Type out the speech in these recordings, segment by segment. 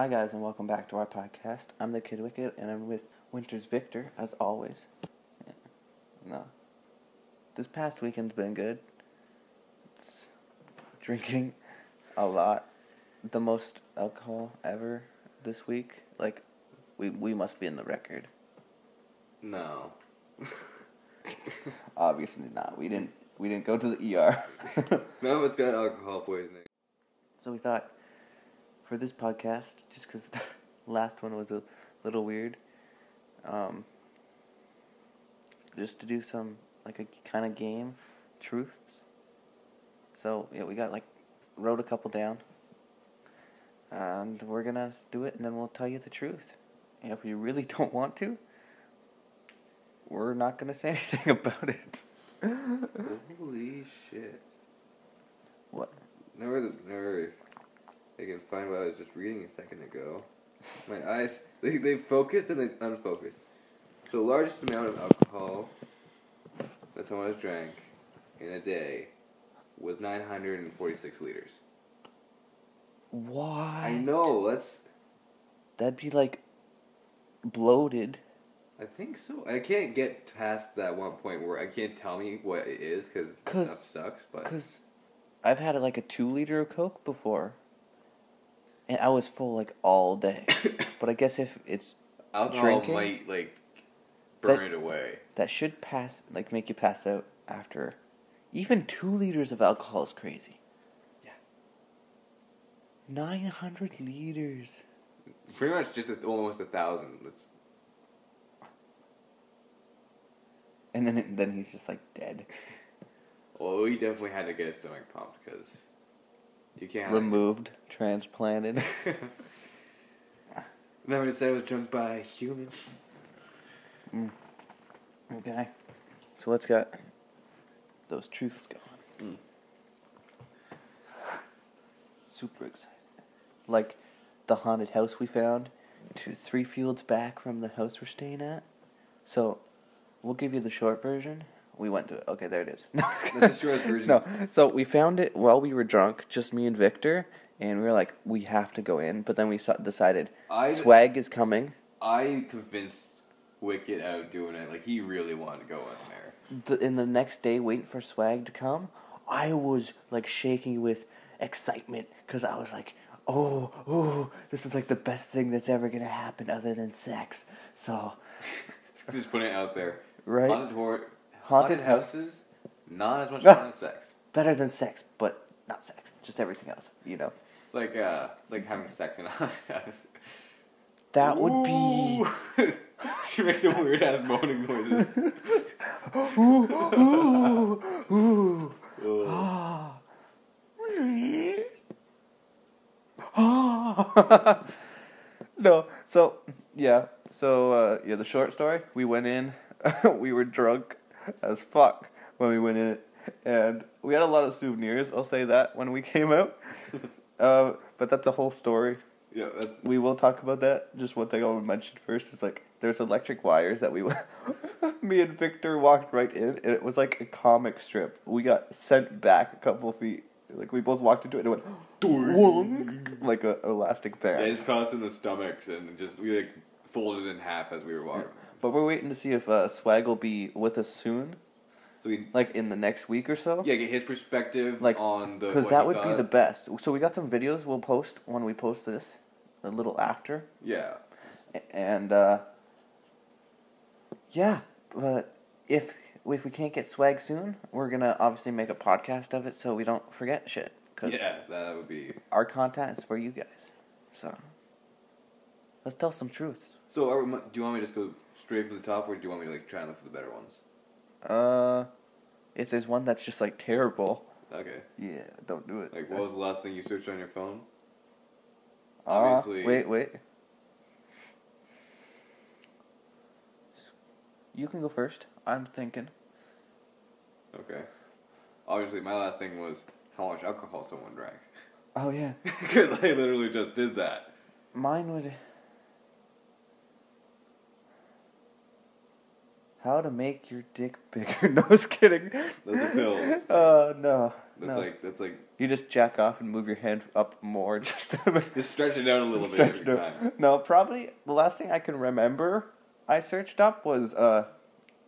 Hi, guys, and welcome back to our podcast. I'm the Kid Wicked, and I'm with Winters Victor, as always. No. This past weekend's been good. It's drinking a lot. The most alcohol ever this week. Like, we, we must be in the record. No. Obviously not. We didn't we didn't go to the ER. None of us got alcohol poisoning. So we thought for this podcast, just because the last one was a little weird, um, just to do some like a kind of game, truths. So yeah, we got like wrote a couple down, and we're gonna do it, and then we'll tell you the truth. And if we really don't want to, we're not gonna say anything about it. Holy shit. What? Never, never. I can find what I was just reading a second ago. My eyes, they, they focused and they unfocused. So the largest amount of alcohol that someone has drank in a day was 946 liters. Why? I know, that's, That'd be like bloated. I think so. I can't get past that one point where I can't tell me what it is because stuff sucks, but. Cause I've had like a two liter of Coke before, and I was full like all day. but I guess if it's Alcohol drinking? might like burn That- it away. that should pass like make you pass out after. Even two liters of alcohol is crazy. Yeah. Nine hundred liters. Pretty much just a, almost a thousand. Let's. And then it, then he's just like dead. well, we definitely had to get his stomach pumped because you can't. Removed, transplanted. Remember, said it was drunk by a human. Okay. So let's get those truths going. Mm. Super excited. Like the haunted house we found two three fields back from the house we're staying at. So we'll give you the short version. We went to it. Okay, there it is. The shortest version. No. So we found it while we were drunk, just me and Victor, and we were like, we have to go in. But then we decided I- swag is coming. I convinced Wicked out doing it. Like he really wanted to go in there. the, in the next day waiting for swag to come i was like shaking with excitement because i was like oh oh this is like the best thing that's ever gonna happen other than sex so Just putting it out there. Right. Haunted, Haunted haunted houses. Not as much fun as sex. better than sex but not sex just everything else you know It's like uh, it's like having sex in a haunted house. that would be she makes some weird ass moaning noises. ooh ooh ooh no, so yeah, so uh, yeah, the short story. We went in, we were drunk as fuck when we went in, and we had a lot of souvenirs. I'll say that when we came out. uh, but that's a whole story. yeah, that's We will talk about that. Just one thing I want to mention first is like there's electric wires that we, me and Victor walked right in, and it was like a comic strip. We got sent back a couple feet. Like we both walked into it and it went like a elastic yeah, band. it's caught us in the stomachs and just we like folded in half as we were walking. But we're waiting to see if uh, Swag will be with us soon, So we like in the next week or so. yeah get his perspective Like, on the Because that would be the best. So we got some videos we'll post when we post this, a little after. yeah and uh, yeah, but if if we can't get swag soon, we're gonna obviously make a podcast of it so we don't forget shit. Cause yeah that would be our content is for you guys. So let's tell some truths. so. Are we, do you want me to just go straight from the top, or do you want me to like try and look for the better ones? Uh, if there's one that's just like terrible, Okay. yeah, don't do it. Like, what was the last thing you searched on your phone? Uh, obviously- wait, wait. You can go first. I'm thinking. Okay. Obviously, my last thing was how much alcohol someone drank. Oh yeah. Because I literally just did that. Mine would. How to make your dick bigger? No, I was kidding. Those are pills. Uh, no. That's No. like that's like You just jack off and move your hand up more, just to just stretch it out a little bit every time. No, probably the last thing I can remember I searched up was uh,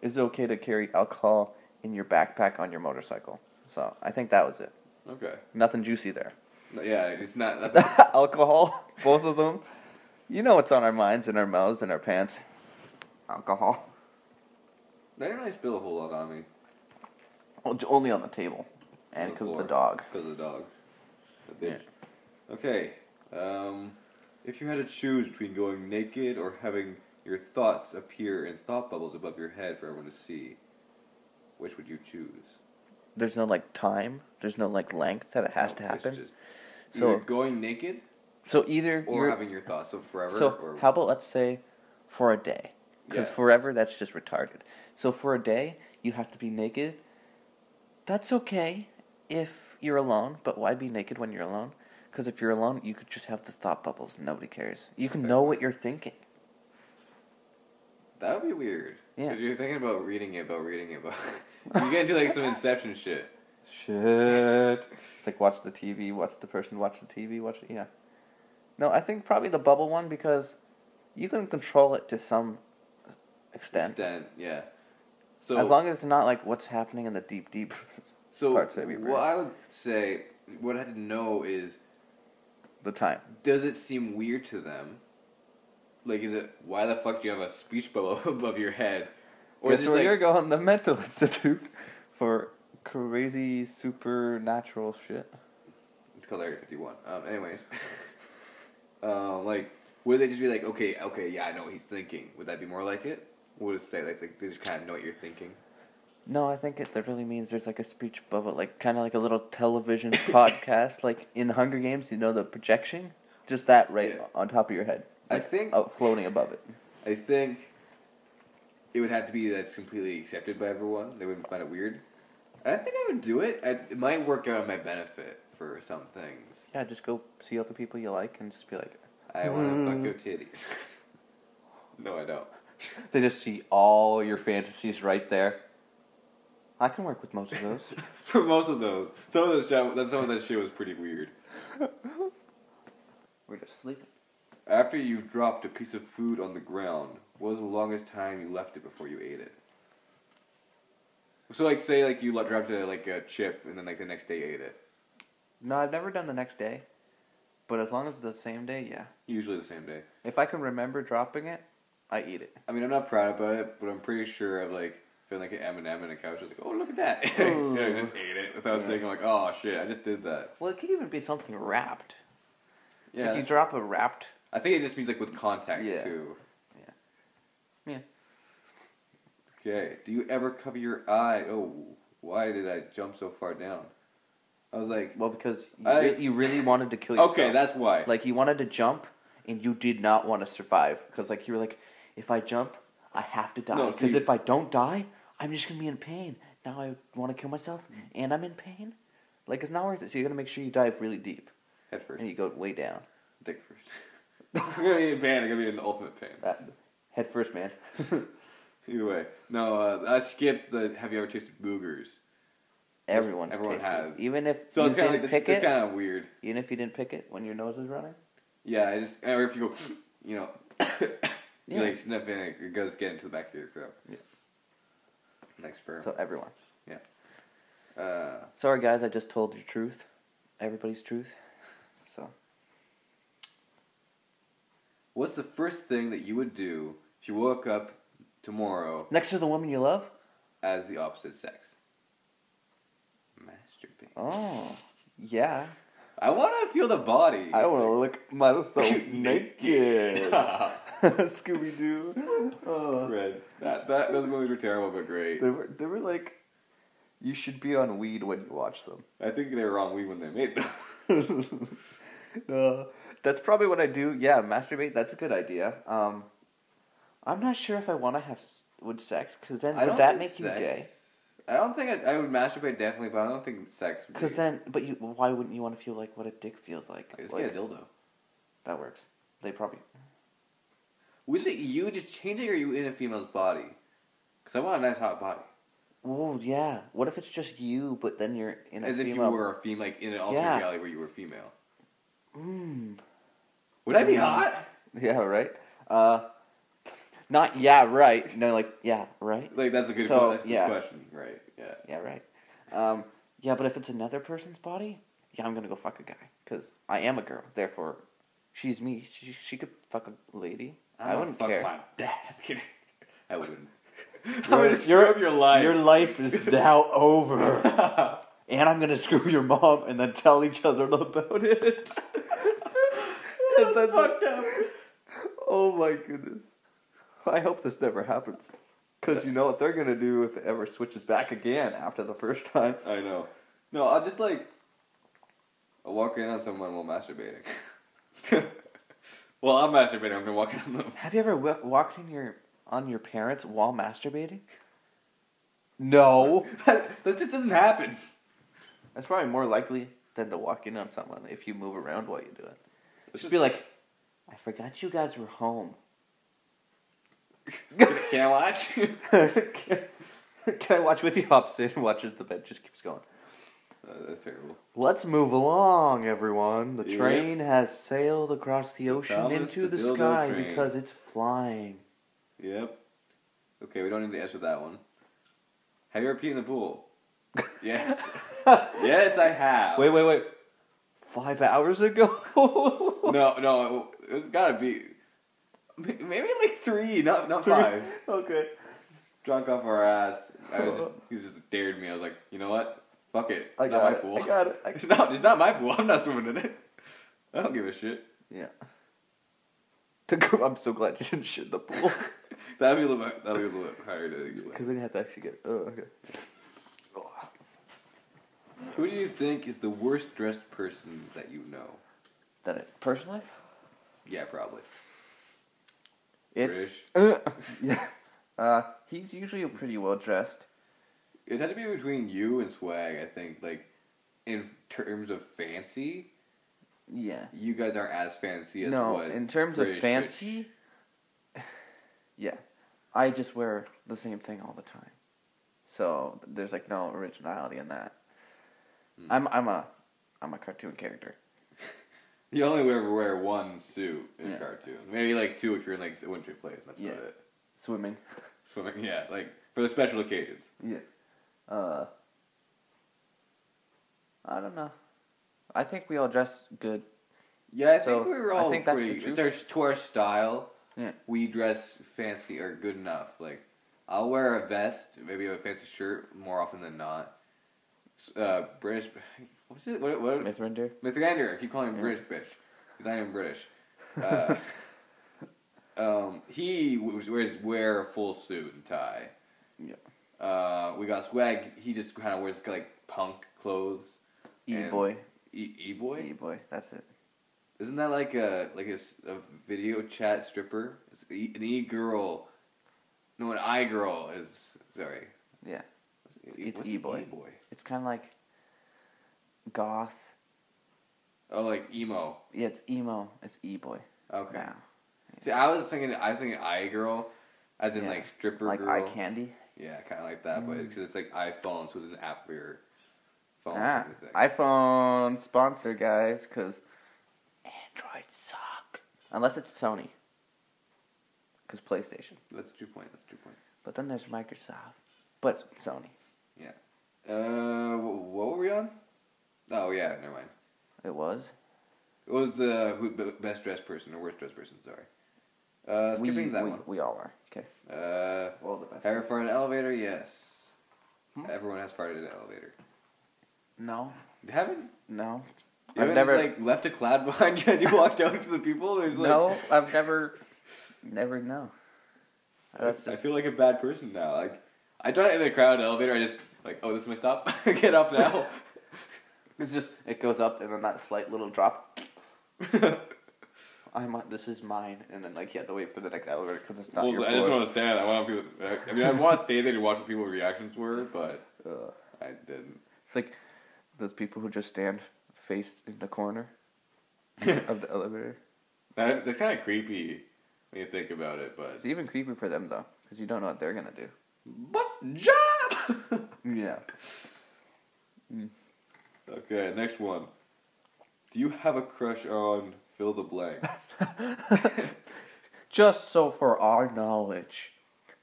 is it okay to carry alcohol in your backpack on your motorcycle? So I think that was it. Okay. Nothing juicy there. No, Yeah, it's not. Alcohol, both of them. You know what's on our minds and our mouths and our pants. Alcohol. They didn't really spill a whole lot on me Well, j- only on the table, and because of the dog. because of the dog. Bitch. Okay. Um, if you had to choose between going naked or having your thoughts appear in thought bubbles above your head for everyone to see, which would you choose? There's no like time. There's no like length that it has to No, it's happen. just So- either going naked So either or you're, having your thoughts so forever. so or how about let's say for a day, because Yeah. forever that's just retarded. So for a day you have to be naked. That's okay if you're alone, but why be naked when you're alone? Because if you're alone, you could just have the thought bubbles. and Nobody cares. You can know what you're thinking. that would be weird. Yeah. Because you're thinking about reading it, about reading it, about you get into like some Inception shit. Shit. It's like watch the TV, watch the person watch the TV, watch it. Yeah. No, I think probably the bubble one because you can control it to some extent. Extent, yeah. So as long as it's not like what's happening in the deep, deep. so parts of your brain. what I would say, what I had to know is, the time. does it seem weird to them? Like, is it why the fuck do you have a speech bubble above your head? Or is where just you're like, going? The mental institute for crazy supernatural shit. it's called Area 51. Um, anyways, um, like, would they just be like, okay, okay, yeah, I know what he's thinking? Would that be more like it? Would it say like, like they just kind of know what you're thinking? No, I think it that really means there's like a speech bubble, like kind of like a little television podcast, like in Hunger Games. You know the projection, just that right Yeah. on top of your head, I think floating above it. I think it would have to be that it's completely accepted by everyone. They wouldn't find it weird. I think I would do it. I, it might work out in my benefit for some things. Yeah, just go see other people you like and just be like, I want to fuck Mm. your titties. no, I don't. They just see all your fantasies right there. I can work with most of those. for most of those, some of those show, that some of that shit was pretty weird. We're just sleeping. After you've dropped a piece of food on the ground, what was the longest time you left it before you ate it? So, like, say, like you le- dropped a, like a chip, and then like the next day you ate it. No, I've never done the next day, but as long as it's the same day, yeah. Usually the same day. If I can remember dropping it, I eat it. I mean, I'm not proud about it, but I'm pretty sure I've like feeling like an M&M in a couch. I was like, oh, look at that. yeah, I just ate it without Yeah. thinking like, oh shit, I just did that. Well, it could even be something wrapped. Yeah, like you drop a wrapped. I think it just means like with contact Yeah. too. Yeah. Yeah. Okay. Do you ever cover your eye? Oh, why did I jump so far down? I was like, Well, because you, I- re- you really wanted to kill yourself. okay, that's why. like you wanted to jump, and you did not want to survive because like you were like, if I jump, I have to die. No, Because see- if I don't die, I'm just gonna be in pain. Now I want to kill myself, and I'm in pain. Like it's not worth it. So you gotta make sure you dive really deep, Head first. and you go way down. Dick first. I'm gonna be in pain. I'm gonna be in the ultimate pain. That, head first, man. Either way, no. Uh, I skipped the. Have you ever tasted boogers? Everyone's Everyone tasted has. Even if So you it's kind of didn't like, pick it's, it, kind of weird. even if you didn't pick it when your nose is running. Yeah, I just or if you go, you know, Yeah. you like sniff in it, it goes get into the back of your throat. Yeah. Next sperm. So everyone. Yeah. Uh, Sorry, guys. I just told your truth. Everybody's truth. So what's the first thing that you would do if you woke up tomorrow next to the woman you love. as the opposite sex? Masturbate. Oh, yeah. I want to feel the body. I want to lick myself naked. Scooby Doo. Oh. Fred. That that those movies were terrible but great. They were they were like, you should be on weed when you watch them. I think they were on weed when they made them. uh, that's probably what I do. Yeah, masturbate. That's a good idea. Um, I'm not sure if I want to have with sex because then I would that make you gay? I don't think I, I would masturbate definitely, but I don't think sex. Because then, but you, why wouldn't you want to feel like what a dick feels like? Let's Like, get a dildo. that works. They probably. Was it you just changing, or you in a female's body? Because I want a nice hot body. Oh yeah. What if it's just you, but then you're in a female? As if you were a female, like in an alternate Yeah. reality where you were female. Mm. Would I be hot? Yeah, right. Uh, not yeah, right. No, like yeah, right. Like that's a good, So, that's a good yeah. question, right? Yeah. Yeah, right. Um, yeah, but if it's another person's body, yeah, I'm gonna go fuck a guy because I am a girl. Therefore, she's me. She she could fuck a lady. I gonna wouldn't fuck care. My dad. I'm kidding. I wouldn't. I'm Your- gonna screw up your life. Your life is now over. and I'm gonna screw your mom and then tell each other about it. That's then- fucked up. Oh my goodness. I hope this never happens. Because you know what they're gonna do if it ever switches back again after the first time. I know. No, I'll just like I'll walk in on someone while masturbating. Well, I'm masturbating. I'm gonna walk in on them. Have you ever w- walked in your on your parents while masturbating? No. that just doesn't happen. That's probably more likely than to walk in on someone if you move around while you do it. Just be like, I forgot you guys were home. Can I watch? can, can I watch with you? Hops in, watches the bed, just keeps going. Uh, that's terrible. Let's move along, everyone. The Yep. train has sailed across the ocean Thomas into the the, sky train. because it's flying. Yep. Okay, we don't need to answer that one. Have you ever peed in the pool? Yes. yes, I have. Wait, wait, wait. Five hours ago? No, no, it, it's gotta be maybe like three, not not Three. five. Okay. Drunk off our ass. I was just he just dared me. I was like, you know what? Fuck it. I got my it. pool. I got it. I It's not. It's not my pool. I'm not swimming in it. I don't give a shit. Yeah. To go- I'm so glad you didn't shit the pool. That'd be a little bit. That'd be a little bit harder to. Because then you have to actually get. Oh, okay. Who do you think is the worst dressed person that you know? That it personally? Yeah, probably. It's. British. Uh, yeah. Uh, he's usually pretty well dressed. It had to be between you and Swag. I think, like, in terms of fancy, Yeah. you guys aren't as fancy as no, what. in terms British of fancy, yeah, I just wear the same thing all the time. So there's like no originality in that. Hmm. I'm I'm a I'm a cartoon character. You only ever wear one suit in Yeah. a cartoon. Maybe like two if you're in like a winter place. That's Yeah. about it. Swimming. Swimming, yeah, like for the special occasions. Yeah. Uh. I don't know. I think we all dress good. Yeah, I So, think we were I all think that's the pretty. truth. It's our to our style. Yeah. We dress fancy or good enough. Like I'll wear a vest, maybe a fancy shirt more often than not. Uh, British. What's it? What? what Mithrinder. Mithrander. I keep calling him Yeah. British bitch because I am British. Uh, um, he wears wear a full suit and tie. Yeah. Uh, we got swag. He just kind of wears like punk clothes. E boy. E e boy. E boy. That's it. Isn't that like a like a, a video chat stripper? It's e, an e girl. No, an i girl is sorry. Yeah. What's, It's e-boy. E-boy? It's kind of like goth. Oh, like emo. Yeah, it's emo. It's e boy. Okay. Now. See, I was thinking, I was thinking i girl, as in Yeah. like stripper Like girl. eye candy. Yeah, kind of like that, but Mm. because it's like iPhone, so it's an app for your phone. Ah, iPhone sponsor, guys, because Androids suck. Unless it's Sony. Because PlayStation. That's two point. That's two point. But then there's Microsoft. But Sony. Yeah. Uh, wh- what were we on? Oh yeah, never mind. It was. It was the best dressed person or worst dressed person. Sorry. Uh, we, skipping that we, one. we all are. Okay. Uh, Well, the best. have you farted in an elevator? Yes. Hmm? Everyone has farted in an elevator. No. You haven't? No. You I've haven't never- just, like left a cloud behind you as you walked out to the people. There's like, no, I've never. Never know. That's I just. feel like a bad person now. Like I try it in a crowded elevator. I just like, oh, this is my stop. Get up now. It's just. It goes up and then that slight little drop. I'm. on- This is mine, and then like you have to wait for the next elevator because it's not Well, your I just want to stand. I want people. I mean, I want to stay there to watch what people's reactions were, but Ugh. I didn't. It's like those people who just stand faced in the corner of the elevator. That, that's kind of creepy when you think about it, but It's even creepy for them though, because you don't know what they're gonna do. but job. Yeah. Mm. Okay, next one. Do you have a crush on fill the blank? Just so for our knowledge,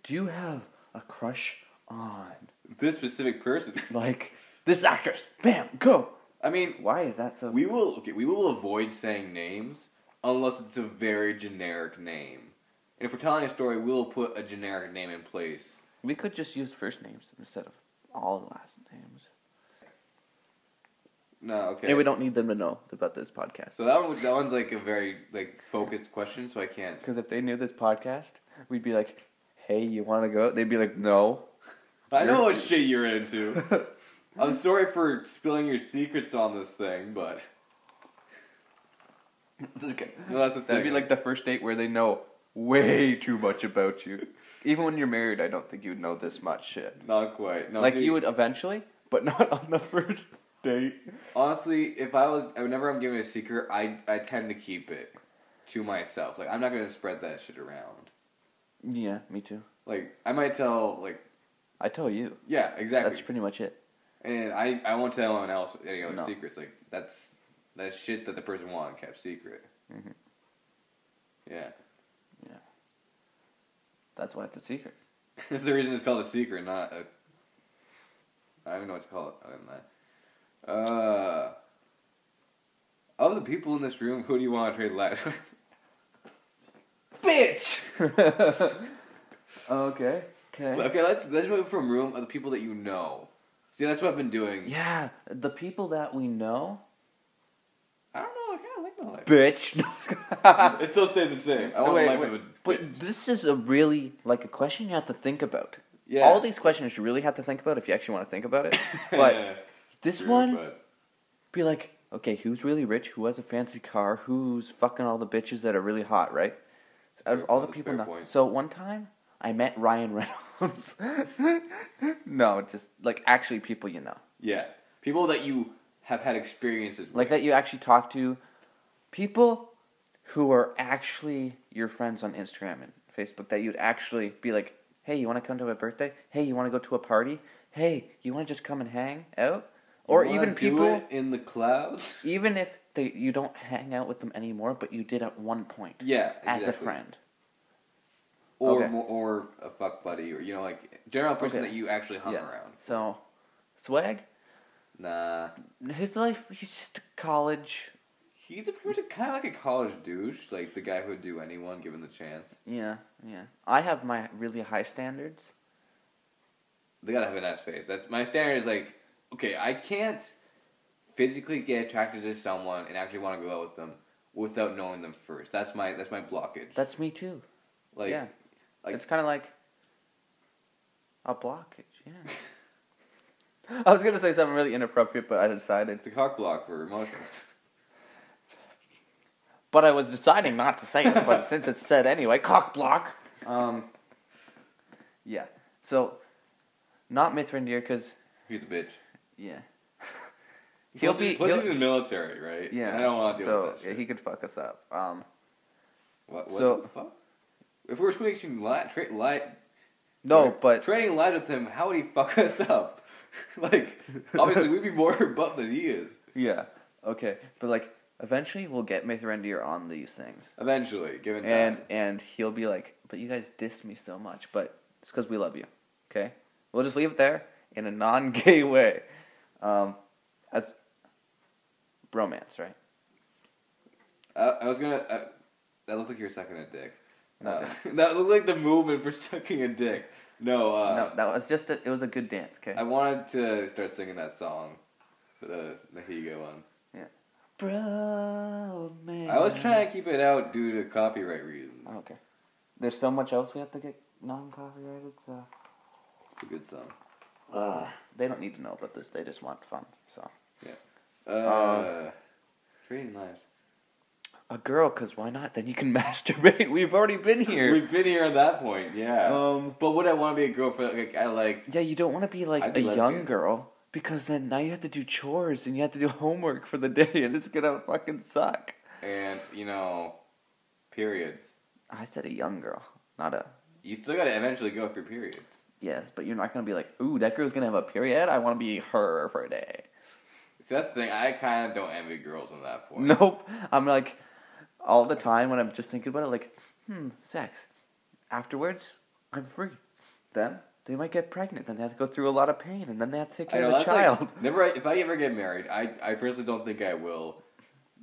do you have a crush on this specific person. like this actress? Bam, go. I mean, Why is that so? we will okay. We will avoid saying names unless it's a very generic name. And if we're telling a story, we'll put a generic name in place. We could just use first names instead of all last names. No, okay. And we don't need them to know about this podcast. So that one, that one's like a very like focused question. So I can't. Because if they knew this podcast, we'd be like, "Hey, you want to go?" They'd be like, "No." I know what shit you're into. I'm sorry for spilling your secrets on this thing, but okay. no, that's the thing. That'd be like the first date where they know way too much about you. Even when you're married, I don't think you'd know this much shit. not quite. No, like see, you would eventually, but not on the first date. honestly, if I was, whenever I'm giving a secret, I I tend to keep it to myself. Like I'm not gonna spread that shit around. Yeah, me too. Like I might tell like I tell you. yeah exactly, That's pretty much it. and I I won't tell anyone else any other No. secrets. Like that's that's shit that the person wanted kept secret. Mhm. Yeah, That's why it's a secret. that's the reason it's called a secret, not a. I don't even know what to call it other than that. Uh, of the people in this room, who do you want to trade last with? Bitch. okay. Okay. Okay, let's let's move from room of the people that you know. See, that's what I've been doing. Yeah, the people that we know. I don't know. I kind of like my life. Bitch. It still stays the same. I want wait, life wait, of a but this is a really like a question you have to think about. Yeah. All these questions you really have to think about if you actually want to think about it. But Yeah, this true, one, but- be like, okay, who's really rich? Who has a fancy car? Who's fucking all the bitches that are really hot, right? Out of all the people, point. so one time I met Ryan Reynolds. no, just like actually people you know, yeah, people that you have had experiences with. like that you actually talk to, people who are actually your friends on Instagram and Facebook that you'd actually be like, hey, you want to come to a birthday? Hey, you want to go to a party? Hey, you want to just come and hang out? Or even people. in the clouds. even if they you don't hang out with them anymore, but you did at one point Yeah, as a friend. or Okay. more, or a fuck buddy, or you know, like general person Okay. that you actually hung Yeah. around. So, swag, Nah, his life, he's just a college. he's a pretty much kind of like a college douche, like the guy who would do anyone given the chance. Yeah, yeah. I have my really high standards. They gotta have an ass face. That's my standard. Is like, okay, I can't physically get attracted to someone and actually want to go out with them without knowing them first. That's my that's my blockage. That's me too. like, yeah, like- it's kind of like a blockage. Yeah. I was gonna say something really inappropriate, but I decided. it's a cock block for emotions. But I was deciding not to say it. But since it's said anyway, cock block. Um. Yeah. So, not Mithrandir because He's a bitch. Yeah. He'll Plus be. plus he'll- he's in the military, right? Yeah, I don't want to deal so, with that yeah, he could fuck us up. Um, what, what so- the fuck? If we're switching light, tra- li- no, sorry, but trading light with him, how would he fuck us up? like, obviously, we'd be more buff than he is. yeah, okay, but like eventually we'll get Mithrandir on these things, Eventually, given time. and and he'll be like, "But you guys dissed me so much, but it's because we love you." Okay, we'll just leave it there in a non-gay way, um, as bromance, right? Uh, I was gonna. Uh, that looked like you were sucking a dick. No, Uh, that looked like the movement for sucking a dick. No, uh, no, that was just a, it was a good dance. Okay, I wanted to start singing that song, the the Higo one. Yeah. Bromance. I was trying to keep it out due to copyright reasons. Okay, there's so much else we have to get non-copyrighted, so. It's a good song. Uh, they don't need to know about this. They just want fun. So Uh, Uh, trading lives. a girl, cause why not? Then you can masturbate. We've already been here. We've been here at that point, yeah. Um, but would I want to be a girl for like I like? yeah, you don't want to be like I'd a be young girl because then now you have to do chores and you have to do homework for the day and it's gonna fucking suck. And you know, periods. I said a young girl, not a. You still gotta eventually go through periods. Yes, but you're not gonna be like, ooh, that girl's gonna have a period. I want to be her for a day. See, that's the thing. I kind of don't envy girls on that point. Nope. I'm like, all the time when I'm just thinking about it, like, hmm, sex. Afterwards, I'm free. Then they might get pregnant. Then they have to go through a lot of pain, and then they have to take care know of the child. like never. If I ever get married, I I personally don't think I will.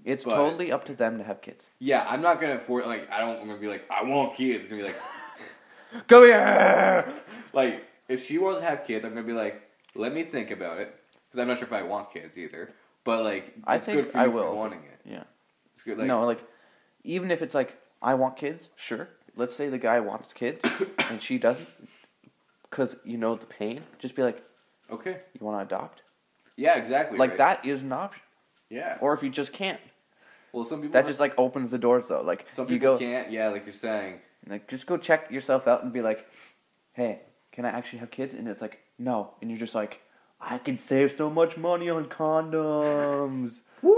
it's but- totally up to them to have kids. Yeah, I'm not gonna for like I don't. I'm gonna be like I want kids. It's gonna be like Come here. Like if she wants to have kids, I'm gonna be like let me think about it because I'm not sure if I want kids either. But like I it's think good for I you will. for wanting it. Yeah. It's good. Like, no, like, even if it's like I want kids, sure. Let's say the guy wants kids and she doesn't, because you know the pain. Just be like, okay. you want to adopt? Yeah, exactly. Like right. that is an option. Yeah. Or if you just can't, well, some people that have- just like opens the doors though. Like some you people go, can't. Yeah, like you're saying. like just go check yourself out and be like, hey, can I actually have kids? And it's like, no, and you're just like, I can save so much money on condoms. Woo!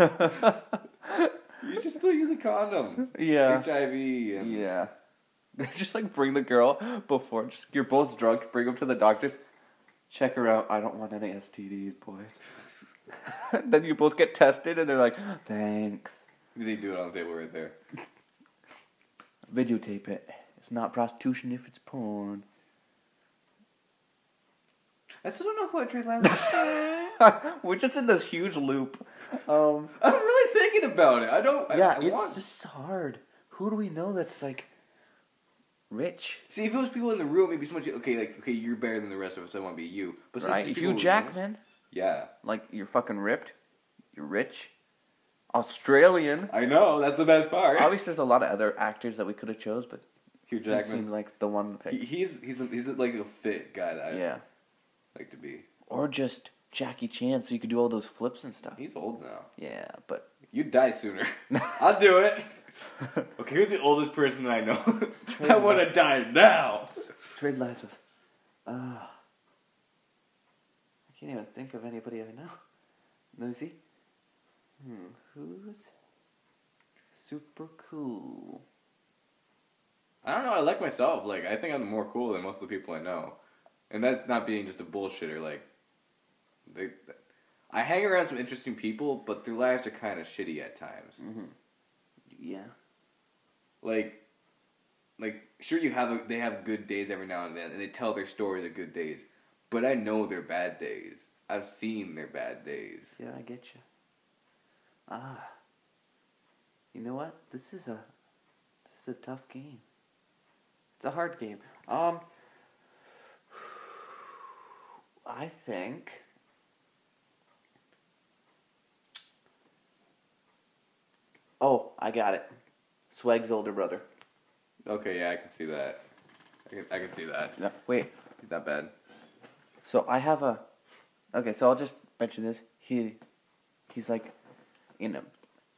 you should still use a condom. yeah, HIV and yeah. just like bring the girl before just, you're both drunk. Bring them to the doctors. Check her out. I don't want any STDs, boys. then you both get tested, and they're like, thanks. they do it on the table right there. Videotape it. It's not prostitution if it's porn. I still don't know who I trade lives. We're just in this huge loop. Um, I'm really thinking about it. I don't. Yeah, I, it's want- just hard. Who do we know that's like rich? See, if it was people in the room, it'd be so much. Okay, like okay, you're better than the rest of us. I want to be you. But Right? Hugh Jackman. Yeah, Like you're fucking ripped. You're rich. Australian. I know. That's the best part. Obviously, there's a lot of other actors that we could have chose, but Hugh Jackman. seemed like the one to He, pick. he's he's he's like a fit guy that I yeah. Like to be. Or just Jackie Chan, so you could do all those flips and stuff. He's old now. Yeah, but You die sooner. I'll do it. Okay, who's the oldest person I know? I want to die now. trade lives with. Uh, I can't even think of anybody I know. See. Hmm, who's super cool? I don't know. I like myself. Like I think I'm more cool than most of the people I know, and that's not being just a bullshitter. Like, they, I hang around some interesting people, but their lives are kind of shitty at times. Mm-hmm. Yeah. Like, like sure you have a, they have good days every now and then, and they tell their stories of good days, but I know their bad days. I've seen their bad days. Yeah, I get you. Ah. You know what? This is a this is a tough game. It's a hard game. Um I think Oh, I got it. Swag's older brother. Okay, yeah, I can see that. I can, I can see that. No, wait. He's not bad. So I have a. Okay, so I'll just mention this. He, he's like, you know,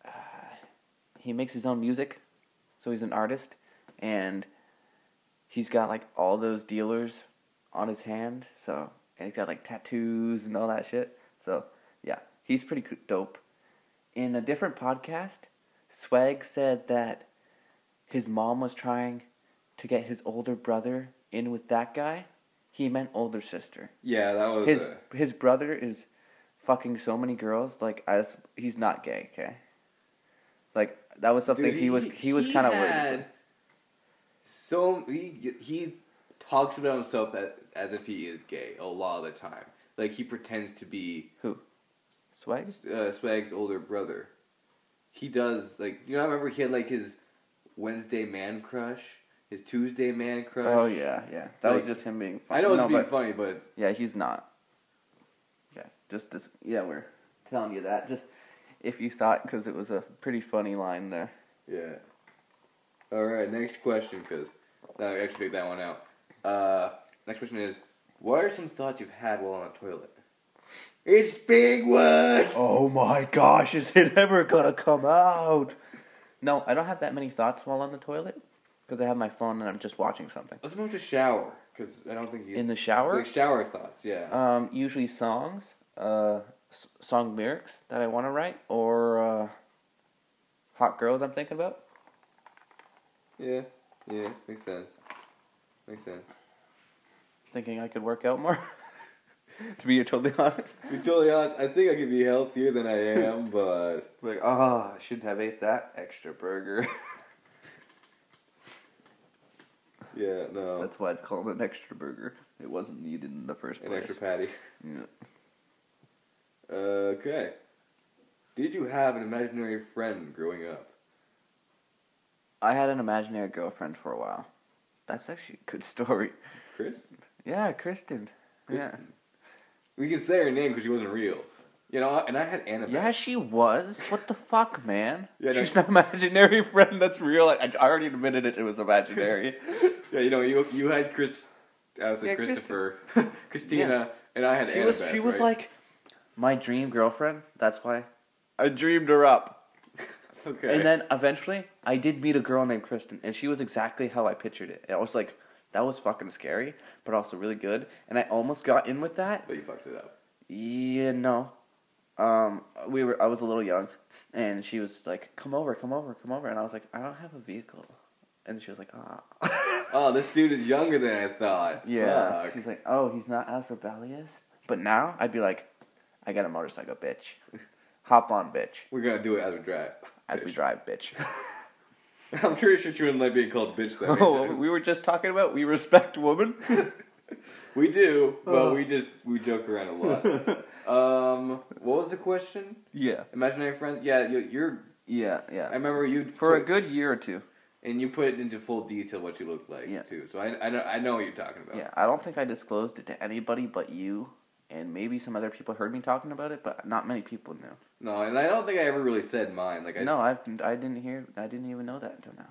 uh, he makes his own music, so he's an artist, and he's got like all those dealers on his hand. So and he's got like tattoos and all that shit. So yeah, he's pretty dope. In a different podcast, Swag said that his mom was trying to get his older brother in with that guy. He meant older sister. Yeah, that was His a- his brother is fucking so many girls. Like as he's not gay, okay. Like that was something Dude, he, was he was kind of worried. So he he talks about himself as, as if he is gay a lot of the time. Like he pretends to be Who? Swag? uh, Swag's older brother. He does like you know. I remember he had like his Wednesday man crush, his Tuesday man crush. Oh yeah, yeah. That was just him being. Funny. I know it's no, being but, funny, but Yeah, he's not. Yeah, just just yeah, we're telling you that. Just if you thought, because it was a pretty funny line there. yeah. All right, next question because I actually picked that one out. Uh, next question is: What are some thoughts you've had while on the toilet? It's big one. Oh my gosh, is it ever gonna come out? No, I don't have that many thoughts while on the toilet because I have my phone and I'm just watching something. Let's move to shower because I don't think you In the shower, like shower thoughts. Yeah. um, usually songs, uh, s- song lyrics that I want to write, or uh, hot girls I'm thinking about. yeah. Yeah. Makes sense. Makes sense. thinking I could work out more. to be totally honest. To be totally honest, I think I could be healthier than I am, but Like, oh, I shouldn't have ate that extra burger. yeah, no. That's why it's called an extra burger. It wasn't needed in the first place. An extra patty. Yeah. Uh, okay. Did you have an imaginary friend growing up? I had an imaginary girlfriend for a while. That's actually a good story. Chris? Yeah, Kristen. Kristen. We can say her name because she wasn't real. You know, and I had Annabelle. Yeah. Yeah, she was. What the fuck, man? Yeah, no- She's an imaginary friend that's real. I, I already admitted it. It was imaginary. Yeah, you know, you you had Chris. I was like Yeah, Christopher, Christina, and I had Anna. she was. Annabeth, She was like my dream girlfriend. That's why I dreamed her up. Okay. And then eventually, I did meet a girl named Kristen, and she was exactly how I pictured it. I was like, that was fucking scary, but also really good. And I almost got in with that. but you fucked it up. Yeah, no. Um, we were. I was a little young, and she was like, "Come over, come over, come over," and I was like, "I don't have a vehicle," and she was like, "Ah." Oh, this dude is younger than I thought. yeah. Fuck. She's like, "Oh, he's not as rebellious." But now I'd be like, "I got a motorcycle, bitch. Hop on, bitch, We're gonna do it as a drive. As we drive, bitch." I'm pretty sure she wouldn't like being called bitch that oh, we were just talking about we respect women. We do, but Oh. we just we joke around a lot. um, what was the question? yeah, Imaginary friends? Yeah, you, you're. yeah, yeah. I remember you For a put- good year or two. and you put it into full detail what you looked like Yeah. too. So I, I know I know what you're talking about. Yeah, I don't think I disclosed it to anybody but you, and maybe some other people heard me talking about it, but not many people knew. No, and I don't think I ever really said mine. Like I no, I I didn't hear. I didn't even know that until now.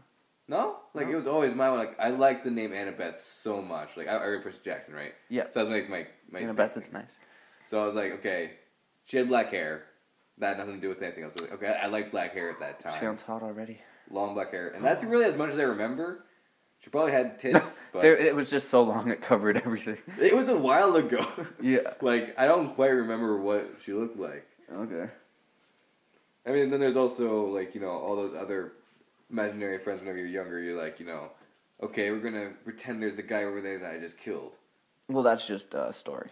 no, like No. it was always mine. Like I like the name Annabeth so much. Like I, I read Percy Jackson, right? Yeah, So I was like my my. you know, Beth is nice. So I was like, okay, she had black hair. That had nothing to do with anything else. I was like, okay, I, I like black hair at that time. Sounds hot already. Long black hair, and oh. that's really as much as I remember. She probably had tits, but There, it was just so long it covered everything. it was a while ago. Yeah. like I don't quite remember what she looked like. Okay. I mean, then there's also like you know all those other imaginary friends. Whenever you're younger, you're like you know, okay, we're gonna pretend there's a guy over there that I just killed. Well, that's just a story.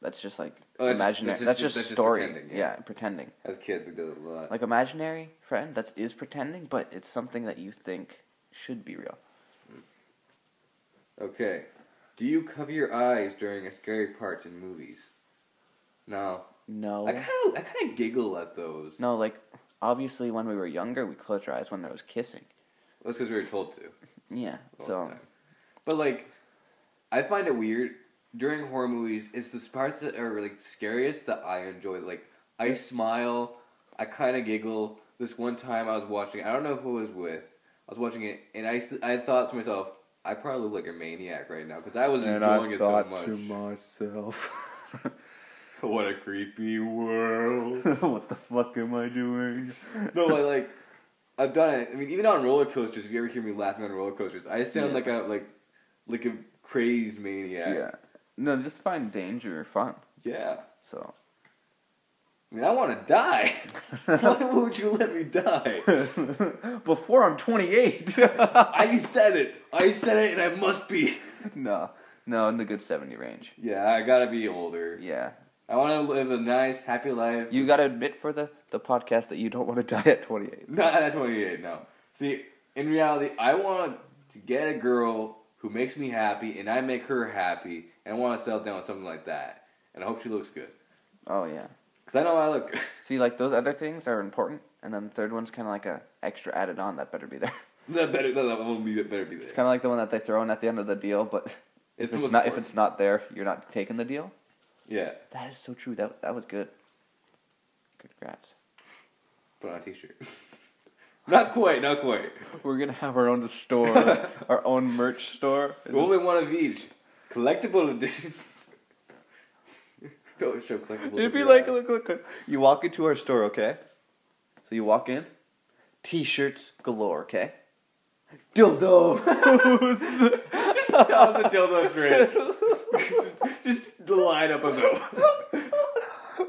That's just like Oh, that's- imaginary. that's That's just- just, that's just story. pretending, yeah. yeah. pretending. As kids, we did it a lot. Like imaginary friend, that is pretending, but it's something that you think should be real. Okay, do you cover your eyes during a scary part in movies? No. No. I kind of I kind of giggle at those. No, like obviously when we were younger, we closed our eyes when there was kissing. That's because we were told to. Yeah. So. But like, I find it weird during horror movies. It's the parts that are like scariest that I enjoy. Like, I smile, I kind of giggle. This one time I was watching, I don't know who I was with. I was watching it, and I I thought to myself, I probably look like a maniac right now because I was enjoying it so much. To myself, what a creepy world. what the fuck am I doing? no, like, like I've done it. I mean, even on roller coasters. If you ever hear me laughing on roller coasters, I sound Yeah. like a like like a crazed maniac. Yeah. No, just find danger fun. Yeah. So. I mean, I want to die. Why would you let me die? Before I'm 28. I said it. I said it, and I must be. no, no, in the good 70 range. Yeah, I gotta be older. Yeah. I want to live a nice, happy life. You gotta admit for the, the podcast that you don't want to die at 28. Not at 28, no. See, in reality, I want to get a girl who makes me happy, and I make her happy, and I want to settle down with something like that. And I hope she looks good. Oh, yeah. Because I know I look. See, like, those other things are important, and then the third one's kind of like a extra added on that better be there. That better, that one be, better be there. It's kind of like the one that they throw in at the end of the deal, but if It's it's, not if it's not there, you're not taking the deal. Yeah. That is so true. That that was good. Congrats. Put on a t-shirt. not quite, not quite. We're gonna have our own store, our own merch store. Only one of each. Collectible editions. Don't show collectibles. It'd be like, look, look, look. You walk into our store, okay? So you walk in, t-shirts galore, okay? Dildos. just us a dildo straight. just, just the line up of them.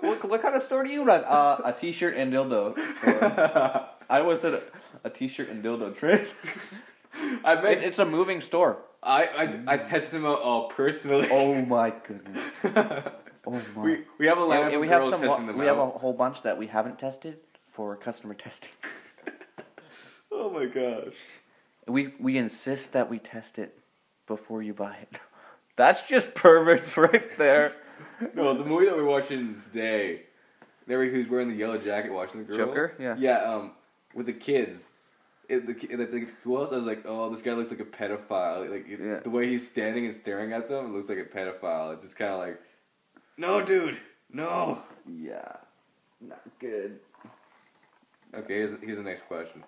what, what kind of store do you run? Uh, a t-shirt and dildo store. I always said a, a t-shirt and dildo trade. I It, it's a moving store. I, I I tested them out all personally. Oh my goodness. Oh my. we we have a line And of we have some. testing them We have a out. whole bunch that we haven't tested for customer testing. oh my gosh. We we insist that we test it before you buy it. That's just perverts right there. No, the movie that we're watching today, there who's wearing the yellow jacket watching the girl. Joker? Yeah. Yeah, um, with the kids. It, the, ki- the, the schoolhouse, I was like, oh, this guy looks like a pedophile. Like, it, Yeah. the way he's standing and staring at them, it looks like a pedophile. It's just kind of like, no, dude, no. Yeah. Not good. Okay, here's, here's the next question.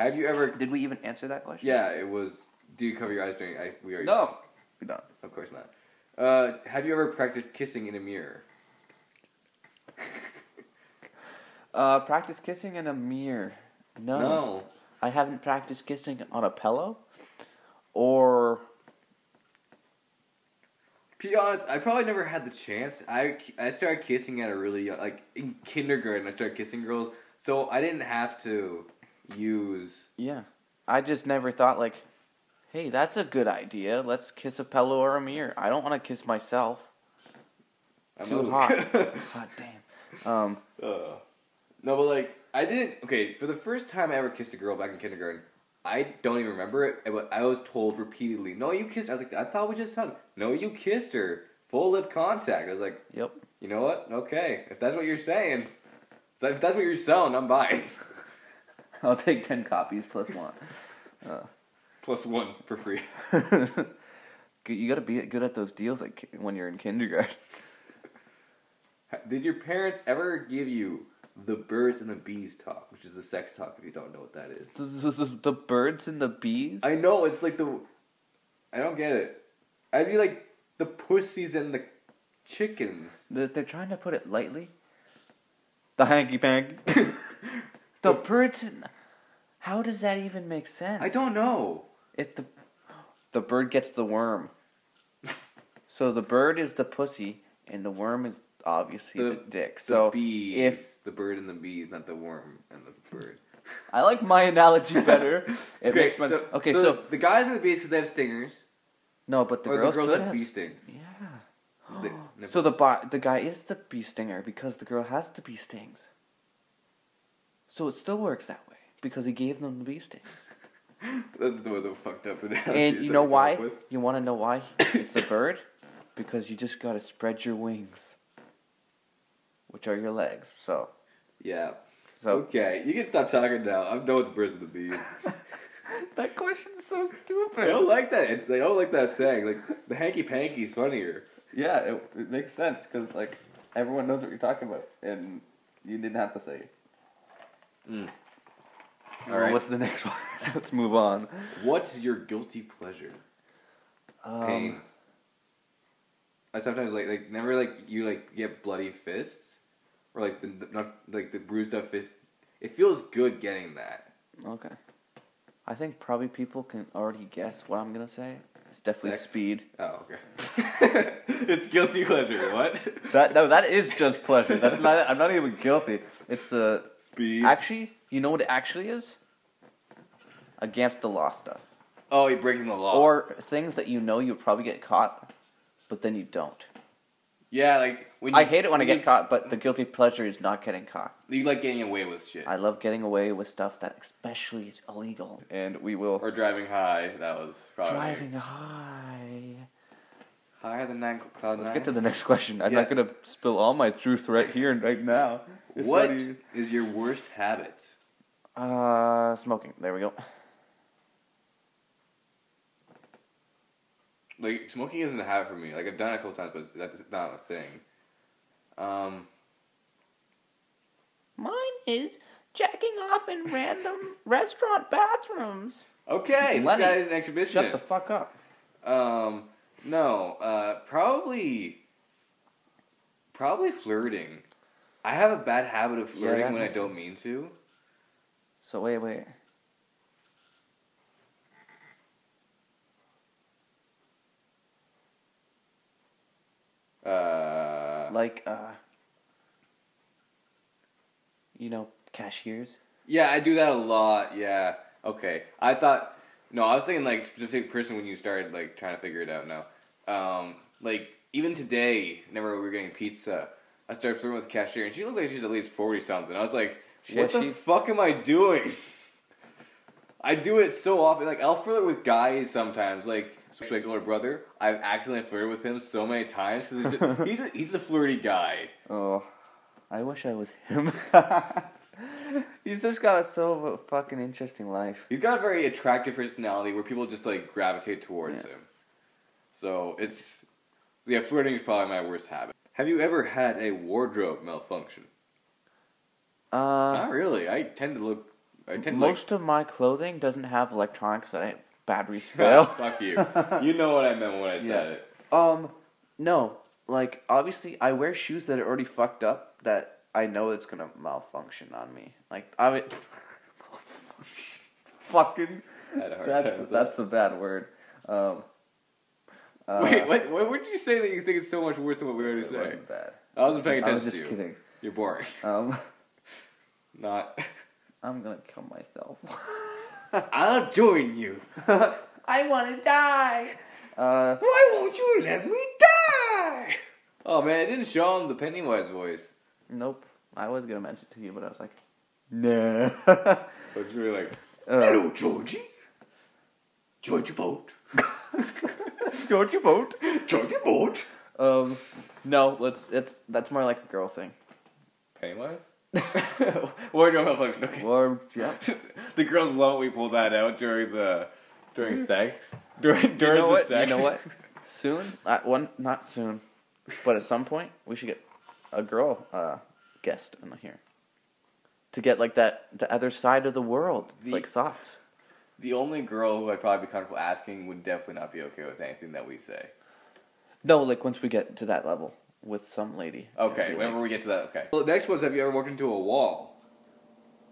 Have you ever? Did we even answer that question? Yeah, it was. Do you cover your eyes during? I, we are. No. We don't. Of course not. Uh, have you ever practiced kissing in a mirror? Uh, practice kissing in a mirror. No. No. I haven't practiced kissing on a pillow. Or Be honest, I probably never had the chance. I, I started kissing at a really young, like in kindergarten. I started kissing girls, so I didn't have to use. yeah, I just never thought like, hey, that's a good idea. Let's kiss a pillow or a mirror. I don't want to kiss myself. I'm Too hot. God damn. Um, Uh, no, but like I didn't. Okay, for the first time I ever kissed a girl back in kindergarten, I don't even remember it. But I was told repeatedly, "No, you kissed." her." I was like, "I thought we just hugged." No, you kissed her. Full lip contact. I was like, yep. you know what? Okay, if that's what you're saying, if that's what you're selling, I'm buying. I'll take ten copies plus one. Uh. Plus one for free. you got to be good at those deals like when you're in kindergarten. Did your parents ever give you the birds and the bees talk, which is the sex talk? If you don't know what that is, the birds and the bees. I know it's like the. I don't get it. I'd be like the pussies and the chickens. They're, they're trying to put it lightly. The hanky panky. the birds. How does that even make sense? I don't know. If the the bird gets the worm. So the bird is the pussy, and the worm is obviously the, The- dick. The So bees, if the bird and the bees, not the worm and the bird. I like my analogy better, it makes my so, okay. So, So, the guys are the bees because they have stingers, no, but the girls, the girls have bee stings. Yeah. So the the guy is the bee stinger because the girl has the bee stings. So it still works that way because he gave them the bee stings. This is the one that fucked up. And you that know I come why? up with. You want to know why it's a bird? Because you just got to spread your wings, which are your legs. So, Yeah. so Okay, you can stop talking now. I'm done with the birds and the bees. that question's so stupid. I don't like that. They don't like that saying. Like the hanky panky's funnier. Yeah, it, it makes sense because like everyone knows what you're talking about, and you didn't have to say it. Mm. All right. what's the next one? Let's move on. What's your guilty pleasure? Um, Pain. I sometimes like like never like you like get bloody fists or like the not like the bruised up fists. It feels good getting that. Okay. I think probably people can already guess what I'm gonna say. It's definitely Sex? speed. Oh okay. it's guilty pleasure. What? That no, that is just pleasure. That's not. I'm not even guilty. It's uh, Speed. actually, you know what it actually is? Against the law stuff, oh, you're breaking the law. or things that you know you'll probably get caught, but then you don't. yeah, like when I hate it when I you, get caught, but the guilty pleasure is not getting caught. You like getting away with shit. I love getting away with stuff that especially is illegal, and we will or driving high. That was probably driving high. Higher than nine cloud Let's nine. get to the next question. I'm Yeah. not gonna spill all my truth right here and right now. It's What not is your worst habit? Uh, smoking. There we go. Like smoking isn't a habit for me. Like I've done it a couple times, but that's not a thing. Um, Mine is jacking off in random restaurant bathrooms. okay, this Lenny, guy is an exhibitionist. Shut the fuck up. Um, no, uh, probably, probably flirting. I have a bad habit of Yeah, flirting that when I makes don't sense. mean to. So wait, wait. Uh, Like, uh, you know, cashiers. yeah, I do that a lot. Yeah. Okay. I thought No, I was thinking like specific person when you started like trying to figure it out. Now, um, like even today, whenever we were getting pizza, I started flirting with the cashier, and she looked like she's at least forty something. I was like, what the she- fuck am I doing? I do it so often. Like I'll flirt with guys sometimes. Like my older brother, I've accidentally flirted with him so many times because he's a, he's a flirty guy. Oh, I wish I was him. He's just got a so fucking interesting life. He's got a very attractive personality where people just like gravitate towards Yeah. him. So it's yeah, flirting is probably my worst habit. Have you ever had a wardrobe malfunction? Uh, Not really. I tend to look. I tend most of my clothing doesn't have electronics that I batteries fail. fuck you. You know what I meant when I said Yeah. it. Um, no. Like obviously, I wear shoes that are already fucked up that I know it's gonna malfunction on me. Like I mean, fucking. I That's that's a bad word. Um. uh. Wait, what, what? What did you say that you think is so much worse than what we already say? wasn't bad. I wasn't paying I attention was just to you. kidding. You're boring. Um, Not. I'm gonna kill myself. I'll join you. I want to die. Uh, Why won't you let me die? Oh man, it didn't show him the Pennywise voice. Nope. I was gonna mention it to you, but I was like, nah. So it's really like, uh, Georgie. Georgie Boat. Georgie boat. Georgie Boat. Um, no, let's. It's that's more like a girl thing. Pennywise? Wardrobe malfunction, okay. Or yeah. the girls love when we pull that out during the during sex. During during You know the what? sex. You know what? Soon, at one, not soon, but at some point, we should get a girl uh, guest in here to get like that the other side of the world. It's The- like thoughts. The only girl who I'd probably be comfortable asking would definitely not be okay with anything that we say. No, like once we get to that level with some lady. Okay, whenever like- we get to that, okay. Well, the next one is have you ever walked into a wall?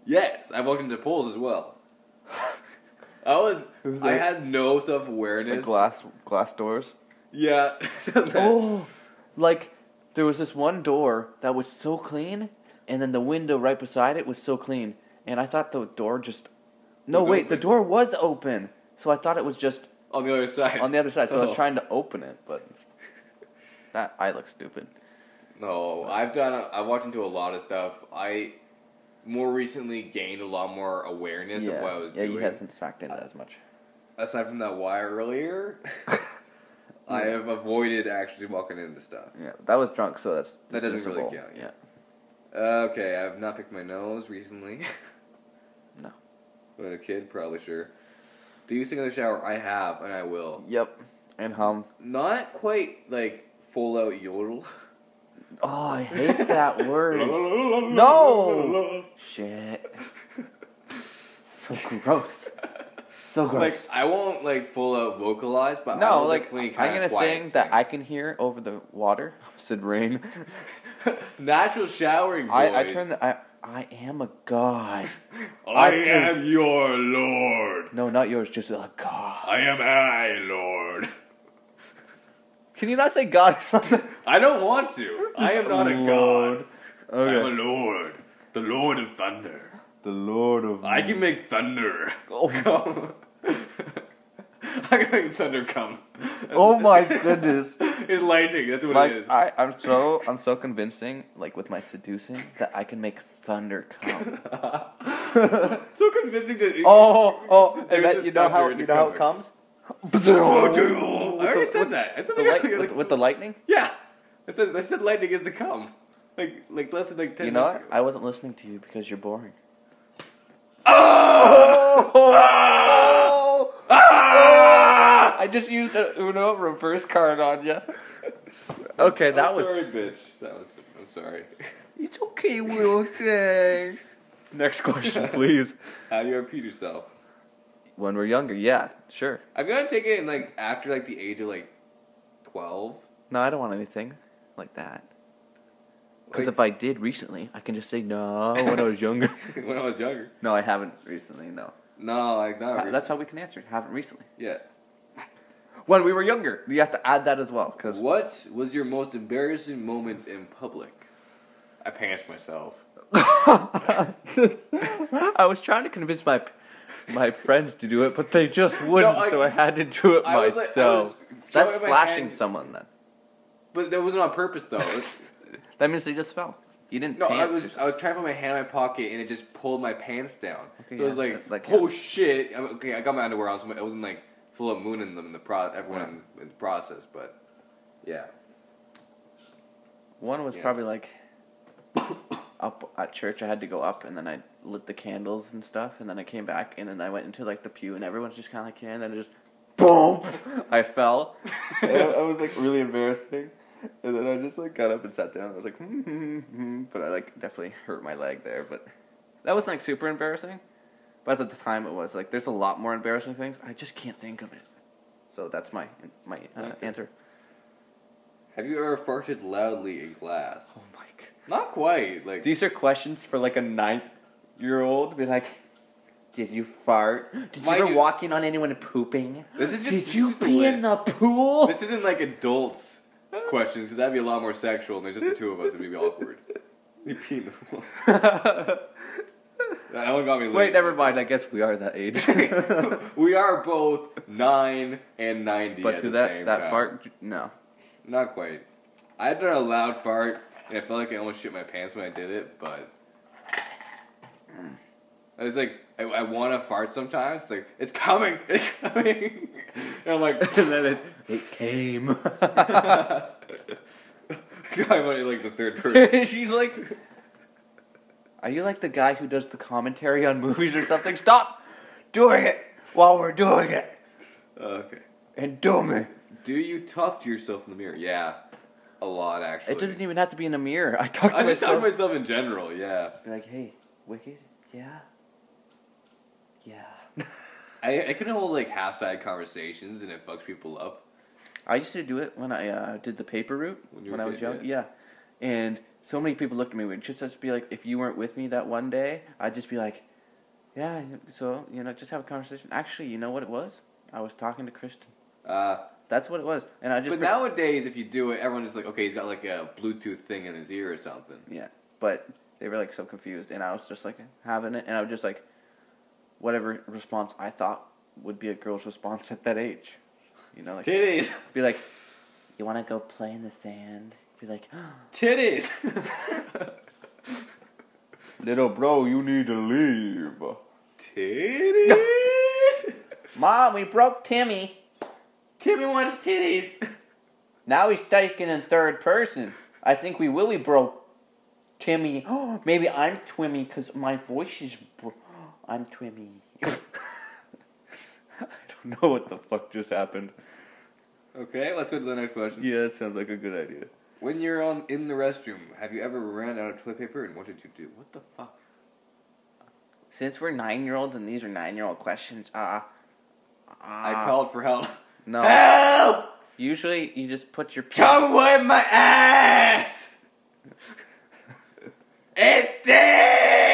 Yes, I've walked into poles as well. I was, Was I had no self like awareness. glass glass doors. Yeah. Oh, like there was this one door that was so clean, and then the window right beside it was so clean, and I thought the door just. No, wait, the door was open, so I thought it was just on the other side. on the other side. So I was Oh. trying to open it, but that I look stupid. No, I've done. A, I've walked into a lot of stuff. I more recently gained a lot more awareness of what I was yeah, doing. you hasn't factored in that as much. Aside from that wire earlier, I have avoided actually walking into stuff. Yeah, that was drunk, so that's That doesn't really dismissible. count, Yeah. Okay, I've not picked my nose recently. No. When a kid, probably sure. Do you sing in the shower? I have, and I will. Yep. And hum. Not quite like full out yodel. Oh, I hate that word. No! Shit. So gross. So gross. Like I won't like full out vocalize, but I no, like I'm gonna quiet sing that. I can hear over the water. Said rain. Natural showering. I, I turn the I I am a god. I, I can- am your lord. No, not yours, just a god. I am I, lord. Can you not say god or something? I don't want to. I am not a god. Okay. I'm a lord. The lord of thunder. The Lord of I can make thunder Oh. come. I can make thunder come. Oh my goodness. It's lightning. That's what Like it is. I, I'm so I'm so convincing, like with my seducing, that I can make thunder come. so convincing to. oh, oh, and a you know how you know how it comes? I already With said that. I said The that light, earlier. with, with the lightning? Yeah, I said I said lightning is to come. Like like less than like ten. You know what? I wasn't listening to you because you're boring. Oh! Ah! I just used a Uno reverse card on you. Okay, that I'm was. sorry, bitch. That was. I'm sorry. It's okay, Will. Thing. Next question, please. How do you repeat yourself? When we're younger, yeah, sure. I'm gonna take it in like after like the age of like twelve. No, I don't want anything like that. Because Like- if I did recently, I can just say no when I was younger. when I was younger. no, I haven't recently. No, No, like not. Uh, that's how we can answer. it. Haven't recently. yeah. When we were younger, you have to add that as well. Because What was your most embarrassing moment in public? I pants myself. I was trying to convince my my friends to do it, but they just wouldn't, I- so I had to do it I like- myself. was That's flashing someone then. But that wasn't on purpose though. That means they just fell. You didn't no, I was. I was trying to put my hand in my pocket and it just pulled my pants down. Okay, so it was yeah, like, that oh shit. I okay, I got my underwear on, so it wasn't like full of moon in them in the pro. Everyone Yeah. in, in the process, but yeah. One was Yeah. probably like up at church. I had to go up, and then I lit the candles and stuff, and then I came back, and then I went into like the pew, and everyone's just kind of like, yeah, and then it just boom, I fell. I I was like really embarrassing, and then I just like got up and sat down. I was like, hmm, hmm, hmm, but I like definitely hurt my leg there, but that was like super embarrassing. But at the time, it was like there's a lot more embarrassing things. I just can't think of it. So that's my my uh, Okay. answer. Have you ever farted loudly in class? Oh my god. Not quite. Like These are questions for like a ninth year old. Be like, did you fart? Did you ever you- walk in on anyone pooping? This is just- did this you pee in the pool? this isn't like adults questions because that'd be a lot more sexual. And there's just the two of us. It'd be awkward. You pee in the. That one got me. Wait, never mind. I guess we are that age. we are both nine and ninety. but at to the that same that time. fart, no. not quite. I done a loud fart, and I felt like I almost shit my pants when I did it. But I was like, I, I want to fart sometimes. It's like it's coming, it's coming, and I'm like, and then it it came. I want it like the third person. She's like, are you like the guy who does the commentary on movies or something? Stop doing it while we're doing it, okay. and do me. Do you talk to yourself in the mirror? Yeah, a lot actually. It doesn't even have to be in a mirror. I talk to I just talk to myself. myself in general. Yeah. Be like, hey, Wicked, yeah. I, I couldn't hold like half-side conversations, and it fucks people up. I used to do it when I uh, did the paper route When you when, I was young. Yeah. and so many people looked at me. It would just just be like, if you weren't with me that one day, I'd just be like, yeah. So you know, just have a conversation. Actually, you know what it was? I was talking to Kristen. Uh, That's what it was, and I just. but nowadays, if you do it, everyone's just like, okay, he's got like a Bluetooth thing in his ear or something. Yeah, but they were like so confused, and I was just like having it, and I was just like, whatever response I thought would be a girl's response at that age, you know, like Titties, be like, you want to go play in the sand? Be like, titties. little bro, you need to leave. titties. Mom, we broke Timmy. Timmy wants titties. Now he's taken in third person. I think we really broke Timmy. Maybe I'm Twimmy because my voice is. Bro- I'm Twimmy. I don't know what the fuck just happened. Okay, let's go to the next question. Yeah, that sounds like a good idea. When you're on in the restroom, have you ever ran out of toilet paper, and what did you do? What the fuck? Since we're nine year olds and these are nine year old questions, uh, I uh, called for help. No. Help! Usually you just put your Come wipe my ass! it stinks!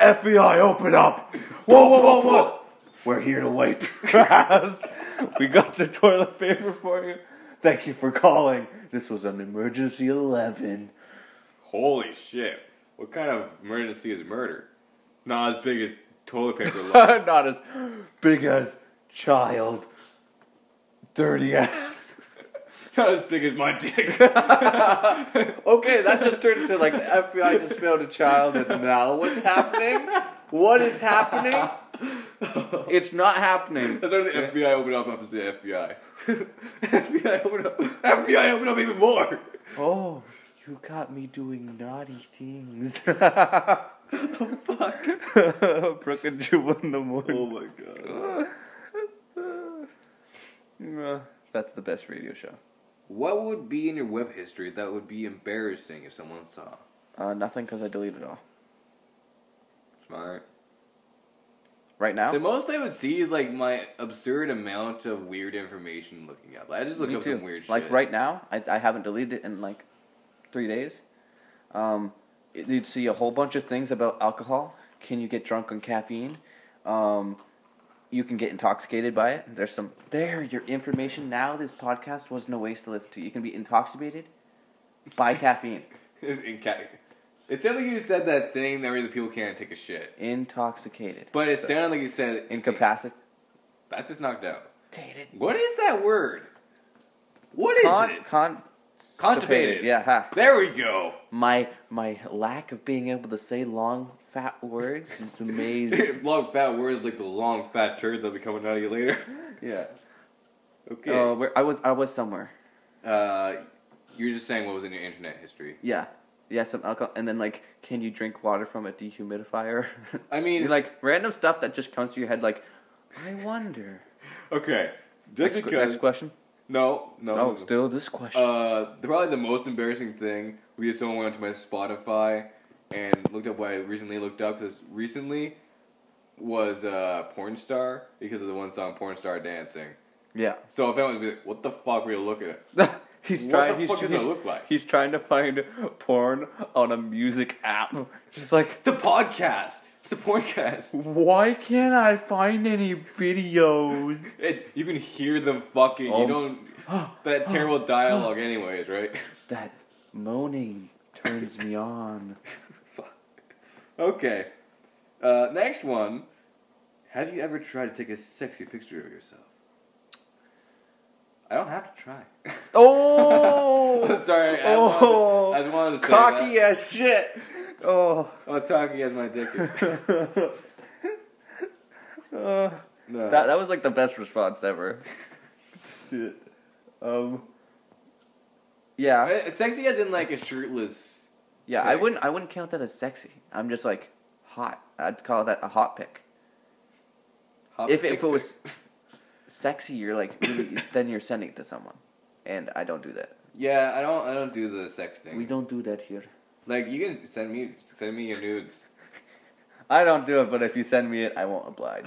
FBI, open up! Whoa, whoa, whoa, whoa! We're here to wipe your ass. we got the toilet paper for you. Thank you for calling. This was an emergency 11. Holy shit. What kind of emergency is murder? Not as big as toilet paper. Not as big as child. Dirty ass. Not as big as my dick. Okay, that just turned into like the FBI just found a child and now what's happening? What is happening? It's not happening. That's why the FBI opened up after the FBI. FBI opened up. FBI opened up even more. Oh, you got me doing naughty things. Oh fuck. Brooke and in the morning. Oh my god. Uh, That's the best radio show. What would be in your web history that would be embarrassing if someone saw? Uh, nothing because I deleted it all. Smart. Right now? The most I would see is like my absurd amount of weird information looking up. I just look Me up too. some weird like shit. Like right now, I, I haven't deleted it in like three days. Um, you'd see a whole bunch of things about alcohol. Can you get drunk on caffeine? Um, you can get intoxicated by it. There's some there. Your information now. This podcast wasn't a waste to listen to. You can be intoxicated by caffeine. in ca- It sounded like you said that thing that really people can't take a shit. Intoxicated. But it So, sounded like you said incapacitated. That's just knocked out. What is that word? What is Con, it? con, Constipated. Yeah. Ha. There we go. My my lack of being able to say long fat words is amazing. long fat words like the long fat turd that'll be coming out of you later. yeah. Okay. Uh, where I was I was somewhere. Uh, you were just saying what was in your internet history. Yeah. Yeah, some alcohol, and then like, can you drink water from a dehumidifier? I mean, like random stuff that just comes to your head. Like, I wonder. okay, just Next, because. next question. No, no. Oh, still this question. Uh, probably the most embarrassing thing we just someone went to my Spotify and looked up what I recently looked up because recently was uh, porn star because of the one song porn star dancing. yeah. So if anyone would be like, "What the fuck were you looking at?" he's What trying. the he's, fuck does he's, look like? he's trying to find porn on a music app. Just like, the podcast. It's a podcast. why can't I find any videos? It, you can hear them fucking. Oh. You don't. That terrible dialogue, anyways, right? That moaning turns me on. Okay. Uh, next one. Have you ever tried to take a sexy picture of yourself? I don't have to try. Oh, Sorry. I, Oh. wanted, I just wanted to say cocky that. as shit. Oh. I was talking as my dick. is. Uh, No. that that was like the best response ever. Shit. Um. Yeah. Uh, sexy as in like a shirtless. Yeah. I wouldn't. I wouldn't count that as sexy. I'm just like hot. I'd call that a hot pic. hot If pic if it was sexy, you're like really, then you're sending it to someone, and I don't do that. Yeah, I don't. I don't do the sexting. We don't do that here. Like you can send me send me your nudes. I don't do it, but if you send me it, I won't oblige.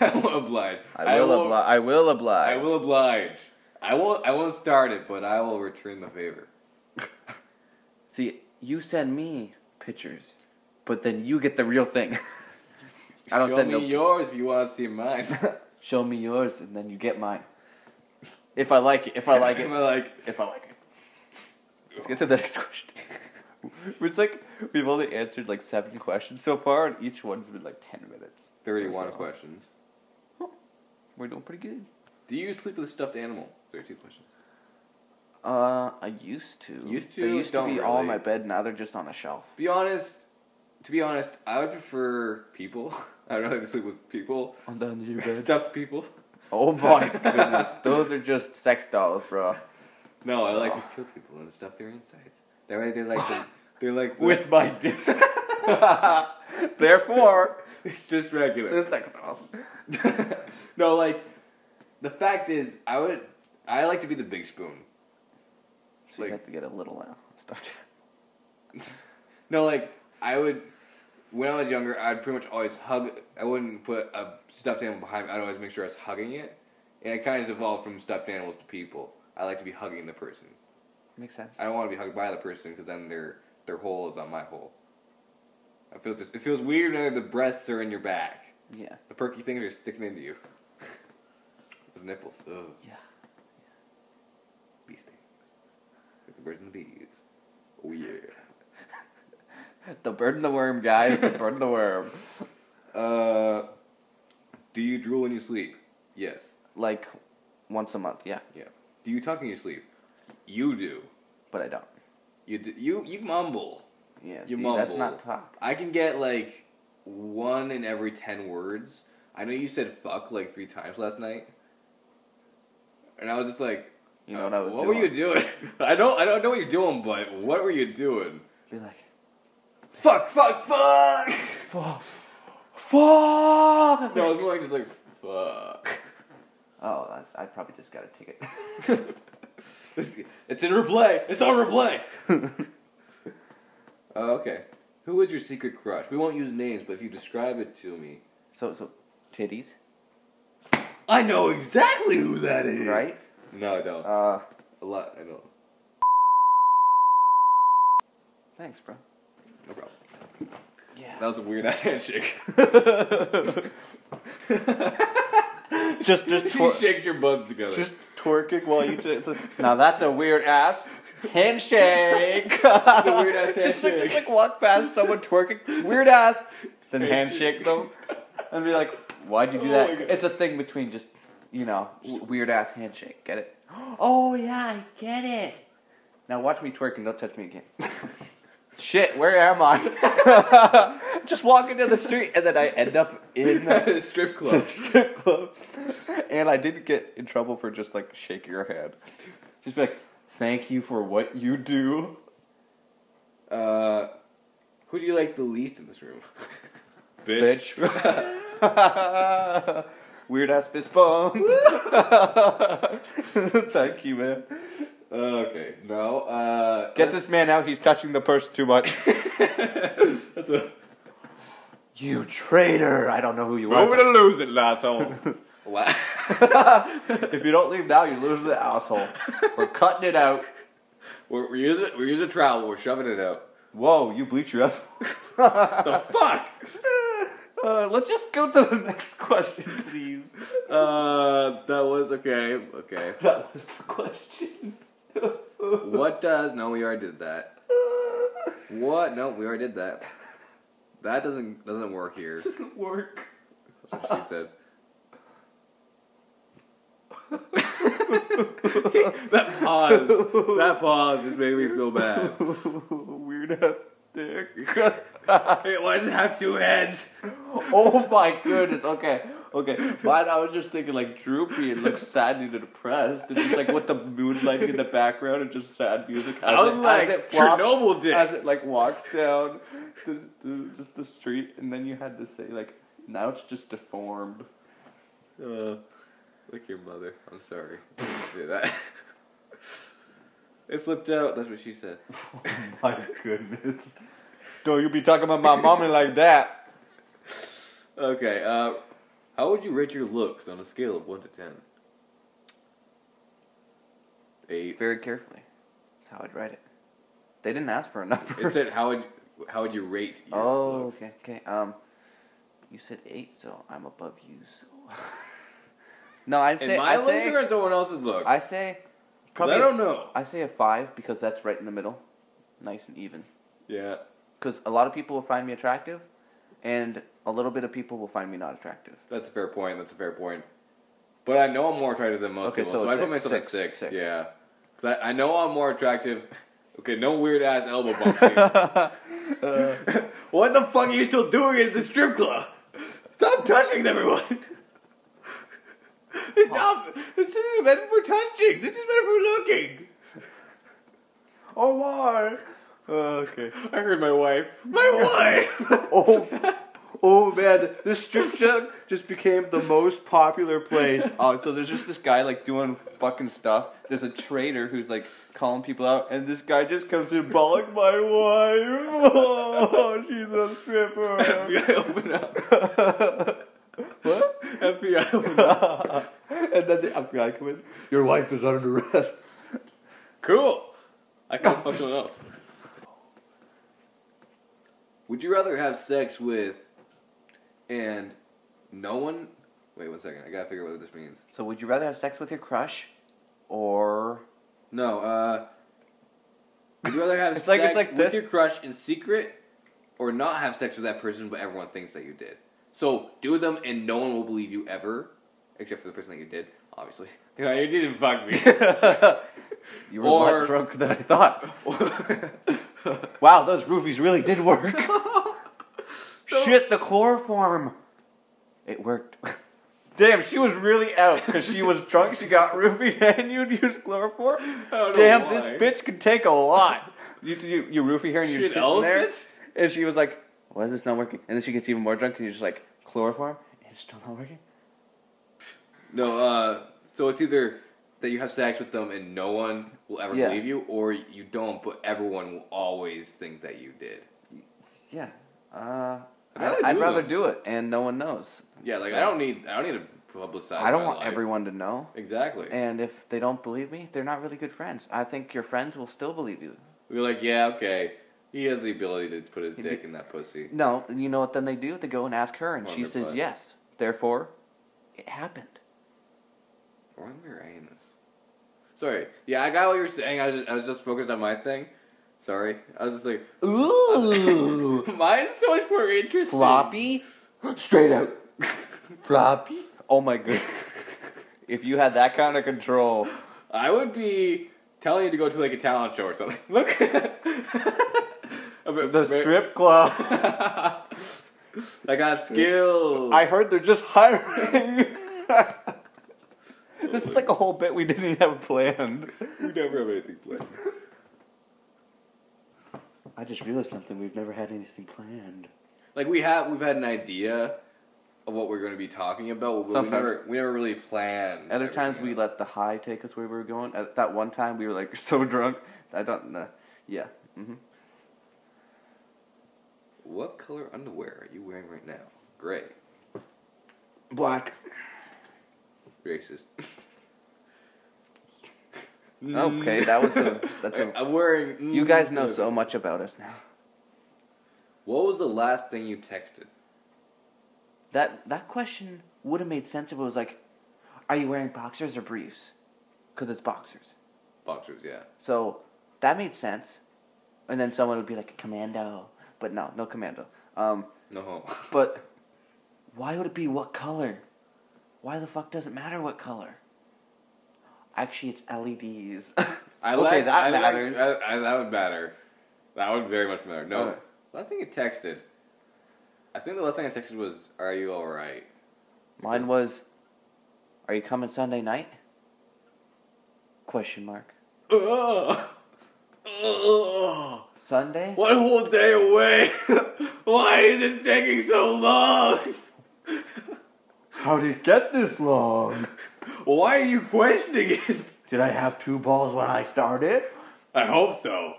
I won't oblige. I will oblige. I will oblige. I will oblige. I won't. I won't start it, but I will return the favor. See, you send me pictures, but then you get the real thing. I don't Show send me no. yours if you want to see mine. Show me yours, and then you get mine. If I like it, if I like it, If it, I like. if I like it. Let's get to the next question. It's like we've only answered like seven questions so far, and each one's been like ten minutes. Thirty-one So, questions. We're doing pretty good. Do you sleep with a stuffed animal? Thirty-two questions. Uh, I used to. Used to. They used to Don't be all on my bed. Now they're just on a shelf. Be honest. To be honest, I would prefer people. I'd to sleep with people. On the under your bed. Stuffed people. Oh my goodness, those are just sex dolls, bro. No, I like So- to kill people and stuff their insides. That way they like the, they like the, With my dick. Therefore, it's just regular. they're sex dolls. no, like the fact is, I would I like to be the big spoon. So you Like- have to get a little uh, now. Stuffed. No, like I would when I was younger, I'd pretty much always hug. I wouldn't put a stuffed animal behind me. I'd always make sure I was hugging it, and it kind of evolved from stuffed animals to people. I like to be hugging the person. Makes sense. I don't want to be hugged by the person because then their their hole is on my hole. It feels it feels weird when the breasts are in your back. Yeah. The perky things are sticking into you. Those nipples. Ugh. Yeah. Bee stings. Like the birds and the bees. Oh yeah. The bird and the worm, guys. The bird and the worm. Uh, do you drool when you sleep? Yes. Like once a month, yeah, Yeah. Do you talk in your sleep? You do. but I don't. You do, you you mumble. Yeah. You see, mumble. that's not talk. I can get like one in every ten words. I know you said fuck like three times last night, and I was just like, You know what I was What doing? were you doing? I don't I don't know what you're doing, but what were you doing? Be like, Fuck! Fuck! Fuck! fuck, fuck. no, it's more like just like fuck. Oh, that's, I probably just got a ticket. It's, it's in replay. It's on replay. uh, okay. Who is your secret crush? We won't use names, but if you describe it to me, so, so, titties, I know exactly who that is. right? No, I don't. Uh, A lot. I don't. thanks, bro. No problem. Yeah. That was a weird ass handshake. Just- just she twer- shakes your buds together. Just twerking while you. T- t- now that's a weird ass. handshake. a weird-ass just, like, handshake. just like walk past someone twerking, weird ass, then handshake them, and be like, "Why'd you do Oh that?" It's a thing between just you know weird ass handshake. Get it? Oh yeah, I get it. Now watch me twerk and don't touch me again. Shit, where am I? just walk into the street and then I end up in a strip club. strip club. And I didn't get in trouble for just like shaking her hand. Just be like, thank you for what you do. Uh, who do you like the least in this room? Bitch. Weird ass fist bump. thank you, man. Okay, no. Uh, Get this man out, he's touching the purse too much. That's a. you traitor! I don't know who you We're are. gonna lose it, asshole. If you don't leave now, you lose the asshole. We're cutting it out. we're, we're using we're using trowel. We're shoving it out. Whoa, you bleach your asshole. The fuck? Uh, let's just go to the next question, please. Uh, that was okay. Okay. That was the question. What does? No, we already did that. What? No, we already did that. That doesn't doesn't work here. Work. That's what she said. that pause. That pause just made me feel bad. Weird ass dick. Hey, why does it have two heads? oh my goodness. Okay. Okay. Mine, I was just thinking like droopy and looks sad and depressed. And just like with the moonlighting in the background and just sad music. As I was it, like, as it flops, Chernobyl dick. As it like walks down the, the, just the street. And then you had to say like, now it's just deformed. Uh, like your mother. I'm sorry. I didn't say that. It slipped out. That's what she said. My goodness. Don't you be talking about my mommy like that. Okay. Uh, how would you rate your looks on a scale of one to ten? Eight. Very carefully. That's how I'd write it. They didn't ask for a number. It said how would how would you rate your oh, looks? okay, okay. Um, you said eight, so I'm above you. So no, I'd And say my I looks say or someone else's looks? I say probably I don't know. I say a five because that's right in the middle, nice and even. Yeah. Because a lot of people will find me attractive, and a little bit of people will find me not attractive. That's a fair point. That's a fair point. But I know I'm more attractive than most Okay, people, so so, I put myself six, at six. six. Yeah, because I, I know I'm more attractive. Okay, no weird ass elbow bumps. here. what the fuck are you still doing at the strip club? Stop touching everyone. Stop! This isn't meant for touching. This is meant for looking. Oh my! Uh, okay. I heard my wife. My wife. Oh, oh man, this strip club just became the most popular place. Oh, so there's just this guy like doing fucking stuff. There's a trader who's like calling people out, and this guy just comes in bawling, "My wife, oh, she's a stripper." FBI, open up. what? FBI, open up. and then the FBI come in. Your wife is under arrest. Cool. I can't fuck someone else. Would you rather have sex with and no one? Wait one second. I gotta figure out what this means. So, would you rather have sex with your crush, or No. uh... Would you rather have It's sex like- it's like with this. your crush in secret, or not have sex with that person, but everyone thinks that you did? So do them, and no one will believe you ever, except for the person that you did, obviously. You know, you didn't fuck me. you were a lot drunk than I thought? Wow, those roofies really did work. Shit, the chloroform. It worked. Damn, she was really out because she was drunk. She got roofied, and you'd use chloroform. don't know Damn, why. this bitch can take a lot. You you, you roofie her, and you're Shit, sitting there, and she was like, "Why is this not working?" And then she gets even more drunk, and you're just like, "Chloroform, it's still not working." No, uh, so it's either that you have sex with them and no one will ever Yeah. believe you, or you don't, but everyone will always think that you did. Yeah. Uh, I'd rather I'd do rather do it, and no one knows. Yeah, like So- I don't need, I don't need to publicize. I don't my want life. everyone to know. Exactly. And if they don't believe me, they're not really good friends. I think your friends will still believe you. We're like, yeah, okay. He has the ability to put his dick in that pussy. No, you know what then they do? They go and ask her, and On she says butt. yes. Therefore, it happened. Or on their anus. Sorry. Yeah, I got what you were saying. I was just, I was just focused on my thing. Sorry. I was just like, Ooh, mine's so much more interesting. floppy, straight out, floppy. Oh my goodness! If you had that kind of control, I would be telling you to go to like a talent show or something. Look. the strip club. I got skills. I heard they're just hiring. this is like a whole bit we didn't have planned. we never have anything planned. I just realized something. We've never had anything planned. Like we have, we've had an idea of what we're going to be talking about. But we Sometimes. never, we never really planned. Other times we let the high take us where we were going. At that one time, we were like so drunk. I don't know. Yeah. hmm What color underwear are you wearing right now? Gray. Black. Racist. Okay, that was a. That's a. I'm wearing. You guys know so much about us now. What was the last thing you texted? That that question would have made sense if it was like, "Are you wearing boxers or briefs?" Because it's boxers. Boxers, yeah. So that made sense. And then someone would be like, "Commando," but no, no commando. Um, No but why would it be what color? Why the fuck does it matter what color? Actually, it's LEDs. I okay, like, that I like- matters. I- I- that would matter. That would very much matter. No, Okay. last thing I texted. I think the last thing I texted was, "Are you all right?" Mine was, "Are you coming Sunday night?" Question mark. Ugh. Ugh. Sunday? One whole day away. Why is it taking so long? How did it get this long? Why are you questioning it? Did I have two balls when I started? I hope so.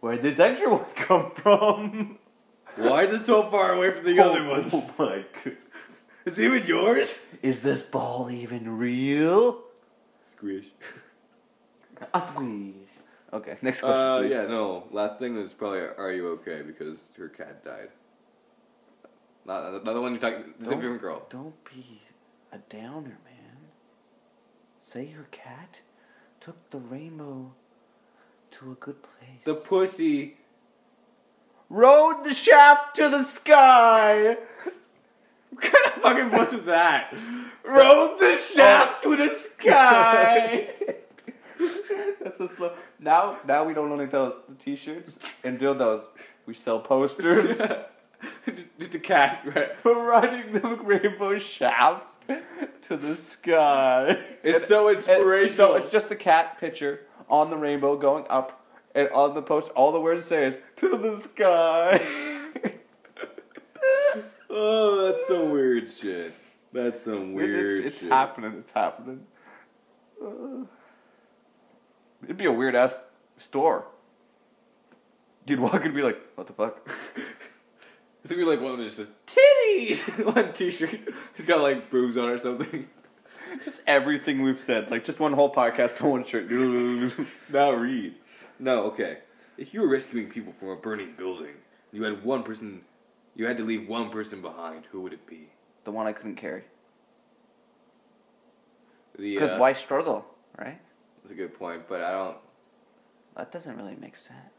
Where'd this extra one come from? Why is it so far away from the other ones? Oh my goodness. Is it even yours? Is this ball even real? Squish. A squeeze. Okay, next question. Uh, please. yeah, no. Last thing was probably, "Are you okay?" Because her cat died. Not, another one you're talking. This is a different girl. Don't be a downer, man. Say your cat took the rainbow to a good place. The pussy. rode the shaft to the sky. What kind of fucking puss was that? Rode the shaft to the sky. That's a slow. Now, now we don't only sell t-shirts and dildos. We sell posters just, just a cat, right? riding the rainbow shaft to the sky. It's so And inspirational. so it's just the cat picture on the rainbow going up, and on the post, all the words say is "to the sky." oh, that's some weird shit. That's some weird it's it's shit. happening. It's happening. Uh, it'd be a weird ass store. You'd walk and be like, "What the fuck?" It's gonna be like one of just says titties one T-shirt. He's got like boobs on or something. just everything we've said, like just one whole podcast on one shirt. now read. No, okay. If you were rescuing people from a burning building, you had one person, you had to leave one person behind. Who would it be? the one I couldn't carry. The Because uh, why struggle, right? That's a good point, but I don't. That doesn't really make sense.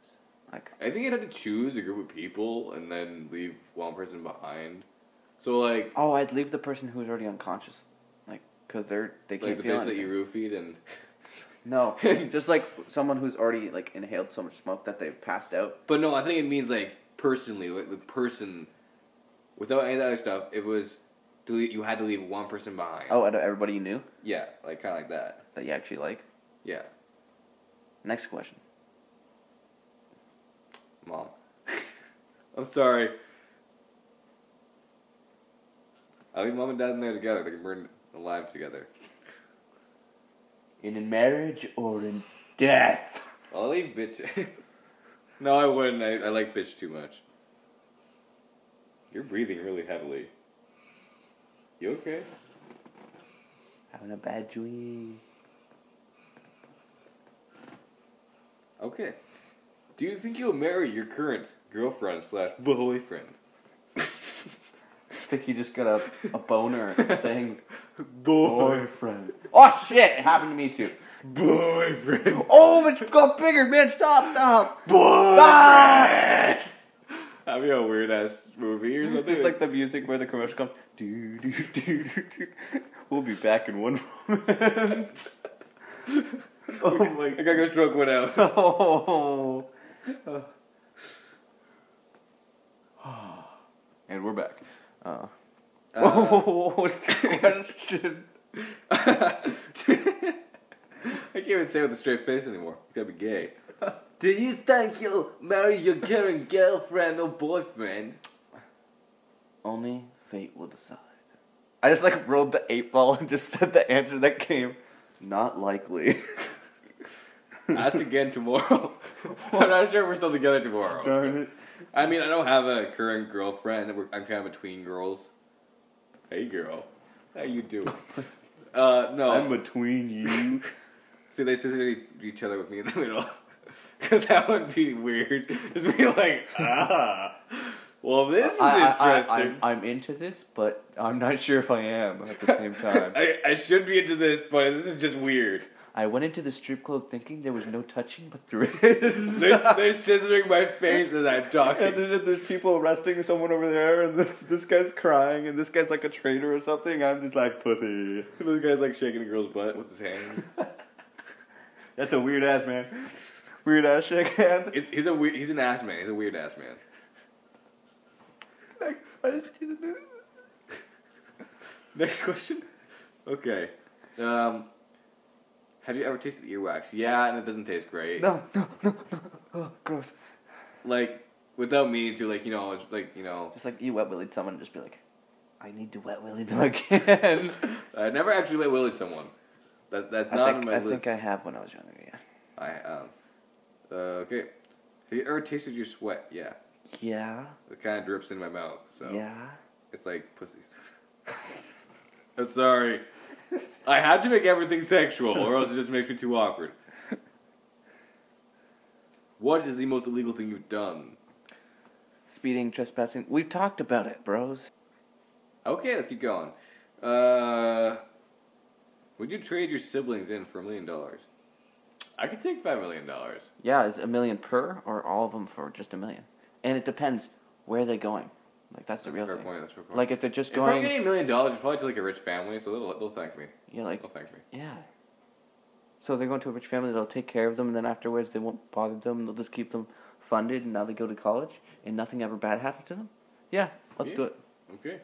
Like, I think you'd have to choose a group of people and then leave one person behind. So like, oh, I'd leave the person who's already unconscious, like, because they're they can't the feel bitch that you roofied and No, just like someone who's already like inhaled so much smoke that they've passed out. But no, I think it means like personally, like the person, without any of that other stuff. It was leave, you had to leave one person behind. Oh, and everybody you knew yeah, like kind of like that. that you actually like. Yeah, Next question. Mom. I'm sorry. I leave mom and dad in there together. They can burn alive together. In a marriage or in death? I'll leave bitch. no, I wouldn't. I, I like bitch too much. You're breathing really heavily. You okay? Having a bad dream. Okay. Do you think you'll marry your current girlfriend slash boyfriend? I think you just got a, a boner saying Boyfriend. Oh shit! It happened to me too. Boyfriend. Oh, it's got bigger, man! Stop! Stop! Boyfriend. That'd be a weird ass movie or something. Just like the music where the commercial comes. Do, do, do, do. We'll be back in one moment. oh my I gotta go stroke one out. Oh. and we're back. Uh, Uh, what was the question? I can't even say it with a straight face anymore. You gotta be gay. Do you think you'll marry your current girlfriend or boyfriend? Only fate will decide. I just like rolled the eight ball and just said the answer that came. Not likely. Ask again tomorrow. I'm not sure we're still together tomorrow. Darn it. I mean, I don't have a current girlfriend. I'm kind of between girls. Hey, girl. How you doing? Uh, no. I'm between you. See, they sit each other with me in the middle. Because that would be weird. Just be like, ah. Well, this is I, interesting. I, I'm, I'm into this, but I'm not sure if I am at the same time. I, I should be into this, but this is just weird. I went into the strip club thinking there was no touching, but there is. They're, they're scissoring my face as I'm And talking. there's, there's people arresting someone over there, and this this guy's crying, and this guy's like a traitor or something. I'm just like, pussy. This guy's like shaking a girl's butt with his hand. That's a weird ass man. Weird ass shake hand. He's, he's a weird, he's an ass man. He's a weird ass man. Like, I just can't do. Next question. Okay. Um, have you ever tasted earwax? Yeah, and it doesn't taste great. No, no, no, no. Oh, gross. Like without meaning to, like you know, it's like you know, Just like you wet willied someone, and just be like, I need to wet willy them again. I never actually went willy someone. That that's I not think on my I list. think I have when I was younger. Yeah. I um. Uh, okay. Have you ever tasted your sweat? Yeah. Yeah. It kind of drips in my mouth, so Yeah. it's like pussies. I'm sorry. I had to make everything sexual, or else it just makes me too awkward. What is the most illegal thing you've done? Speeding, trespassing. We've talked about it, bros. Okay, let's keep going. Uh, would you trade your siblings in for a million dollars? I could take five million dollars. Yeah, is a million per or all of them for just a million? And it depends where they're going. Like that's the That's a real thing. point. That's a fair point. Like if they're just if I'm going, getting a million dollars, it's probably to like a rich family, so they'll they'll thank me. yeah, like They'll thank me. yeah. So they're going to a rich family. They'll take care of them, and then afterwards they won't bother them. They'll just keep them funded, and now they go to college, and nothing ever bad happens to them. Yeah, let's Yeah. do it. Okay.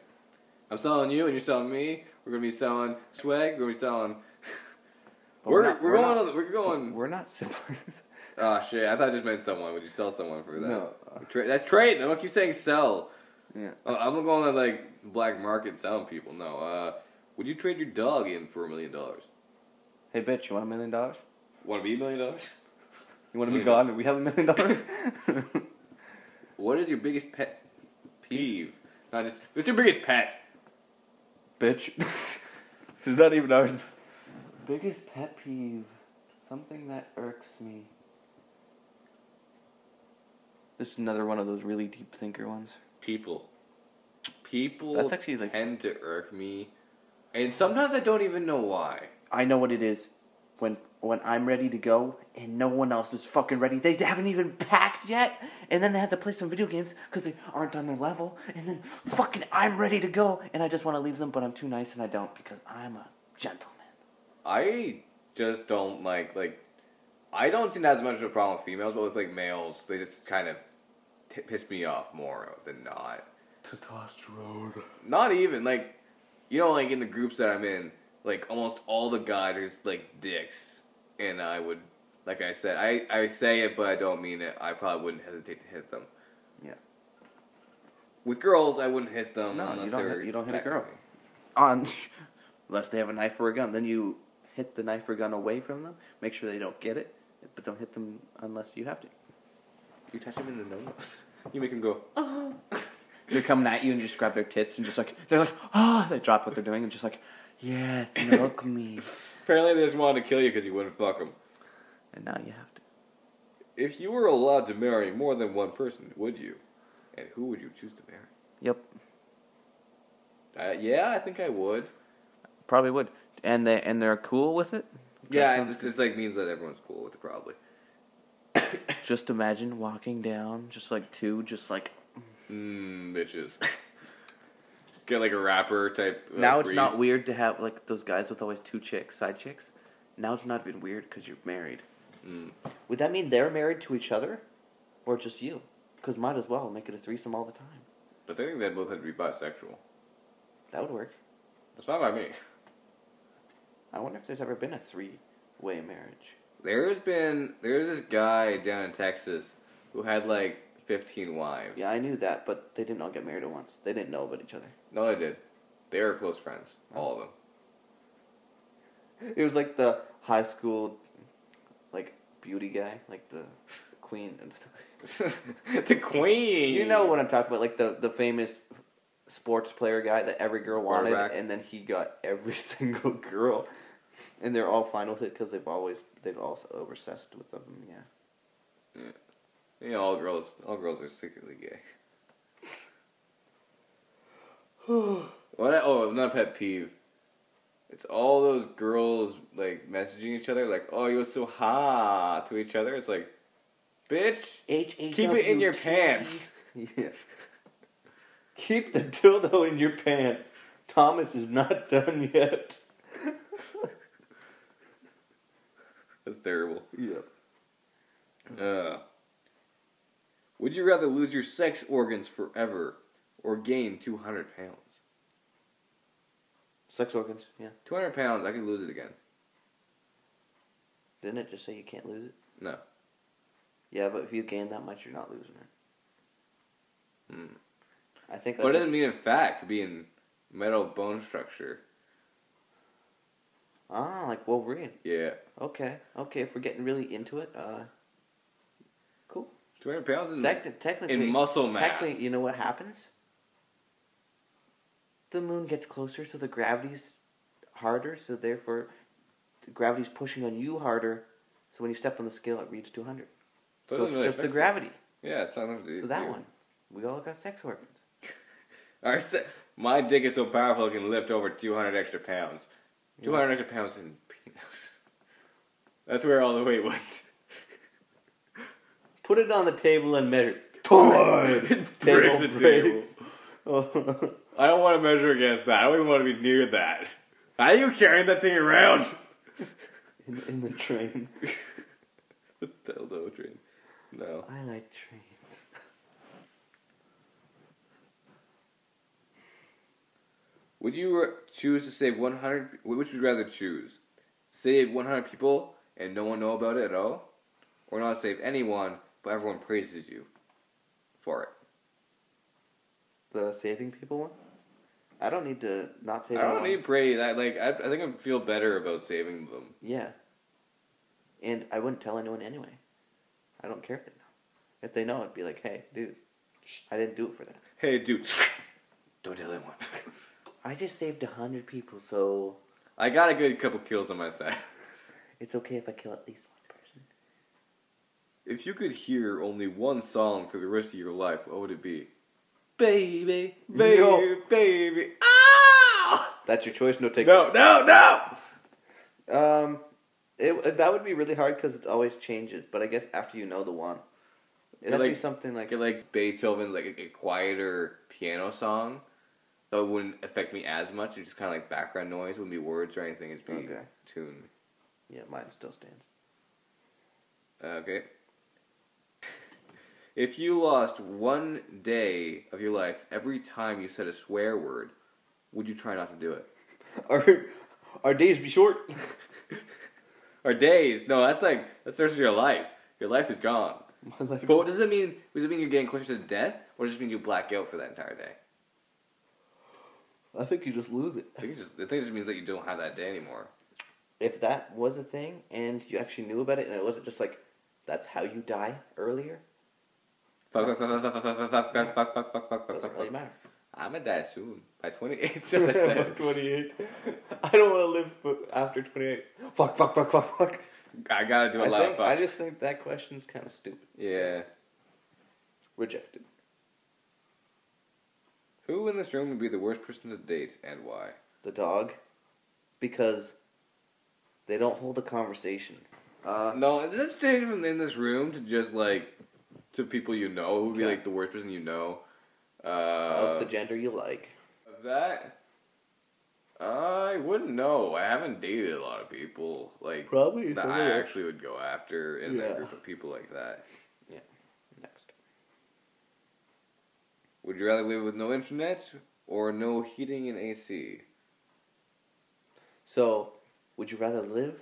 I'm selling you, and you're selling me. We're gonna be selling swag. We're gonna be selling. We're we're not- we're, we're going. not- on, we're going. We're not siblings. Oh shit! I thought I just meant someone. Would you sell someone for that? No. Tra- that's trade. I'm gonna keep saying sell. Yeah. Uh, I'm not going to like black market selling people. No. Uh, would you trade your dog in for a million dollars? Hey, bitch, you want a million dollars? Want to be a million dollars? You want to be gone? and We have a million dollars. What is your biggest pet peeve? Not just. What's your biggest pet? bitch. It's not even ours. Biggest pet peeve. Something that irks me. This is another one of those really deep thinker ones. People. People. That's actually, like- tend to irk me, and sometimes I don't even know why. I know what it is. When when I'm ready to go and no one else is fucking ready, they haven't even packed yet, and then they have to play some video games because they aren't on their level, and then fucking I'm ready to go, and I just want to leave them, but I'm too nice and I don't because I'm a gentleman. I just don't like like. I don't see that as much of a problem with females, but with like males, they just kind of t- piss me off more than not. Testosterone. Not even like, you know, like in the groups that I'm in, like almost all the guys are just like dicks, and I would, like I said, I I say it, but I don't mean it. I probably wouldn't hesitate to hit them. Yeah. With girls, I wouldn't hit them No, you unless don't they're hit- you don't hit a girl. me. on unless they have a knife or a gun. Then you hit the knife or gun away from them. Make sure they don't get it, but don't hit them unless you have to. You touch them in the nose. You make them go. Oh. They're coming at you and you just grab their tits and just like they're like ah they drop what they're doing and just like yes milk me Apparently, they just wanted to kill you because you wouldn't fuck them. and now you have to. If you were allowed to marry more than one person, would you? And who would you choose to marry? Yep. Uh, yeah, I think I would. Probably would, and they and they're cool with it. Yeah, That and sounds it's, it's like means that everyone's cool with it probably. Just imagine walking down, just like two, just like Mmm, bitches. Get like a rapper type. uh, now it's not weird to have like those guys with always two chicks, side chicks. Now it's not even weird because you're married. Mm. Would that mean they're married to each other, or just you? Because might as well make it a threesome all the time. But I think they both had to be bisexual. That would work. That's not by me. I wonder if there's ever been a three-way marriage. There's been there's this guy down in Texas who had like 15 wives. Yeah, I knew that, but they didn't all get married at once. They didn't know about each other. No, they did. They were close friends, oh. all of them. It was like the high school, like beauty guy, like the queen. the queen. You know what I'm talking about, like the the famous sports player guy that every girl wanted, and then he got every single girl, and they're all fine with it because they've always they've also obsessed with them. Yeah. You know, all girls, all girls are secretly gay. what? I- Oh, not a pet peeve. It's all those girls like messaging each other, like, "Oh, you're so hot" to each other. It's like, bitch, H H. keep it in your pants. Yeah. Keep the dildo in your pants. Thomas is not done yet. That's terrible. Yep. Uh, would you rather lose your sex organs forever or gain 200 pounds? Sex organs. Yeah. 200 pounds, I could lose it again. Didn't it just say you can't lose it? No. Yeah, but if you gain that much, you're not losing it. Hmm. I think. But it doesn't mean in fact, it could be in metal bone structure. Ah, like Wolverine. Yeah. Okay, okay. If we're getting really into it, uh, cool. 200 pounds is Techni- technically, in muscle mass. Technically, you know what happens? The moon gets closer, so the gravity's harder. So therefore, the gravity's pushing on you harder. So when you step on the scale, it reads two hundred. So it's really just the gravity. Yeah, it's not do So that one, we all got sex organs. Our se- my dick is so powerful it can lift over 200 extra pounds. 200 extra pounds in penis. That's where all the weight went. Put it on the table and measure. Breaks Table the breaks. table. I don't want to measure against that. I don't even want to be near that. How are you carrying that thing around? in, in the train. the dildo train. No. I like trains. Would you choose to save 100? Which would you rather choose? Save 100 people and no one know about it at all? Or not save anyone, but everyone praises you for it? The saving people one. I don't need to not save. I don't anyone. need praise. I like. I, I think I feel better about saving them. Yeah. And I wouldn't tell anyone anyway. I don't care if they know. If they know, I'd be like, hey, dude, I didn't do it for that. Hey, dude, don't tell anyone. I just saved a hundred people, so I got a good couple kills on my side. it's okay if I kill at least one person. If you could hear only one song for the rest of your life, what would it be? Baby, Baby, No. baby. Ah! That's your choice. No take. No, no, no! Um, it that would be really hard because it always changes. But I guess after you know the one, it'd like- be something like Get like Beethoven's like a, a quieter piano song. So it wouldn't affect me as much. It's just kind of like background noise. It Wouldn't be words or anything. It's be Okay. tune. yeah, mine still stands. Okay. If you lost one day of your life every time you said a swear word, would you try not to do it? Our our days be short. our days? No, that's like that's the rest of your life. Your life is gone. My life- But what does it mean? Does it mean you're getting closer to death, or does it mean you black out for that entire day? I think you just lose it. I think it just, I think it just means that you don't have that day anymore. If that was a thing and you actually knew about it, and it wasn't just like that's how you die earlier, Fuck, fuck, fuck, fuck, fuck, fuck, fuck, fuck, fuck, fuck, fuck, fuck, doesn't matter. I'm gonna die soon by 28. As I said, 28. I don't want to live after 28. Fuck, fuck, fuck, fuck, fuck. I gotta do a I, lot think, of I just think that question's kind of stupid. Yeah. Rejected. Who in this room would be the worst person to date and why? The dog. because they don't hold a conversation. Uh, No, let's change from in this room to just like to people you know who would be like the worst person you know. Uh, of the gender you like. of that, I wouldn't know. I haven't dated a lot of people like Probably that. I actually would go after in Yeah. a group of people like that. Next. Would you rather live with no internet or no heating and AC? So, would you rather live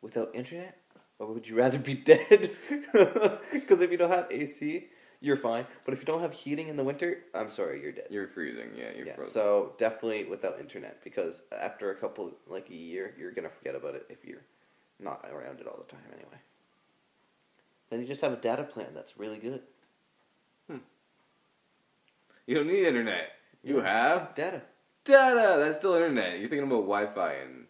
without internet, or would you rather be dead? Because if you don't have AC, you're fine. But if you don't have heating in the winter, I'm sorry, you're dead. You're freezing. Yeah, you're yeah. frozen. So definitely without internet, because after a couple, like a year, you're gonna forget about it if you're not around it all the time anyway. Then you just have a data plan that's really good. You don't need internet. You have Data. data. That's still internet. You're thinking about Wi-Fi and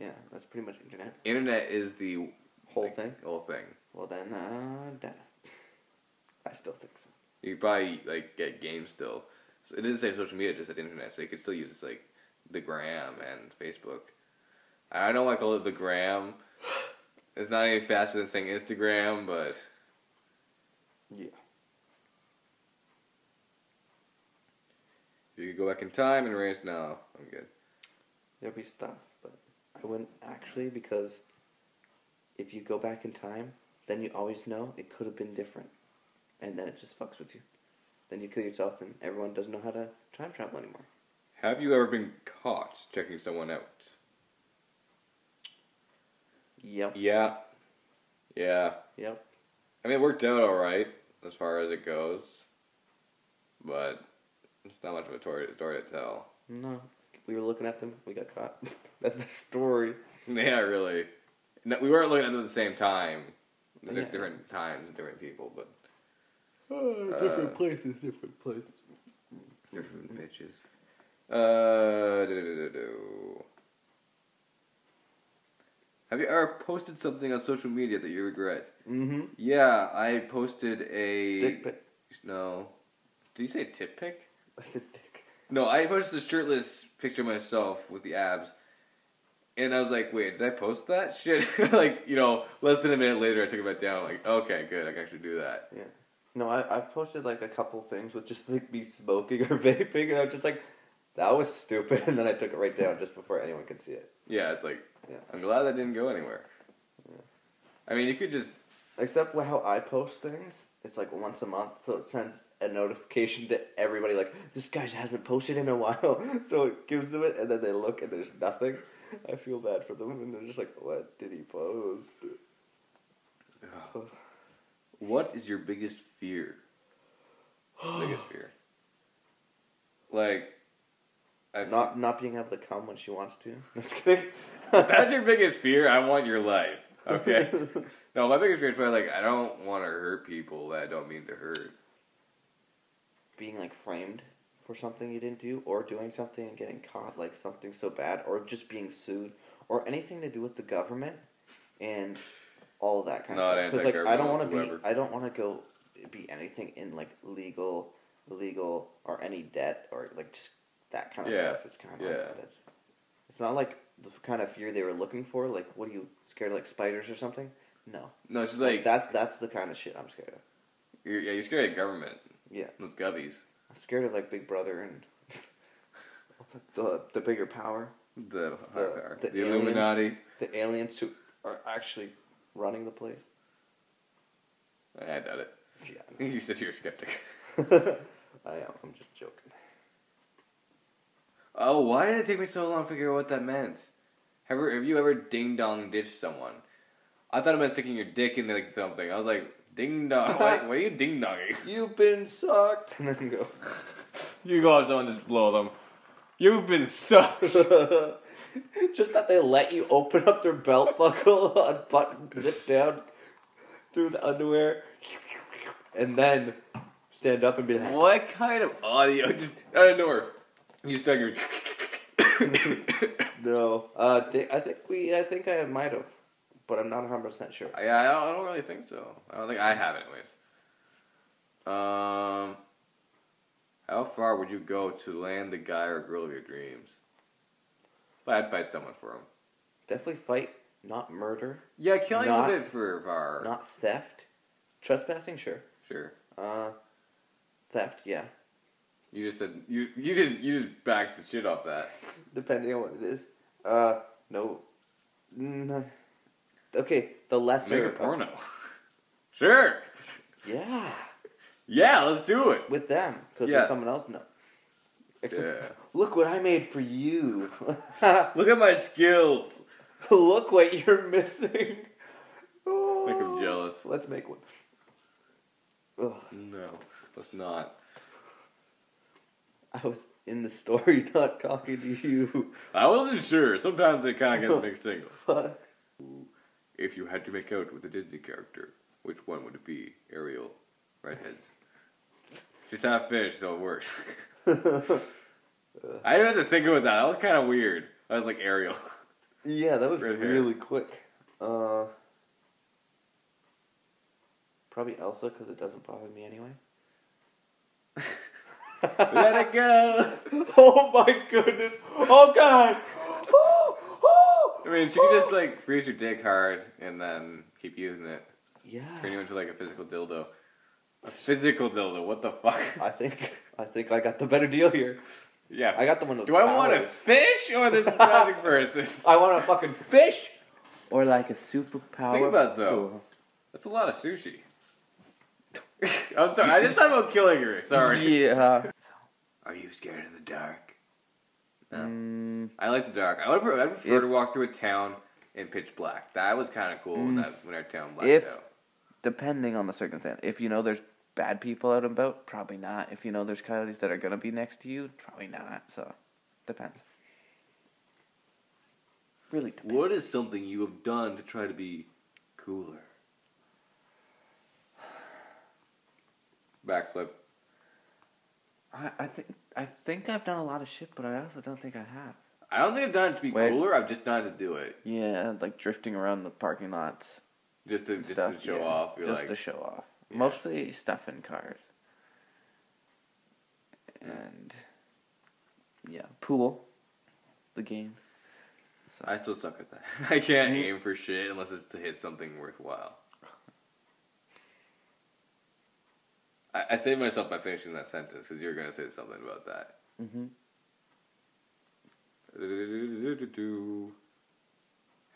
Yeah, that's pretty much internet. internet is the Whole like, thing. Whole thing. Well then, uh, data. I still think so. You could probably like get games still. So it didn't say social media; it just said internet. So you could still use like the gram and Facebook. I don't want to call it the gram. It's not any faster than saying Instagram, but Yeah. You could go back in time and erase now, I'm good. There'd be stuff, but I wouldn't actually because if you go back in time, then you always know it could have been different, and then it just fucks with you. Then you kill yourself, and everyone doesn't know how to time travel anymore. Have you ever been caught checking someone out? Yep. Yeah. Yeah. Yep. I mean, it worked out all right as far as it goes, but it's not much of a story, story to tell. No, we were looking at them. We got caught. That's the story. Yeah, really. No, we weren't looking at them at the same time. They're Yeah. different times different people, but different Uh, places, different places. different bitches. Uh, do-do-do-do-do. Have you ever posted something on social media that you regret? Mm-hmm. Yeah, I posted a Dick pic. no. Did you say tip pic? That's a dick. No, I posted a shirtless picture of myself with the abs. And I was like, wait, did I post that? Shit. like, you know, less than a minute later, I took it back down. I'm Like, okay, good, I can actually do that. Yeah. No, I I've posted like a couple things with just like me smoking or vaping, and I'm just like, that was stupid, and then I took it right down just before anyone could see it. Yeah, it's like, Yeah. I'm glad that didn't go anywhere. Yeah. I mean, you could just, Except how I post things, it's like once a month, so it sends a notification to everybody like this guy hasn't posted in a while. So it gives them it, and then they look and there's nothing. I feel bad for them, and they're just like, "What did he post?" what is your biggest fear? biggest fear. Like, I Not not being able to come when she wants to. Just kidding. That's your biggest fear, I want your life. Okay? no, my biggest fear is probably like, I don't want to hurt people that I don't mean to hurt. being like framed for something you didn't do, or doing something and getting caught like something so bad, or just being sued, or anything to do with the government and all that kind Not of stuff. Because like I don't want to be, I don't want to go be anything in like legal, legal or any debt or like just that kind of Yeah, stuff. Is kind of yeah. like that's. It's not like the kind of fear they were looking for. Like, what are you scared of, like spiders or something? No, No, it's just like, like, that's that's the kind of shit I'm scared of. you're, yeah, you're scared of government. Yeah. Those gubbies. I'm scared of like Big Brother and the the bigger power, The, The- the, the the aliens. Illuminati. the aliens who are actually running the place. I doubt it. Yeah, You said you're a skeptic. I am. I'm just joking. Oh, why did it take me so long to figure out what that meant? Have, have you ever ding dong ditched someone? I thought it meant sticking your dick in like something. I was like, ding dong. Why, why are you ding donging? You've been sucked, and then go. You go have someone just blow them. You've been sucked. just that they let you open up their belt buckle, unbutton, zip down through the underwear, and then stand up and be like, what kind of audio? Just out of nowhere. You stuck your. "No." Uh, I think we. I think I might have, but I'm not 100 percent sure. Yeah, I don't, I don't really think so. I don't think I have, anyways. Um, how far would you go to land the guy or girl of your dreams? but I'd fight someone for him. Definitely fight, not murder, Yeah, killing's Not- a bit for far. not theft. Trespassing, sure. Sure. Uh, theft, yeah. You just said you you just you just backed the shit off that. Depending on what it is. Uh, no. Mm, okay, the lesser. Make a porno. sure. Yeah, Yeah, let's do it. with them, because Yeah. with someone else, no. Except, Yeah. look what I made for you. Look at my skills. look what you're missing. Oh. Make him oh. jealous. Let's make one. Ugh, No, let's not. I was in the story, not talking to you. I wasn't sure. Sometimes they kind of get mixed signals. Fuck. If you had to make out with a Disney character, which one would it be? Ariel, redhead. She's not fish, so it works. I didn't have to think about that. That was kind of weird. I was like Ariel. Yeah, that was Red hair. really quick. Uh, probably Elsa because it doesn't bother me anyway. Let it go. oh my goodness! Oh god! I mean, she could just like freeze your dick hard and then keep using it. yeah. Turn you into like a physical dildo. A physical dildo. What the fuck? I think I think I got the better deal here. Yeah. I got the one. Do I want a powers. fish or this magic person? I want a fucking fish, or like a superpower. Think about though. That's a lot of sushi. I'm sorry. I just thought about killing her. Sorry. Yeah. Are you scared of the dark? No. Mm, I like the dark. I would prefer, I prefer to walk through a town in pitch black. That was kind of cool when Mm. that when our town blacked If- out. depending on the circumstance. If you know there's bad people out and about, probably not. If you know there's coyotes that are gonna be next to you, probably not. So, depends. Really depends. What is something you have done to try to be cooler? Backflip. I, I think I think I've done a lot of shit, but I also don't think I have. I don't think I've done it to be Wait. cooler. I've just done it to do it, Yeah, like drifting around the parking lots, just to just stuff. to show yeah, off. You're just like, to show off. Yeah. Mostly stuff in cars. Hmm. And yeah, pool, the game. So I still suck at that. I can't aim for shit unless it's to hit something worthwhile. I, I saved myself by finishing that sentence because you were going to say something about that. hmm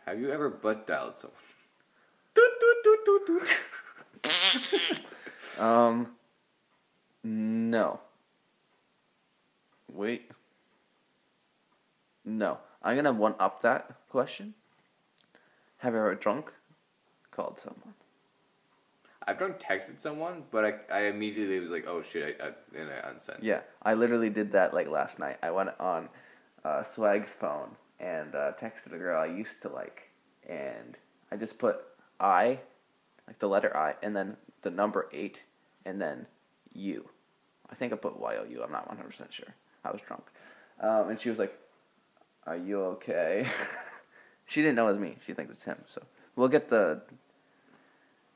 Have you ever butt dialed someone? Um, no. Wait. No. I'm gonna one up that question. Have you ever drunk called someone? I've done texted someone, but I, I immediately was like, oh shit, I, I, and I unsent. Yeah, I literally did that like last night. I went on uh, Swag's phone and uh, texted a girl I used to like, and I just put I, like the letter I, and then the number eight, and then you. I think I put Y O U. I'm not 100 percent sure. I was drunk, um, and she was like, "Are you okay?" she didn't know it was me. She thinks it's him. So we'll get the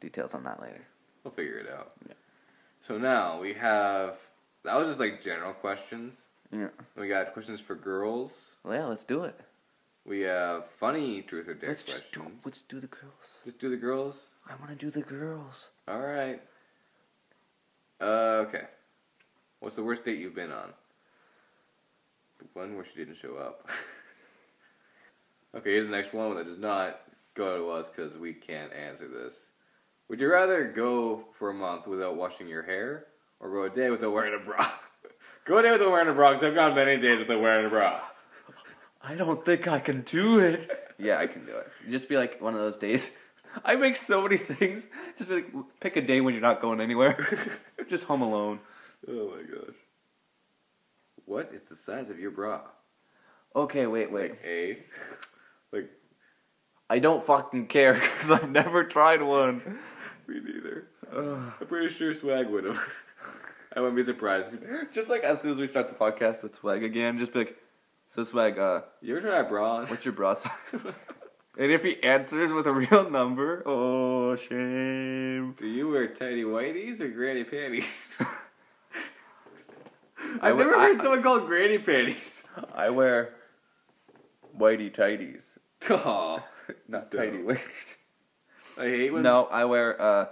details on that later. We'll figure it out. Yeah. So now we have, that was just like general questions. Yeah. We got questions for girls. Well, yeah, let's do it. We have funny truth or dare Let's questions. just do. Let's do the girls. Just do the girls. I want to do the girls. All right. Uh, okay. What's the worst date you've been on? The one where she didn't show up. okay, here's the next one that does not go to us because we can't answer this. Would you rather go for a month without washing your hair or go a day without wearing a bra? go a day without wearing a bra because I've gone many days without wearing a bra. I don't think I can do it. yeah, I can do it. Just be like one of those days. I make so many things. Just be like, pick a day when you're not going anywhere. Just home alone. Oh my gosh. What is the size of your bra? Okay, wait, wait. Like A? Like, I don't fucking care because I've never tried one. Me neither. I'm pretty sure Swag would have. I wouldn't be surprised. Just like as soon as we start the podcast with Swag again, just be like, so Swag, uh, You ever try a bra on? what's your bra size? and if he answers with a real number, oh, shame. Do you wear tidy whities or granny panties? I I've would- never I- heard someone called granny panties. I wear whitey tighties, Aw, not tighty whities. I hate when No, I wear uh,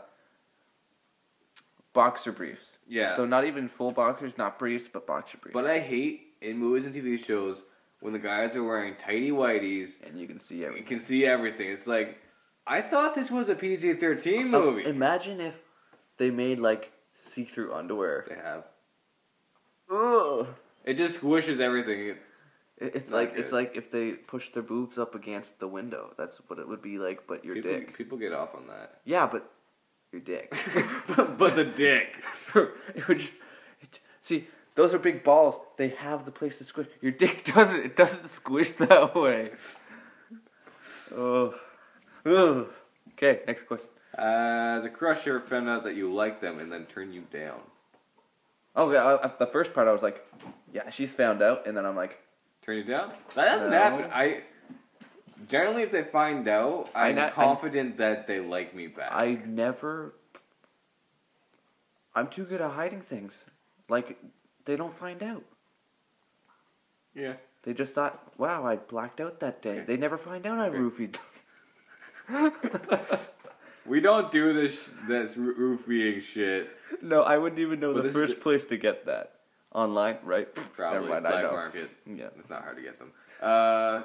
boxer briefs. Yeah. So not even full boxers, not briefs, but boxer briefs. But I hate in movies and TV shows when the guys are wearing tighty whities. and you can see You everything. can see everything. It's like I thought this was a PG thirteen Uh, movie. imagine if they made like see-through underwear. they have. Ugh. It just squishes everything. It- It's Not like it's like if they push their boobs up against the window. That's what it would be like, but your people, dick. People get off on that. Yeah, but your dick. but, but the dick. it would just it, see those are big balls. They have the place to squish. Your dick doesn't. It doesn't squish that way. Oh. Ugh. Okay, next question. Uh, As a crush, you ever found out that you like them and then turn you down? Oh yeah, I, I- the first part I was like, yeah, she's found out, and then I'm like, You down? That doesn't No. happen. I generally, if they find out, I'm not- I- confident that they like me back. I never. I'm too good at hiding things. Like they don't find out. yeah. They just thought, wow, I blacked out that day. They never find out I roofied them. We don't do this this roo- roofing shit. no, I wouldn't even know the this is first the- place to get that. Online, right? Probably Never mind, I black know. market. Yeah. It's not hard to get them. Uh,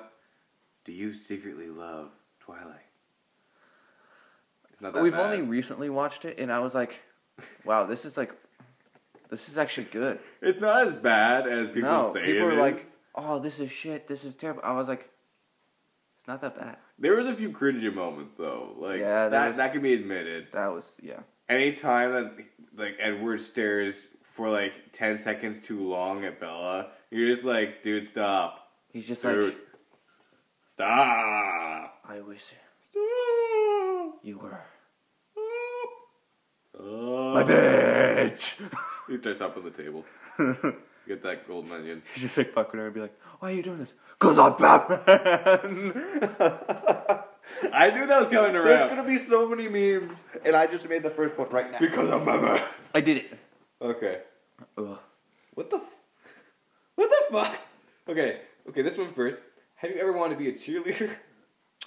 do you secretly love Twilight? It's not that We've bad. only recently watched it, and I was like, wow, this is like, this is actually good. It's not as bad as people no, say people it are like, is. oh, this is shit. This is terrible. I was like, it's not that bad. There was a few cringy moments though. Like Yeah, that was- that can be admitted. That was yeah. Anytime that like Edward stares for like ten seconds too long at Bella, you're just like, dude, stop. He's just Dude. like, Stop. I wish Stop. you were Stop. my bitch. He starts up on the table. Get that golden onion. He's just like fucking her and be like, why are you doing this? Cause I'm Batman. I knew that was coming around. There's gonna be so many memes, and I just made the first one right now. Because I'm Batman. I did it. Okay. Ugh. What the? F- what the fuck? Okay. Okay. This one first. Have you ever wanted to be a cheerleader?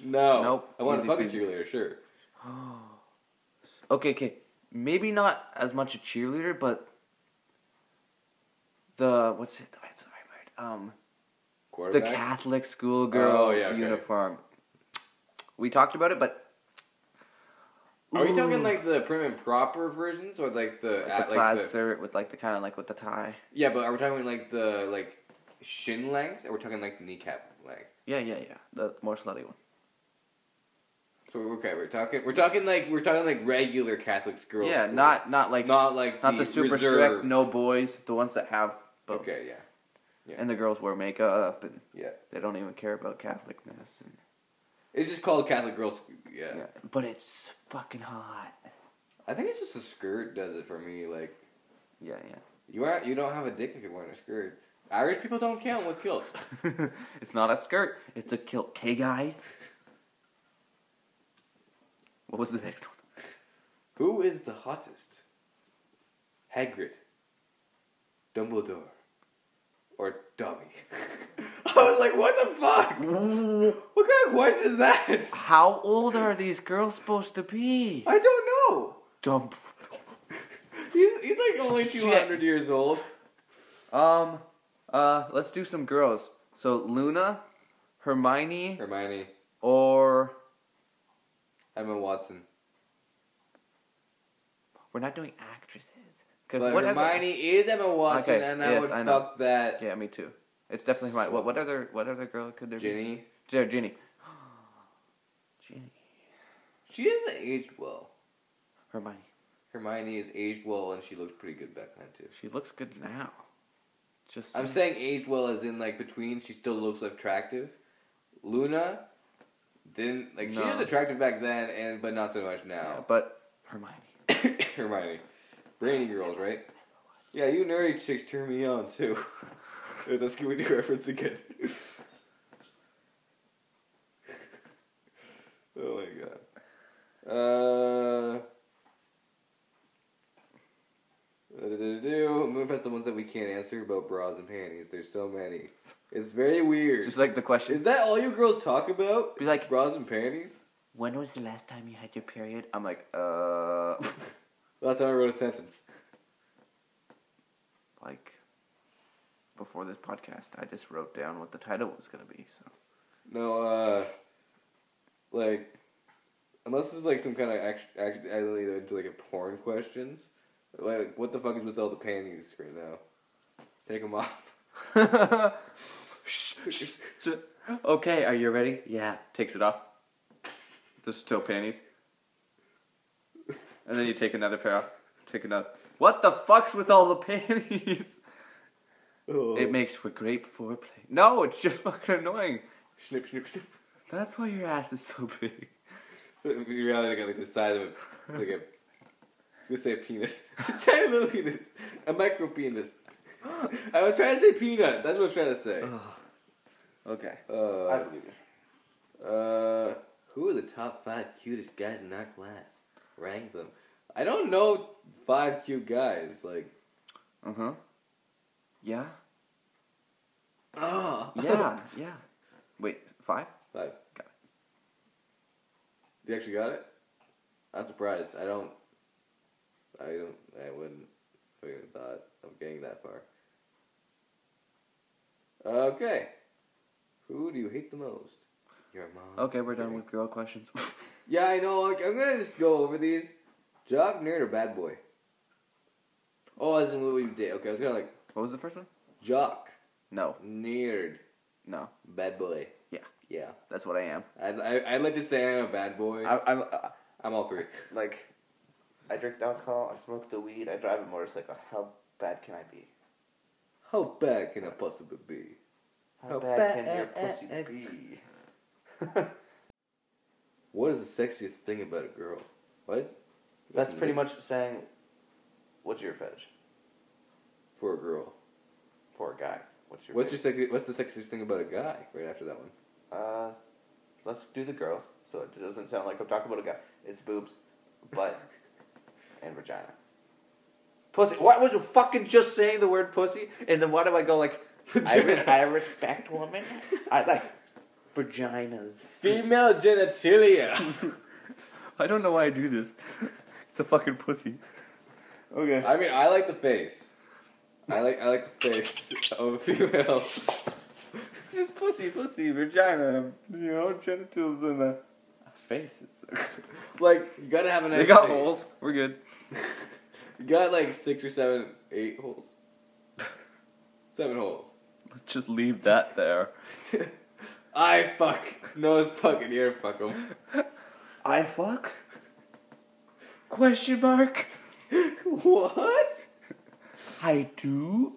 No. Nope. I want to fuck a cheerleader. Sure. Okay, okay. Maybe not as much a cheerleader, but the what's it? What's the right word? Um, the Catholic schoolgirl Oh, yeah, okay. uniform. We talked about it, but Are we Ooh. talking like the prim and proper versions, or like the, Like at, the like the with like the kind of like with the tie? yeah? But are we talking like the like shin length, or we're talking like the kneecap length? Yeah, yeah, yeah. The more slutty one. So okay, we're talking we're talking like we're talking like regular Catholic girls. yeah, school. not not like not like not the, super reserved- strict no boys, the ones that have both. Okay, yeah, yeah. And the girls wear makeup and yeah. they don't even care about Catholicness. And, It's just called Catholic girls. Yeah. yeah. But it's fucking hot. I think it's just a skirt does it for me. Like Yeah, yeah. you are you don't have a dick if you're wearing a skirt. Irish people don't count with kilts. it's not a skirt, it's a kilt. Okay, guys? What was the next one? Who is the hottest? Hagrid, Dumbledore, or dummy. I was like, what the fuck? What kind of question is that? How old are these girls supposed to be? I don't know. Dumb. He's, he's like only Shit. 200 years old. Um, uh, let's do some girls. So Luna, Hermione, Hermione, or Emma Watson. we're not doing actresses. 'Cause But what other- Hermione is Emma Watson, Okay, and I yes, would I know. fuck that. Yeah, me too. It's definitely Hermione. What, what other what other girl could there Ginny. be? Ginny. Ginny. Ginny. She is aged well. Hermione. Hermione is aged well, and she looks pretty good back then too. She looks good now. Just I'm saying aged well as in like between she still looks attractive. Luna didn't like she was attractive back then and but not so much yeah, now. but Hermione. Hermione. Brainy girls, right? Yeah, you nerdy chicks turn me on too. There's a Scooby Doo reference again. oh my god. Uh. Moving past the ones that we can't answer about bras and panties. There's so many. It's very weird. It's just like the question. Is that all you girls talk about? Be like- bras and panties. when was the last time you had your period? I'm like, uh, Last time I wrote a sentence. like before this podcast, I just wrote down what the title was gonna be. So No, uh, like, unless it's like some kind of act- act- into like a porn questions. Like, what the fuck is with all the panties right now? Take them off. Okay, are you ready? Yeah. Takes it off. There's still panties. And then you take another pair off. Take another. What the fuck's with all the panties? Oh. It makes for great foreplay. No, it's just fucking annoying. snip, snip, snip. That's why your ass is so big. In reality, I got like the size of a, like a, I was gonna say a penis. It's a tiny little penis. A micro penis. I was trying to say peanut. That's what I was trying to say. Okay. Uh, I believe you. uh, who are the top five cutest guys in our class? Rank them. I don't know five cute guys. Like, Uh huh. Yeah. ah, Yeah. yeah. Wait, five? five. Got it. You actually got it? I'm surprised. I don't. I don't. I wouldn't have even thought of getting that far. Okay. Who do you hate the most? Your mom. Okay, we're done with girl questions. Yeah, I know. like, I'm gonna just go over these. Jock, nerd, or bad boy? Oh, as in what you did. Okay, I was gonna like what was the first one? jock, No. nerd, No. bad boy. Yeah. Yeah. That's what I am. I'd, I, I'd like to say I'm a bad boy. I, I'm uh, I'm all three. like, I drink the alcohol, I smoke the weed, I drive a motorcycle. How bad can I be? How bad can I possibly be? How, How bad, can your pussy be? What is the sexiest thing about a girl? What is? That's pretty much saying, what's your fetish for a girl. for a guy? What's your What's your sexy, What's the sexiest thing about a guy? Right after that one. Uh, let's do the girls, so it doesn't sound like I'm talking about a guy. It's boobs, butt, and vagina. Pussy. Why was you fucking just saying the word pussy? And then why do I go like I, res- I respect women. I like vaginas. Female genitalia. I don't know why I do this. It's a fucking pussy. Okay. I mean, I like the face. I like I like the face of a female. Just pussy, pussy, vagina. You know, genitals and the faces. Like you gotta have a nice. they got face. holes. We're good. You got like six or seven, eight holes. Seven holes. Let's just leave that there. I fuck. Nose fucking ear fuck them. I fuck? Question mark? what? I do?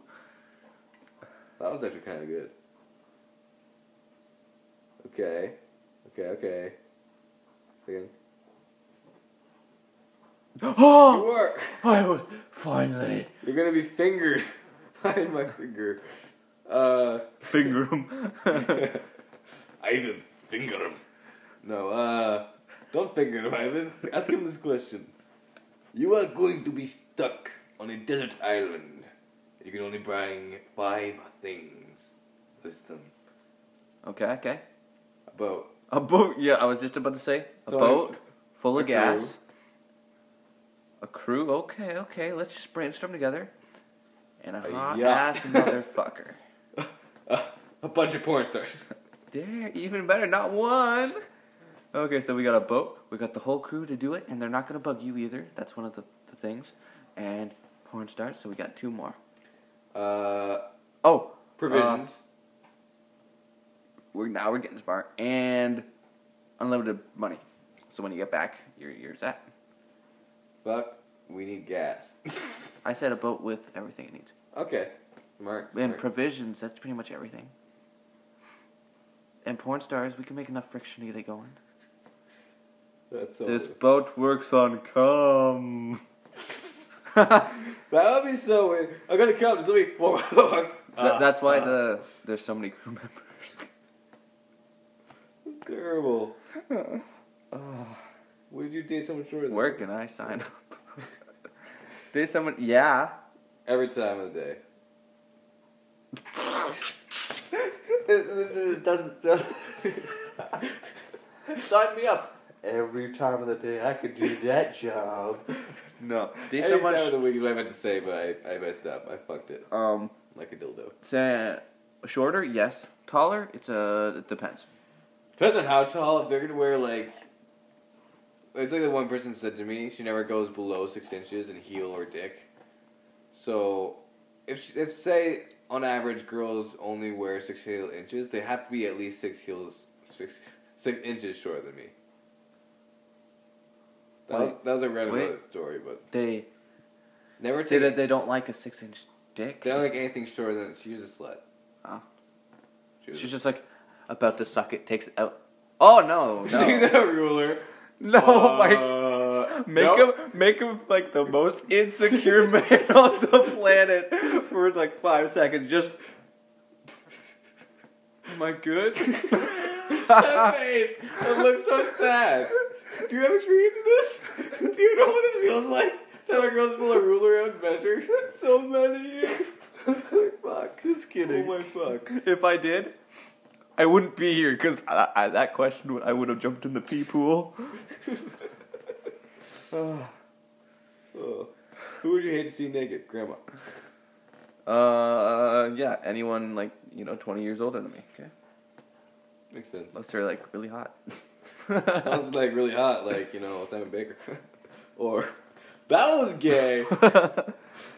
That was actually kind of good. Okay. Okay, okay. Again. Oh! Work. I was finally You're gonna be fingered by my finger. Uh, finger him. Ivan, finger him. No, uh, don't finger him, Ivan. Ask him this question. You are going to be stuck on a desert island. You can only bring five things. List them. okay, okay. A boat. A boat. Yeah, I was just about to say a So, boat full a of gas. A crew. Okay, okay. Let's just brainstorm together. And a A hot yacht. ass motherfucker. a bunch of porn stars. There, even better. Not one. Okay, so we got a boat. We got the whole crew to do it, and they're not gonna bug you either. That's one of the, the things. And porn stars. So we got two more. Uh, Oh, provisions. we're now we're getting smart and unlimited money. So when you get back, you're you're set. Fuck, we need gas. I said a boat with everything it needs. okay. Mark. And provisions, that's pretty much everything. And porn stars, we can make enough friction to get it going. That's so This weird. boat works on cum. That would be so weird. I'm gonna come. Just let me. Th- Ah, that's why ah. the there's so many crew members. That's terrible. What did you date someone shorter than? Where can I sign up? There's someone, yeah. Every time of the day. It, it doesn't. Sign me up. Every time of the day I could do that job. No. There's so Any time of much. the week I meant to say, but I, I messed up. I fucked it. Um, Like a dildo. say, shorter, yes. Taller, it's a. It depends. Depends on how tall. If they're gonna wear like, it's like the one person said to me. She never goes below six inches in heel or dick. So, if she, if say on average girls only wear six heel inches, they have to be at least six heels six six inches shorter than me. That was that was a random wait. story, but They never they, take. they don't like a six inch dick. They don't like anything shorter than she's a slut. Oh. She She's just like about to suck it, takes it out. Oh no, She's no, a ruler. no! my, uh, Uh, make nope. him make him like the most insecure man on the planet for like five seconds. Just, am I good? that face. It looks so sad. Do you have experience in this? Do you know what this feels like? Have a girls pull a ruler out and measure? So many. oh fuck. Just kidding. Oh my fuck. If I did, I wouldn't be here because I, I, that question I would have jumped in the pee pool. Oh. Who would you hate to see naked? Grandma. Uh, yeah, anyone like you know twenty years older than me. Okay, Makes sense. unless they're like really hot. That was like really hot, like, you know, Simon Baker. or, that was gay.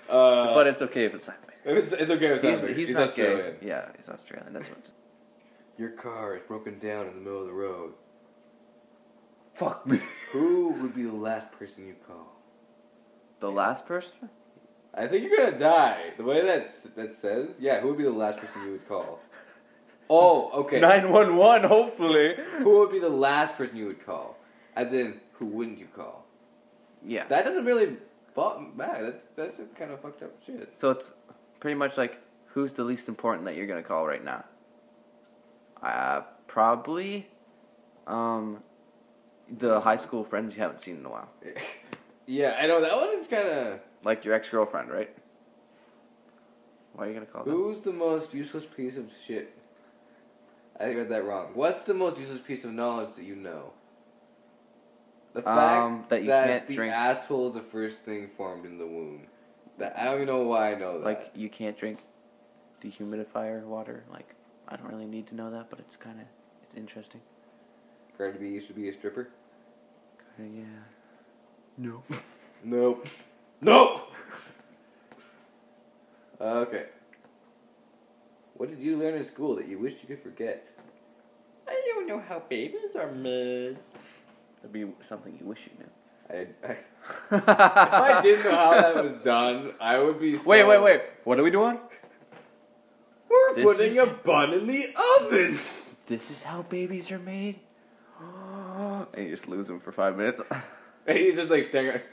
Uh, but it's okay if it's Simon. Baker. it's, it's okay He's, Simon Baker. he's, He's not Australian. gay. Yeah, he's Australian. That's what. Your car is broken down in the middle of the road. Fuck me. Who would be the last person you call? The last person? I think you're gonna die. The way that that says, yeah. Who would be the last person you would call? Oh, okay. Nine one one. Hopefully. Who would be the last person you would call? As in, who wouldn't you call? Yeah. That doesn't really bottom back. That, that's a kind of fucked up shit. So it's pretty much like who's the least important that you're gonna call right now? Uh, probably, um, the high school friends you haven't seen in a while, yeah, I know that one is kind of. like your ex girlfriend, right? Why are you gonna call them? Who's the most useless piece of shit? I read that wrong. What's the most useless piece of knowledge that you know? The fact Um, that you can't the drink- asshole is the first thing formed in the womb. That I don't even know why I know that. Like you can't drink dehumidifier water. Like I don't really need to know that, but it's kind of it's interesting. Cardi B used to be a stripper. Kinda, yeah. No. Nope. Nope. Uh, okay. What did you learn in school that you wish you could forget? I don't know how babies are made. That'd be something you wish you knew. I, I, if I didn't know how that was done, I would be. So, Wait, wait, wait. What are we doing? We're This putting is- a bun in the oven. This is how babies are made. And you just lose them for five minutes. And he's just like staring. At,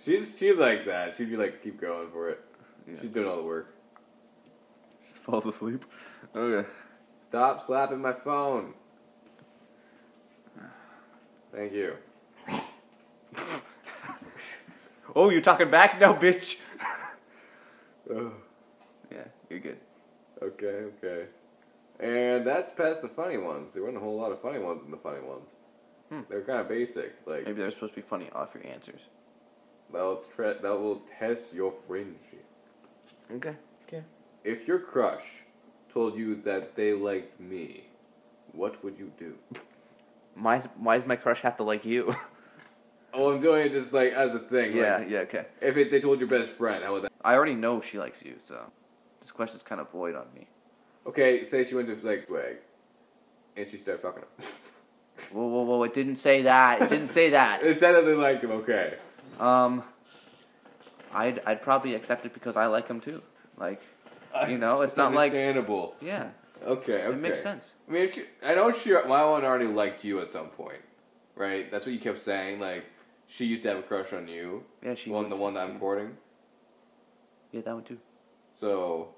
she's she's like that. She'd be like, keep going for it. Yeah. She's doing all the work. just falls asleep. Okay. Stop slapping my phone. Thank you. Oh, you're talking back now, bitch. Ugh. Yeah, you're good. Okay, okay. And that's past the funny ones. There weren't a whole lot of funny ones in the funny ones. Hmm. They're kind of basic. Like Maybe they're supposed to be funny off your answers. that'll tre- that will test your friendship. Okay. Okay. If your crush told you that they liked me, what would you do? Why, why does my crush have to like you? Oh, I'm doing it just like as a thing. yeah, Like, yeah, okay. if it, they told your best friend, how would that? I already know she likes you, so this question's kind of void on me. Okay, say she went to like swag, and she started fucking him. Whoa, whoa, whoa! It didn't say that. It didn't say that. it said that they liked him. Okay. Um, I'd I'd probably accept it because I like him too. Like, you know, it's not like understandable. yeah, Okay, okay. it makes sense. I mean, if she, I know she, my one already liked you at some point, right? That's what you kept saying. Like, she used to have a crush on you. Yeah, she. one, the one that I'm courting. Yeah, that one too. So,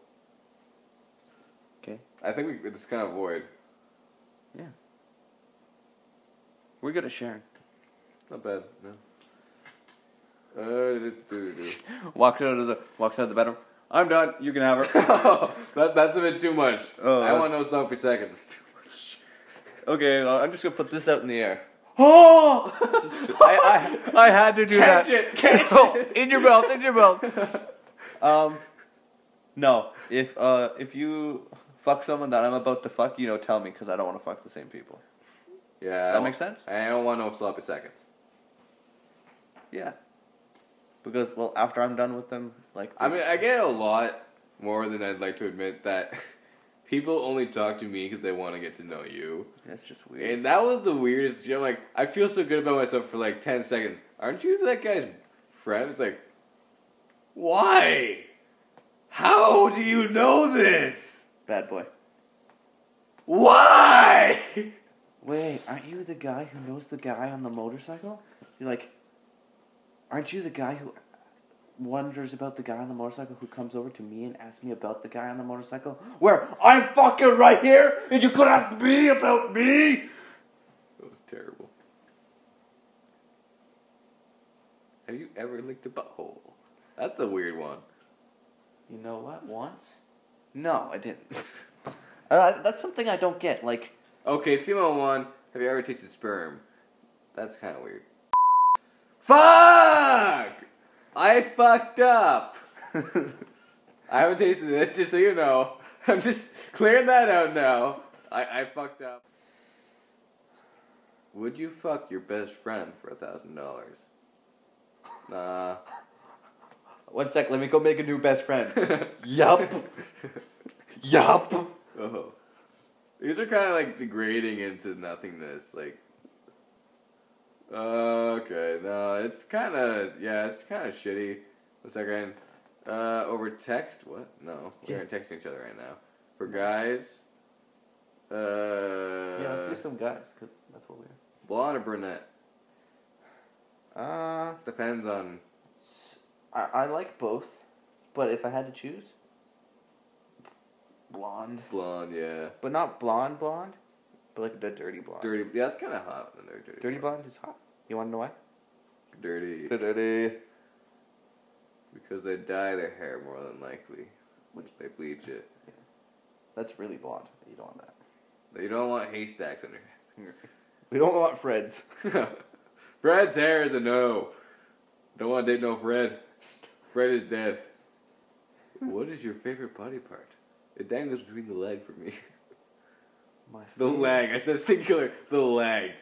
Okay. I think we, it's kind of void. We're good at sharing. Not bad. No. Uh, do, do, do, do. Walks out of the walks out of the bedroom. I'm done. You can have her. that, that's a bit too much. Oh, I want no sloppy seconds. okay, well, I'm just gonna put this out in the air. Oh! I, I, I had to do Catch that. it, catch Oh, it. in your mouth, in your mouth. Um, no. If uh, if you fuck someone that I'm about to fuck, you know, tell me because I don't want to fuck the same people. Yeah. That makes sense. I don't want no sloppy seconds. Yeah. Because well, after I'm done with them, like I mean, I get a lot more than I'd like to admit that people only talk to me because they want to get to know you. That's just weird. And that was the weirdest. I'm like, I feel so good about myself for like 10 seconds. Aren't you that guy's friend? It's like, why? How do you know this? Bad boy. Why? Wait, aren't you the guy who knows the guy on the motorcycle? You're like, aren't you the guy who wonders about the guy on the motorcycle who comes over to me and asks me about the guy on the motorcycle? Where I'm fucking right here, and you could ask me about me. That was terrible. Have you ever licked a butthole? That's a weird one. You know what? Once? No, I didn't. uh, that's something I don't get. Like, Okay, female one. Have you ever tasted sperm? That's kind of weird. Fuck! I fucked up. I haven't tasted it, just so you know. I'm just clearing that out now. I, I fucked up. Would you fuck your best friend for a thousand dollars? Nah. one sec, let me go make a new best friend. yup. yup. Oh. These are kind of like degrading into nothingness. Like, okay, no, it's kind of yeah, it's kind of shitty. One second. Uh, over text? What? No, we Yeah. aren't texting each other right now. For guys, uh, yeah, let's do some guys, because that's what we are. blonde or brunette? Uh, Depends on. I, I like both, but if I had to choose, blonde. Blonde, yeah. But not blonde blonde, but like the dirty blonde. Dirty, yeah, that's kind of hot when they're dirty. Dirty blonde is hot. You want to know why? Dirty. Dirty. Because they dye their hair more than likely. Which they bleach it. That's really blonde. You don't want that. You don't want haystacks on your We don't want Fred's. Fred's hair is a no. Don't want to date no Fred. Fred is dead. What is your favorite body part? It dangles between the leg for me. My The leg. I said singular. The leg.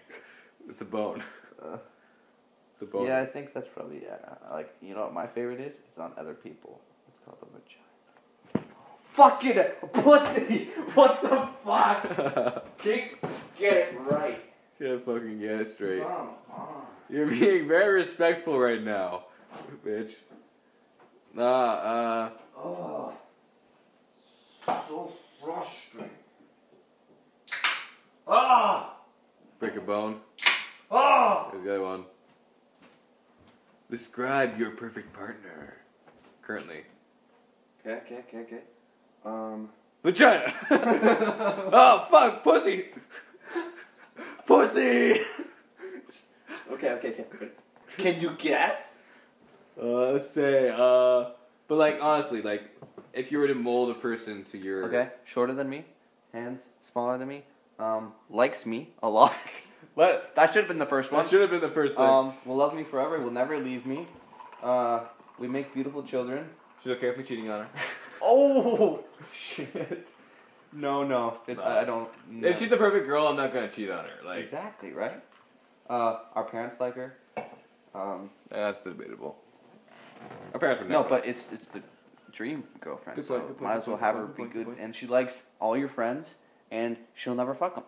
It's a bone. Uh, It's a bone. yeah, I think that's probably yeah. Like you know what my favorite is? It's on other people. It's called the vagina. Fucking pussy! What the fuck? Get, get it right. Can't fucking get it straight. Come on. You're being very respectful right now, bitch. Nah, uh, Oh, so frustrating. Ah! break a bone. Ah! Here's the other one. Describe your perfect partner. Currently. Okay, okay, okay, okay. Um. Vagina! oh, fuck, pussy! pussy! Okay, okay, okay. Can you guess? Uh, let's say, uh, but like, honestly, like, if you were to mold a person to your. Okay, shorter than me, hands smaller than me, um, likes me a lot. but that should have been the first one. That should have been the first thing. Um, will love me forever. Will never leave me. Uh, we make beautiful children. She's okay with me cheating on her. Oh shit! No, no, it, No. I, I don't. No. If she's the perfect girl, I'm not gonna cheat on her. Like, exactly right. Uh, our parents like her. Um, that's debatable. Our parents were no, never. but it's it's the dream girlfriend. Good so point, good point, might good as well point, have good her point, be good good, point. and she likes all your friends, and she'll never fuck them.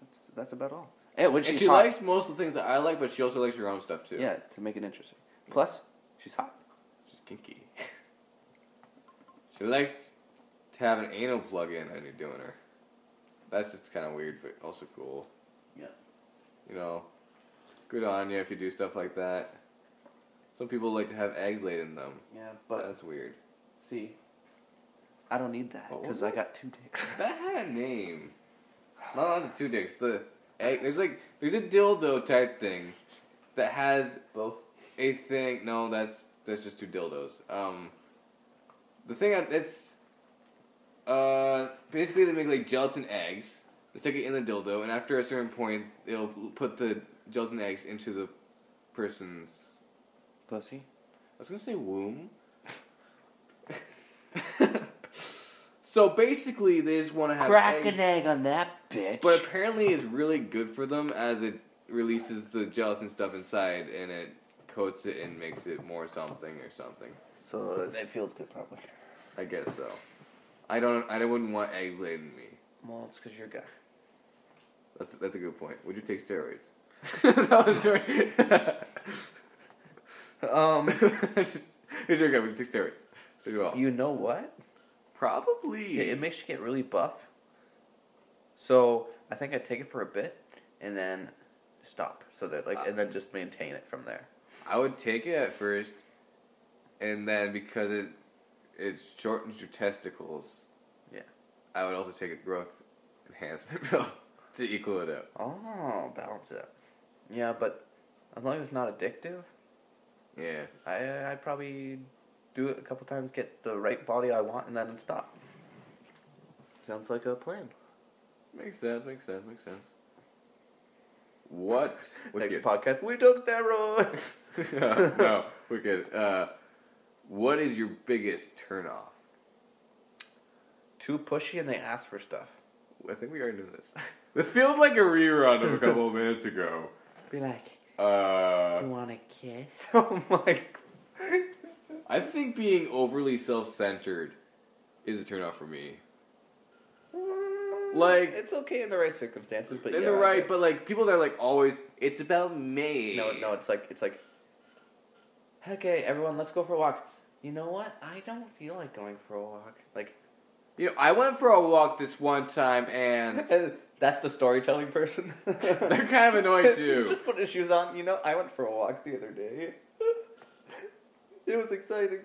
That's, that's about all. Yeah, when And she hot. likes most of the things that I like, but she also likes her own stuff too. Yeah, to make it interesting. Plus, she's hot. She's kinky. she likes to have an anal plug in when you're doing her. That's just kind of weird, but also cool. Yeah. You know, good on you if you do stuff like that. Some people like to have eggs laid in them. Yeah, but That's weird. see, I don't need that because I got two dicks. That had a name. Not on the two dicks. The egg. There's like there's a dildo type thing that has Both. a thing. No, that's that's just two dildos. Um, the thing I- it's uh basically they make like gelatin eggs. They stick it in the dildo, and after a certain point, they'll put the gelatin eggs into the person's. Pussy. I was gonna say womb. so basically, they just want to have Crack eggs, an egg on that bitch. but apparently, it's really good for them as it releases the gelatin stuff inside, and it coats it and makes it more something or something. so it feels good, probably. I guess so. I don't. I wouldn't want eggs laid in me. Well, it's because you're a guy. That's that's a good point. Would you take steroids? that was sorry. Um, it's your guy. Would you take steroids? So you all. you know what? Probably. It, it makes you get really buff. So I think I take it for a bit and then stop. So that like, and then just maintain it from there. I would take it at first, and then because it it shortens your testicles. Yeah. I would also take a growth enhancement pill to equal it out. Oh, balance it out. Yeah, but as long as it's not addictive, Yeah. I I'd probably do it a couple times, get the right body I want, and then stop. Sounds like a plan. Makes sense. Makes sense. Makes sense. What? Next Wicked. podcast, we took steroids. no, wicked. Uh, what is your biggest turnoff? Too pushy, and they ask for stuff. I think we already knew this. This feels like a rerun of a couple of minutes ago. Be like, Uh, you want a kiss? oh my. I think being overly self-centered is a turnoff for me. Like- it's okay in the right circumstances, but In yeah, the right, but like people that are like always, it's about me. No, no, it's like it's like. Okay, everyone, let's go for a walk. You know what? I don't feel like going for a walk. Like You know, I went for a walk this one time, and that's the storytelling person. they're kind of annoying too. Just put his shoes on. You know, I went for a walk the other day. it was exciting.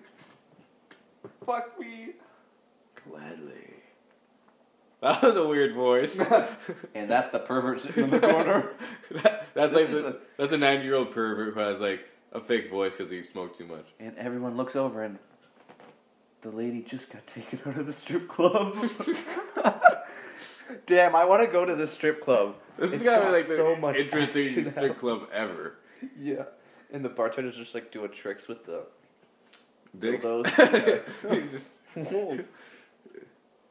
Fuck me. Gladly. That was a weird voice. And that's the pervert sitting in the corner. That- that's This like the, a- that's a ninety year old pervert who has like a fake voice because he smoked too much. And everyone looks over and the lady just got taken out of the strip club. Damn, I want to go to the strip club. This It's is gonna be like the so much interesting action strip now. club ever. Yeah. And the bartender's just like doing tricks with the. Dicks. Dildos. He's just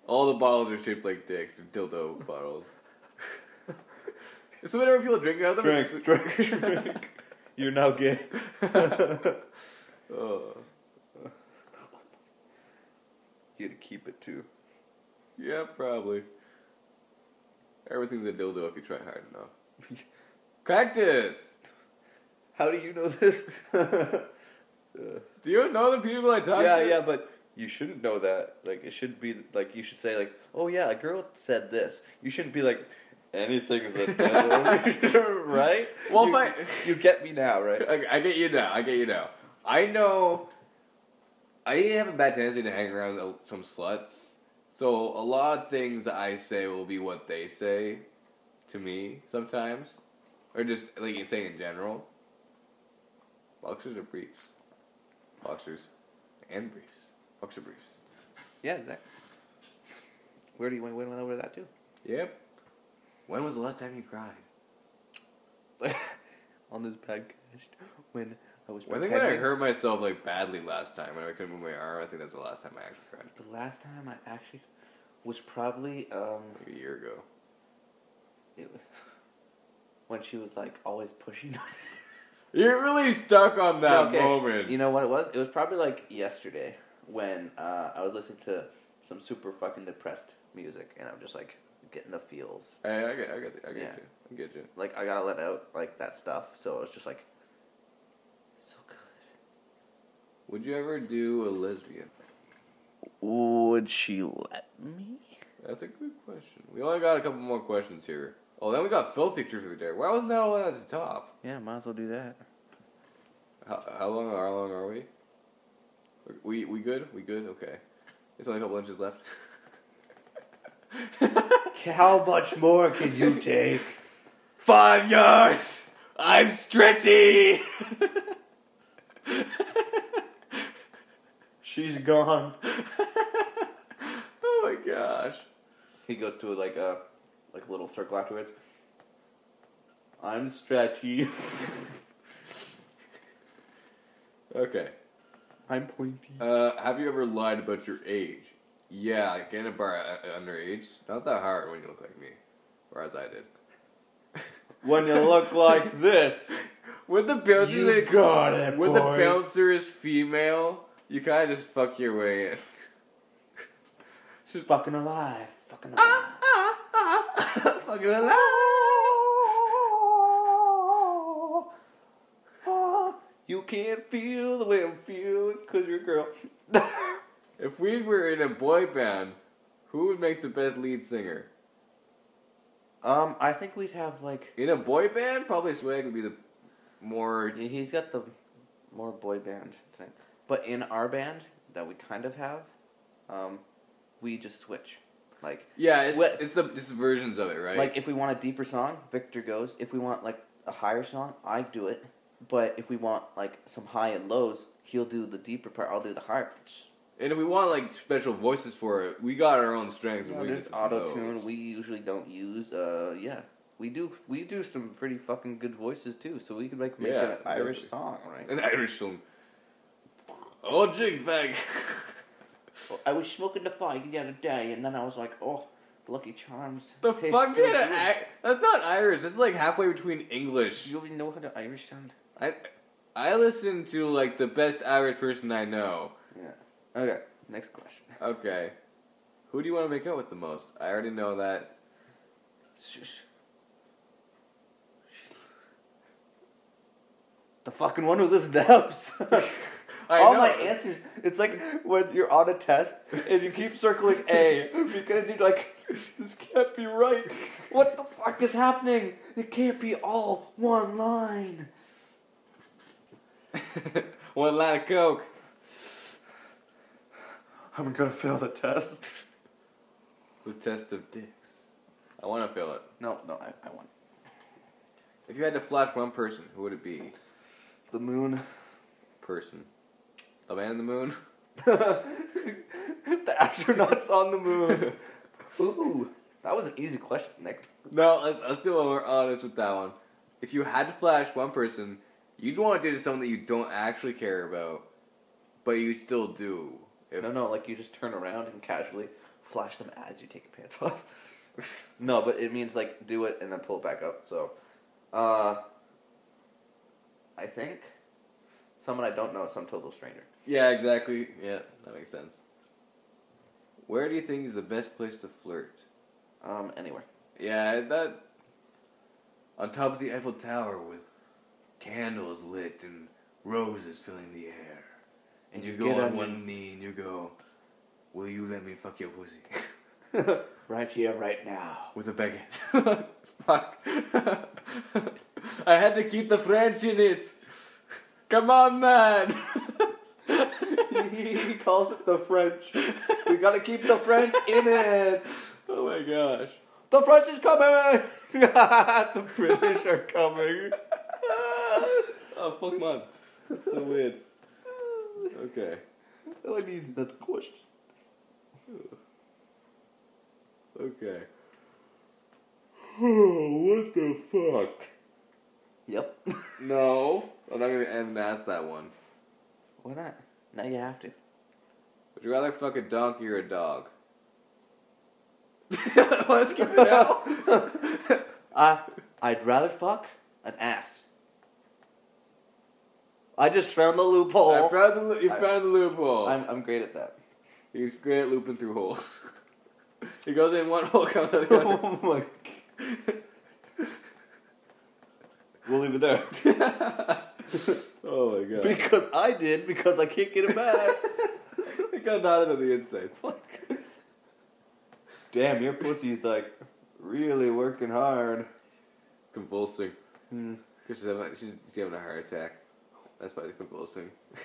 all the bottles are shaped like dicks. They're dildo bottles. so whenever people drink out of them, it's- drink, drink. You're now gay. Oh. You'd keep it too. Yeah, probably. Everything's a dildo if you try hard enough. Cactus. How do you know this? Do you know the people I talk yeah, to? yeah, yeah, but you shouldn't know that. Like, it should be like you should say like, "Oh yeah, a girl said this." You shouldn't be like, "Anything's a dildo," right? Well, you, if I- you get me now, right? Okay, I get you now. I get you now. I know. I have a bad tendency to hang around some sluts, so a lot of things I say will be what they say to me sometimes, or just like you say in general. Boxers or briefs? Boxers and briefs. Boxer briefs. Yeah, exactly. Where do you went went over that too? Yep. When was the last time you cried? On this podcast, when I was Well, I think when I hurt myself like badly last time when I couldn't move my arm, I think that's the last time I actually cried. the last time I actually was probably um Like a year ago. it was, when she was like always pushing. You're really stuck on that Okay, moment. You know what it was? It was probably like yesterday when uh, I was listening to some super fucking depressed music, and I'm just like getting the feels. I, I get, I get, I get Yeah. you. I get you. Like I gotta let out like that stuff. So it was just like so good. Would you ever do a lesbian? Would she let me? That's a good question. We only got a couple more questions here. Oh, then we got filthy truth of the day. Why wasn't that all at the top? Yeah, might as well do that. How, how long? How long are we? We we good? We good? Okay. There's only a couple inches left. How much more can you take? Five yards. I'm stretchy. She's gone. oh my gosh. He goes to like a like a little circle afterwards. I'm stretchy. Okay. I'm pointy. Uh, have you ever lied about your age? Yeah, like in a bar uh, underage. Not that hard when you look like me, or as I did. when you look like this, When the bouncer you is got it, when the bouncer is female, you kind of just fuck your way in. She's fucking alive. Fucking alive. Ah, ah, ah. Fucking alive. You can't feel the way I'm feeling because you're a girl. If we were in a boy band, who would make the best lead singer? um, I think we'd have like In a boy band, probably Swag would be the more. he's got the more boy band thing, but in our band that we kind of have, um, we just switch. Like Yeah, it's What- it's the it's versions of it, right? like if we want a deeper song, Victor goes. If we want like a higher song, I do it. But if we want like some high and lows, he'll do the deeper part. I'll do the higher. parts. and if we want like special voices for it, we got our own strengths and know, there's weaknesses. auto tune. We usually don't use. Uh, yeah, we do. We do some pretty fucking good voices too. So we could like make Yeah, an Irish song, right? An Irish song. Oh, jig fag. I was smoking the fag the other day, and then I was like, oh, Lucky Charms. the fuck? so a- That's not Irish. That's like halfway between English. You even know how to Irish sound? I I listen to like the best Irish person I know. Yeah. Okay. Next question. Okay. Who do you want to make out with the most? I already know that. Shush. The fucking one who lives in the house. I All know. my answers. It's like when you're on a test and you keep circling A because you're like, this can't be right. What the fuck is happening? It can't be all one line. One line of coke. I'm gonna fail the test. The test of dicks. I want to fail it. No, no, I, I won. If you had to flash one person, who would it be? The moon. Person. A man in the moon? the astronauts on the moon. Ooh, that was an easy question, Nick. No, let's, let's do one more honest with that one. If you had to flash one person, you'd want to do it to someone that you don't actually care about, but you still do. If, No, no, like you just turn around and casually flash them as you take your pants off. no, but it means like do it and then pull it back up. So, uh, I think someone I don't know, some total stranger. Yeah, exactly. Yeah, that makes sense. Where do you think is the best place to flirt? Um, anywhere. Yeah, that. On top of the Eiffel Tower with candles lit and roses filling the air. And you, You go on on one knee and you go, Will you let me fuck your pussy? right here, right now. with a baguette. Fuck. I had to keep the French in it. Come on, man. He calls it the French. We gotta keep the French in it. oh my gosh. The French is coming. the British are coming. Oh fuck, man. That's so weird. Okay. Oh, I need another question. Okay. what the fuck? Yep. No, I'm not gonna even ask that one. Why not? Now you have to. Would you rather fuck a donkey or a dog? Let's keep it out. Uh, I'd rather fuck an ass. I just found the loophole. I found the, lo- you I- found the loophole. I'm, I'm great at that. He's great at looping through holes. he goes in one hole, comes out the other. oh my. god. We'll leave it there. Oh my god. because I did, because I can't get it back. he got knotted on the inside. Damn, your pussy's like really working hard. It's convulsing. Hmm. Cause she's having, she's, she's having a heart attack. That's probably convulsing.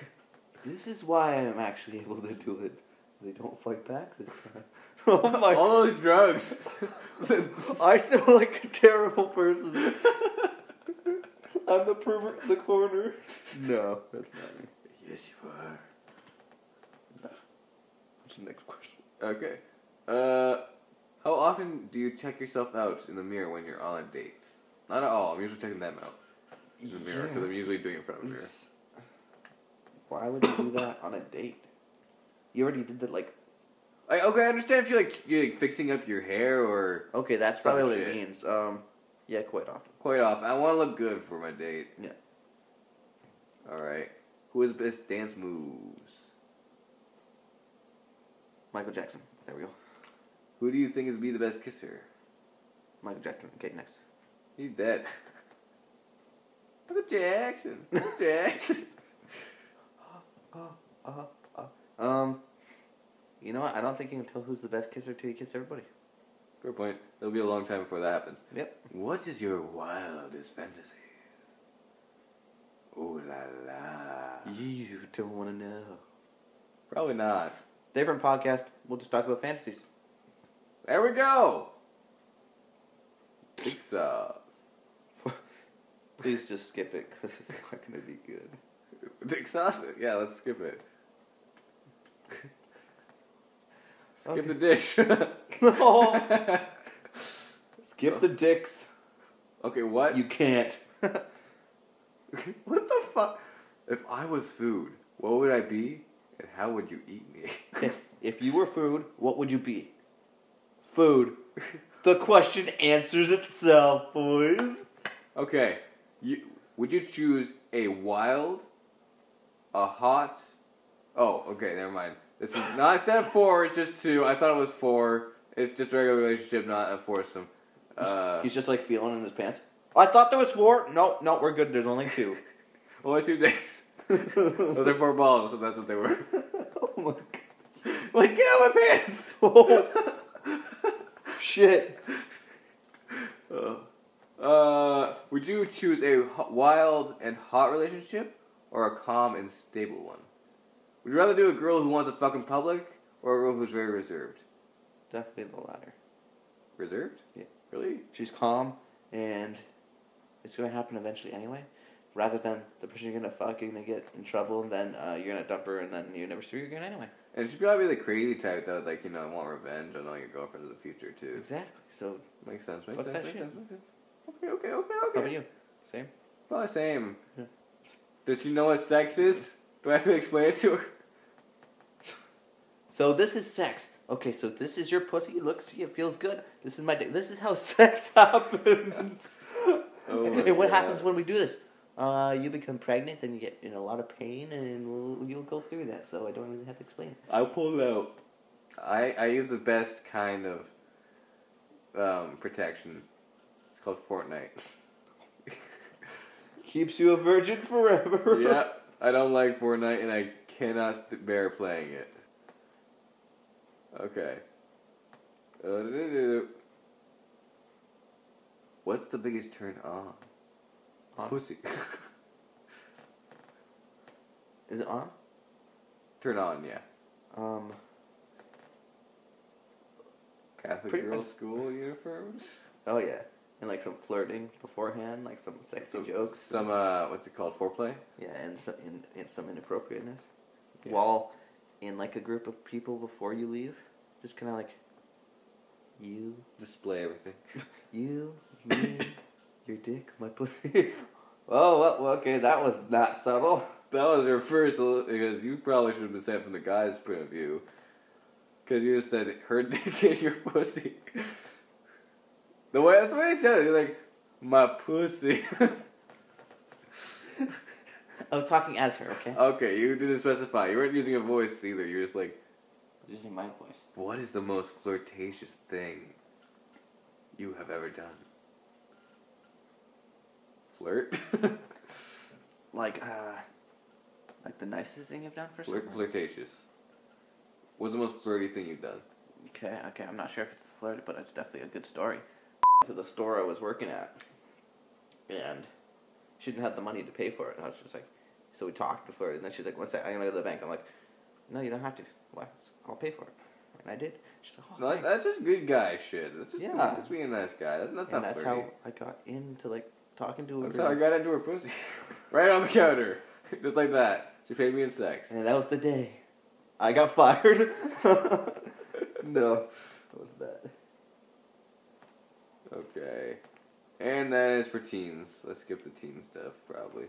This is why I'm actually able to do it. They don't fight back this time. Oh my! All those drugs. I sound like a terrible person. I'm the pervert in the corner. No, that's not me. yes, you are. What's the next question? Okay. Uh, how often do you check yourself out in the mirror when you're on a date? Not at all. I'm usually checking them out in the mirror because I'm usually doing it in front of a mirror. Why would you do that on a date? You already did that, like. I, okay, I understand if you're like you're like fixing up your hair or Okay, that's Some probably what shit. it means. Um, yeah, quite often. Quite off. I want to look good for my date. Yeah. All right. Who has the best dance moves? Michael Jackson. There we go. Who do you think is be the best kisser? Michael Jackson. Okay, next. He's dead. Michael Jackson. Michael Jackson. Um, you know what? I don't think you can tell who's the best kisser till you kiss everybody. Fair point. It'll be a long time before that happens. Yep. What is your wildest fantasy? Ooh la la. You don't want to know. Probably not. Different podcast. We'll just talk about fantasies. There we go. Big sauce. Please just skip it because it's not going to be good. Dick sauce? Yeah, let's skip it. Skip Okay. the dish. No. skip the dicks. okay, what? You can't. what the fuck? If I was food, what would I be, and how would you eat me? if, if you were food, what would you be? Food. The question answers itself, boys. okay, you would you choose a wild, a hot? Oh, okay, never mind. This is not instead of four. It's just two. I thought it was four. It's just a regular relationship, not a foursome. Uh, He's just like feeling in his pants. I thought there was four. No, no, we're good. There's only two. only two days. Those are four balls, so that's what they were. oh my god. Like, get out of my pants! Oh. Shit. Uh, uh, would you choose a wild and hot relationship or a calm and stable one? Would you rather do a girl who wants to fuck in public or a girl who's very reserved? Definitely the latter. Reserved? Yeah. Really? She's calm, and it's gonna happen eventually anyway. Rather than the person you're gonna fuck, you're gonna get in trouble, and then uh, you're gonna dump her, and then you never see her again anyway. And she'd probably be the crazy type that would, like, you know, want revenge on all your girlfriends in the future, too. Exactly. So, Makes sense, makes sense, that makes shit. sense, makes sense. Okay, okay, okay, how about you? Same. Probably same. Yeah. Does she know what sex is? Do I have to explain it to her? So this is sex. Okay, so this is your pussy. It looks, it feels good. This is my dick. This is how sex happens. Oh and what God. happens when we do this? Uh, you become pregnant, then you get in a lot of pain, and we'll, you'll go through that. So I don't really have to explain it. I'll pull it out. I, I use the best kind of um, protection. It's called Fortnite. Keeps you a virgin forever. yeah, I don't like Fortnite and I cannot bear playing it. Okay. What's the biggest turn on? On. Pussy. Is it on? turn on, yeah. Um, Catholic Pretty girl much. school uniforms. oh yeah, and like some flirting beforehand, like some sexy Some- jokes. Some uh, what's it called? Foreplay. yeah, and some in, in some inappropriateness. Yeah. While in like a group of people before you leave, just kind of like you, Display everything. you, me, your dick, my pussy. oh, well, well, okay, that was not subtle. That was your first because you probably should have been saying from the guy's point of view. Because you just said her dick in your pussy. The way that's the way he said it. You're like my pussy. I was talking as her, okay? okay, you didn't specify. You weren't using a voice either. You're just like, Using my voice. what is the most flirtatious thing you have ever done? Flirt. Like, uh, like the nicest thing you've done for Flirt, someone. flirtatious. What's the most flirty thing you've done? Okay, okay, I'm not sure if it's flirt, but it's definitely a good story. To the store I was working at, and she didn't have the money to pay for it. And I was just like, so we talked to flirt, and then she's like, "One sec, I'm gonna go to the bank." I'm like, "No, you don't have to. Why? I'll pay for it." And I did. She's like, "Oh, No, thanks." that's just good guy shit. That's just, Yeah. that's just being a nice guy. That's, that's and not that's flirty. how I got into like talking to her. That's how I got into her pussy. right on the counter. Just like that. She paid me in sex. And that was the day I got fired. no, what was that? Okay. And that is for teens. Let's skip the teen stuff, probably.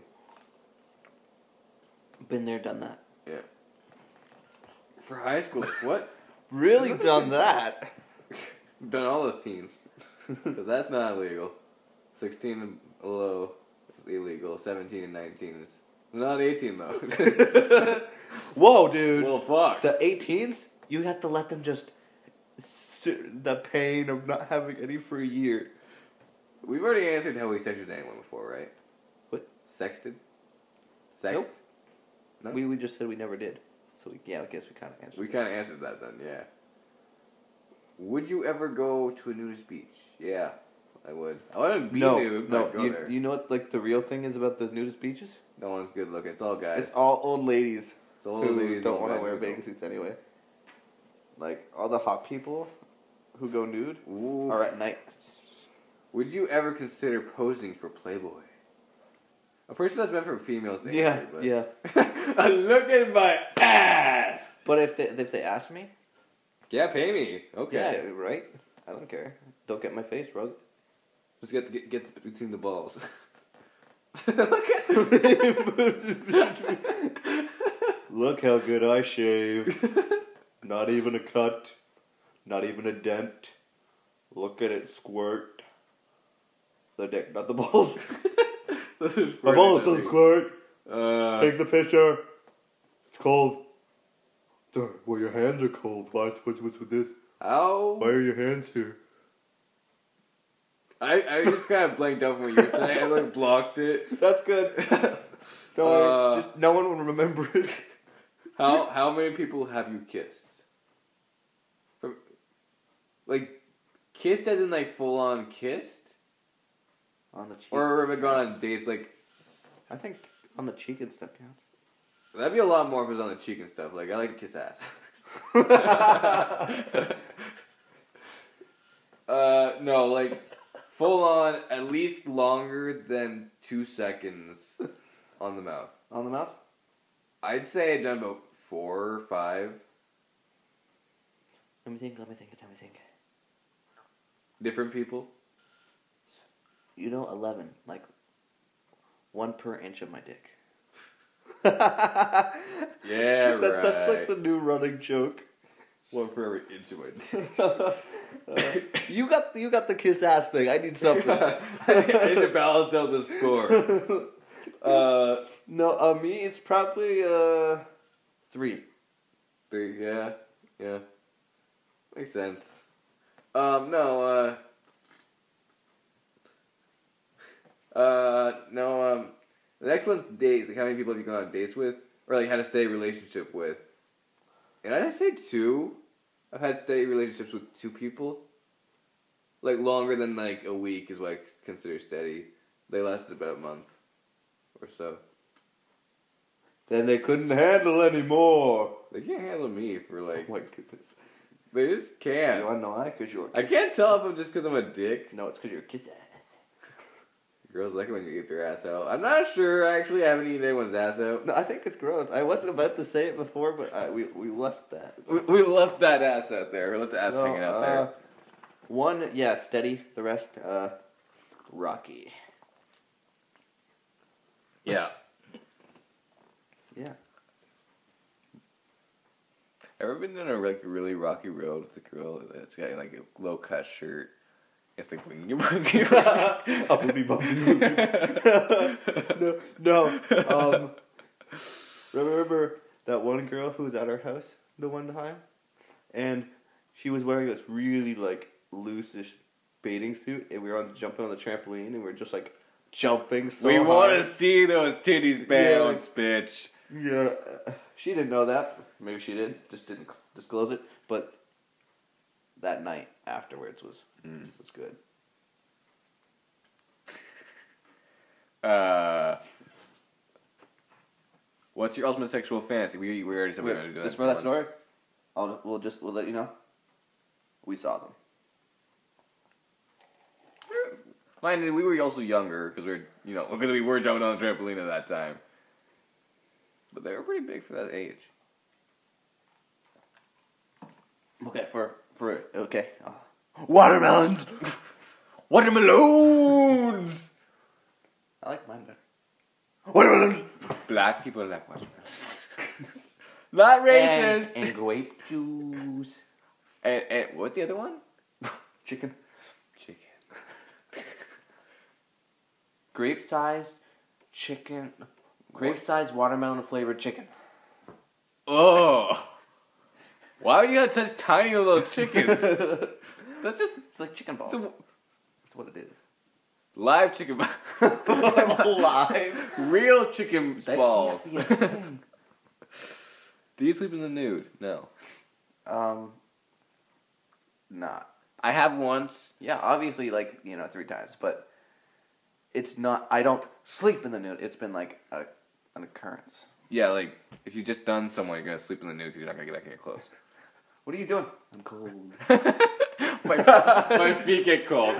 Been there, done that. Yeah. For high school, what? Really done that? Done all those teens. Because that's not illegal. 16 and below is illegal. 17 and 19 is not 18, though. Whoa, dude. well, fuck. the 18s, you have to let them just the pain of not having any for a year. We've already answered how we sexted anyone before, right? What? Sexted? Sext? Nope. No? We we just said we never did. So we, yeah, I guess we kind of answered. We kind of answered that then, yeah. Would you ever go to a nudist beach? Yeah, I would. I wouldn't be no, nude, no. You, there. you know what? Like the real thing is about those nudist beaches. no one's good looking. It's all guys. It's all old ladies It's all who ladies, don't want to wear bathing suits anyway. Like all the hot people who go nude Ooh. are at night. Would you ever consider posing for Playboy? I'm pretty sure that's meant for females. To Yeah, answer, but yeah. Look at my ass. But if they if they ask me, Yeah, pay me. Okay. yeah, right. I don't care. Don't get my face rubbed. Just get get get between the balls. Look at. Look how good I shave. Not even a cut. Not even a dent. Look at it squirt. The dick, not the balls. This is My pretty don't squirt. Uh, Take the picture. It's cold. Well, your hands are cold. Why? What's, what's with this? how? Why are your hands here? I, I just kind of blanked out from what you were saying. I like blocked it. That's good. Don't Uh, worry. Just no one will remember it. How how many people have you kissed? From, like, kissed as in like full on kissed, On the cheek. or have I gone on dates? Like I think on the cheek and stuff counts. that'd be a lot more if it was on the cheek and stuff. Like I like to kiss ass. uh, no, like full on, at least longer than two seconds on the mouth. on the mouth? I'd say I'd done about four or five Let me think, let me think, let me think. different people. You know, 11. Like, one per inch of my dick. Yeah, that's, that's like the new running joke. one for every inch of my dick. you got you got the kiss ass thing. I need something. I need to balance out the score. uh, no, uh, me it's probably uh three. Three, yeah, yeah, makes sense. Um, no, uh, uh, no, um, the next one's dates. Like, how many people have you gone on dates with, or like had a steady relationship with? And I'd say two. I've had steady relationships with two people. Like longer than like a week is what I consider steady. They lasted about a month or so. Then they couldn't handle anymore. They can't handle me for like. oh my goodness. They just can't. wanna know why? Because you're. I can't tell if I'm just because I'm a dick. No, it's because you're a ass. Girls like it when you eat their ass out. I'm not sure. Actually, I haven't eaten anyone's ass out. No, I think it's gross. I was about to say it before, but I, we we left that. We, we left that ass out there. We left the ass No, hanging out uh, there. One, yeah, steady. The rest, uh, rocky. Yeah. Yeah. Ever been on a like really rocky road with a girl that's got like a low cut shirt? It's like wingy wingy. Uppity bumpity. no, no. Um, remember that one girl who was at our house the one time, and she was wearing this really like loosish bathing suit, and we were on jumping on the trampoline, and we were just like jumping. So we want to see those titties bounce, bitch. Yeah, she didn't know that. Maybe she did, just didn't disclose it. But that night afterwards was Mm. good. Uh, what's your ultimate sexual fantasy? We we already said we were going to do that. just for that story, I'll we'll just we'll let you know. We saw them. Mind you, we were also younger because we were, you know, because we were jumping on the trampoline at that time. But they were pretty big for that age. Okay, for for okay. Uh, watermelons. Watermelons. I like mine better. Watermelons. Black people like watermelons. Not racist. And, and grape juice. And, and what's the other one? Chicken. Chicken. Grape size chicken. Grape size watermelon flavored chicken. Oh. Why would you have such tiny little chickens? That's just It's like chicken balls. it's That's what it is. live chicken balls. Live. Real chicken That balls. can't be a thing. Do you sleep in the nude? No. um. Nah. I have once. Yeah, obviously, like you know, three times, but it's not. I don't sleep in the nude. It's been like a, an occurrence. Yeah, like if you just done someone, you're gonna sleep in the nude because you're not gonna get back in your clothes. What are you doing? I'm cold. my, my feet get cold.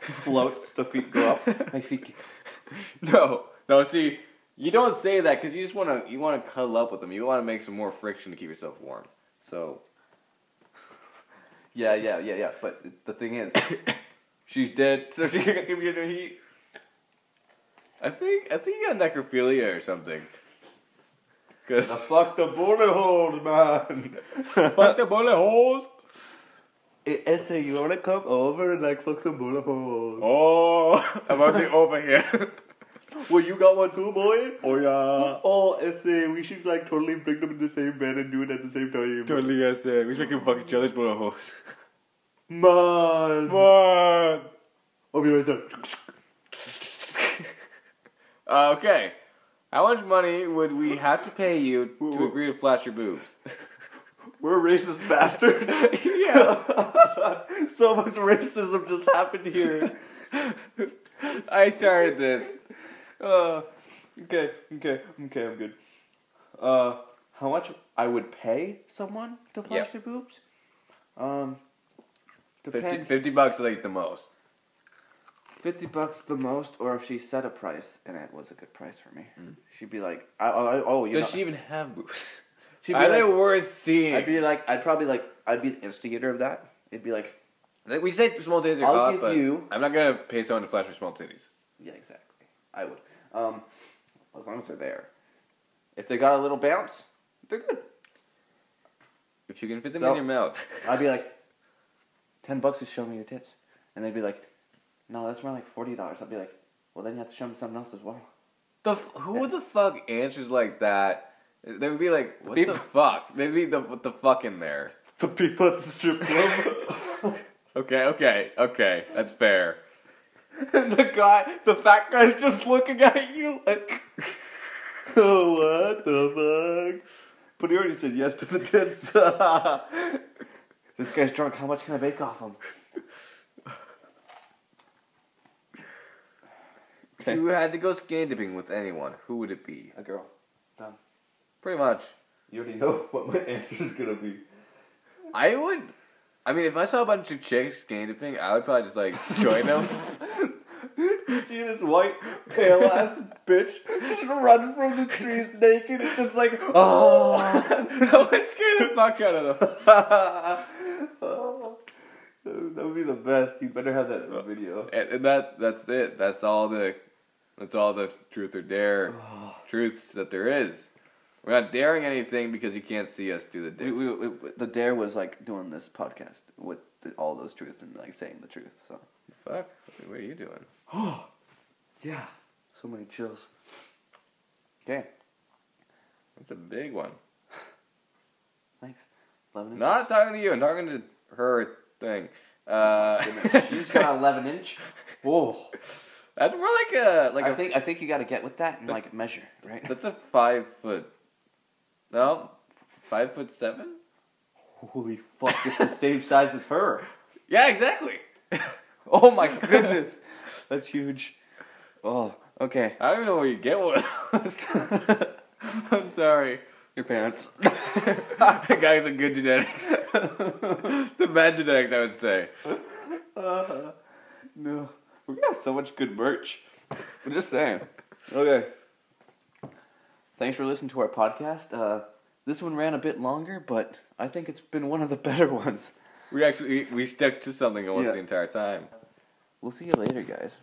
Floats. The feet go up. My feet. Get... No, no. See, you don't say that because you just want to. You want to cuddle up with them. You want to make some more friction to keep yourself warm. So Yeah, yeah, yeah, yeah. But the thing is, she's dead, so she can't give you the heat. I think I think you got necrophilia or something. Cause fuck the bullet holes, man. fuck the bullet holes. Say you wanna come over and like fuck some bullet holes. Oh, about the over here. Well, you got one too, boy. Oh yeah. Oh, say we should like totally bring them in the same bed and do it at the same time. Totally. Uh, we should make him fucking jealous bullet holes. Man. Man. I'll be right there. Uh, okay. How much money would we have to pay you to agree to flash your boobs? We're racist bastards. yeah. so much racism just happened here. I started this. Uh, okay, okay, okay, I'm good. Uh, how much I would pay someone to flash Yeah. their boobs? Um, 50, 50 bucks is like the most. 50 bucks the most, or if she set a price and it was a good price for me, she'd be like, I, I, oh, you Does know, she even have boobs? she'd be Are they worth seeing? I'd be like, I'd probably like, I'd be the instigator of that. It'd be like, Like, we say small titties are I'll hot, give but you- I'm not gonna pay someone to flash for small titties. yeah, exactly. I would. Um, as long as they're there. If they got a little bounce, they're good. If you can fit them So- in your mouth. I'd be like, 10 bucks to show me your tits. And they'd be like, no, that's more like $40. I'd be like, well, then you have to show me something else as well. the f- who the fuck answers like that? They would be like, what People- the fuck? They'd be the what the fuck in there. The people at the strip club. Okay, okay, okay, that's fair. and the guy, the fat guy's just looking at you like, oh, what the fuck? But he already said yes to the tits. this guy's drunk. How much can I bake off him? If you had to go skin dipping with anyone, who would it be? A girl. Done. Pretty much. You already know what my answer is gonna be. I would. I mean, if I saw a bunch of chicks skin dipping, I would probably just like join them. You see this white, pale ass bitch just run from the trees naked and just like, oh. that would scare the fuck out of them. oh. That would be the best. You better have that in the video. And, and that that's it. That's all the that's all the truth or dare truths that there is. We're not daring anything because you can't see us do the We, dicks. we, we, the dare was like doing this podcast with the, all those truths and like saying the truth. So Fuck. What are you doing? Oh, yeah, so many chills. Okay, That's a big one. thanks. Eleven. Not talking to you. I'm talking to her thing. Uh. She's got an eleven inch. Whoa. That's more like a like I a think I think you got to get with that and like measure, right? that's a five foot. No, five foot seven. Holy fuck! It's the same size as her. Yeah, exactly. Oh my goodness, that's huge. Oh, okay. I don't even know where you get one of those. I'm sorry. Your parents. The guy's a good genetics. Some bad genetics, I would say. Uh, no, we're gonna have so much good merch. I'm just saying. Okay. Thanks for listening to our podcast. Uh, This one ran a bit longer, but I think it's been one of the better ones. We actually we stuck to something almost Yeah. the entire time. We'll see you later, guys.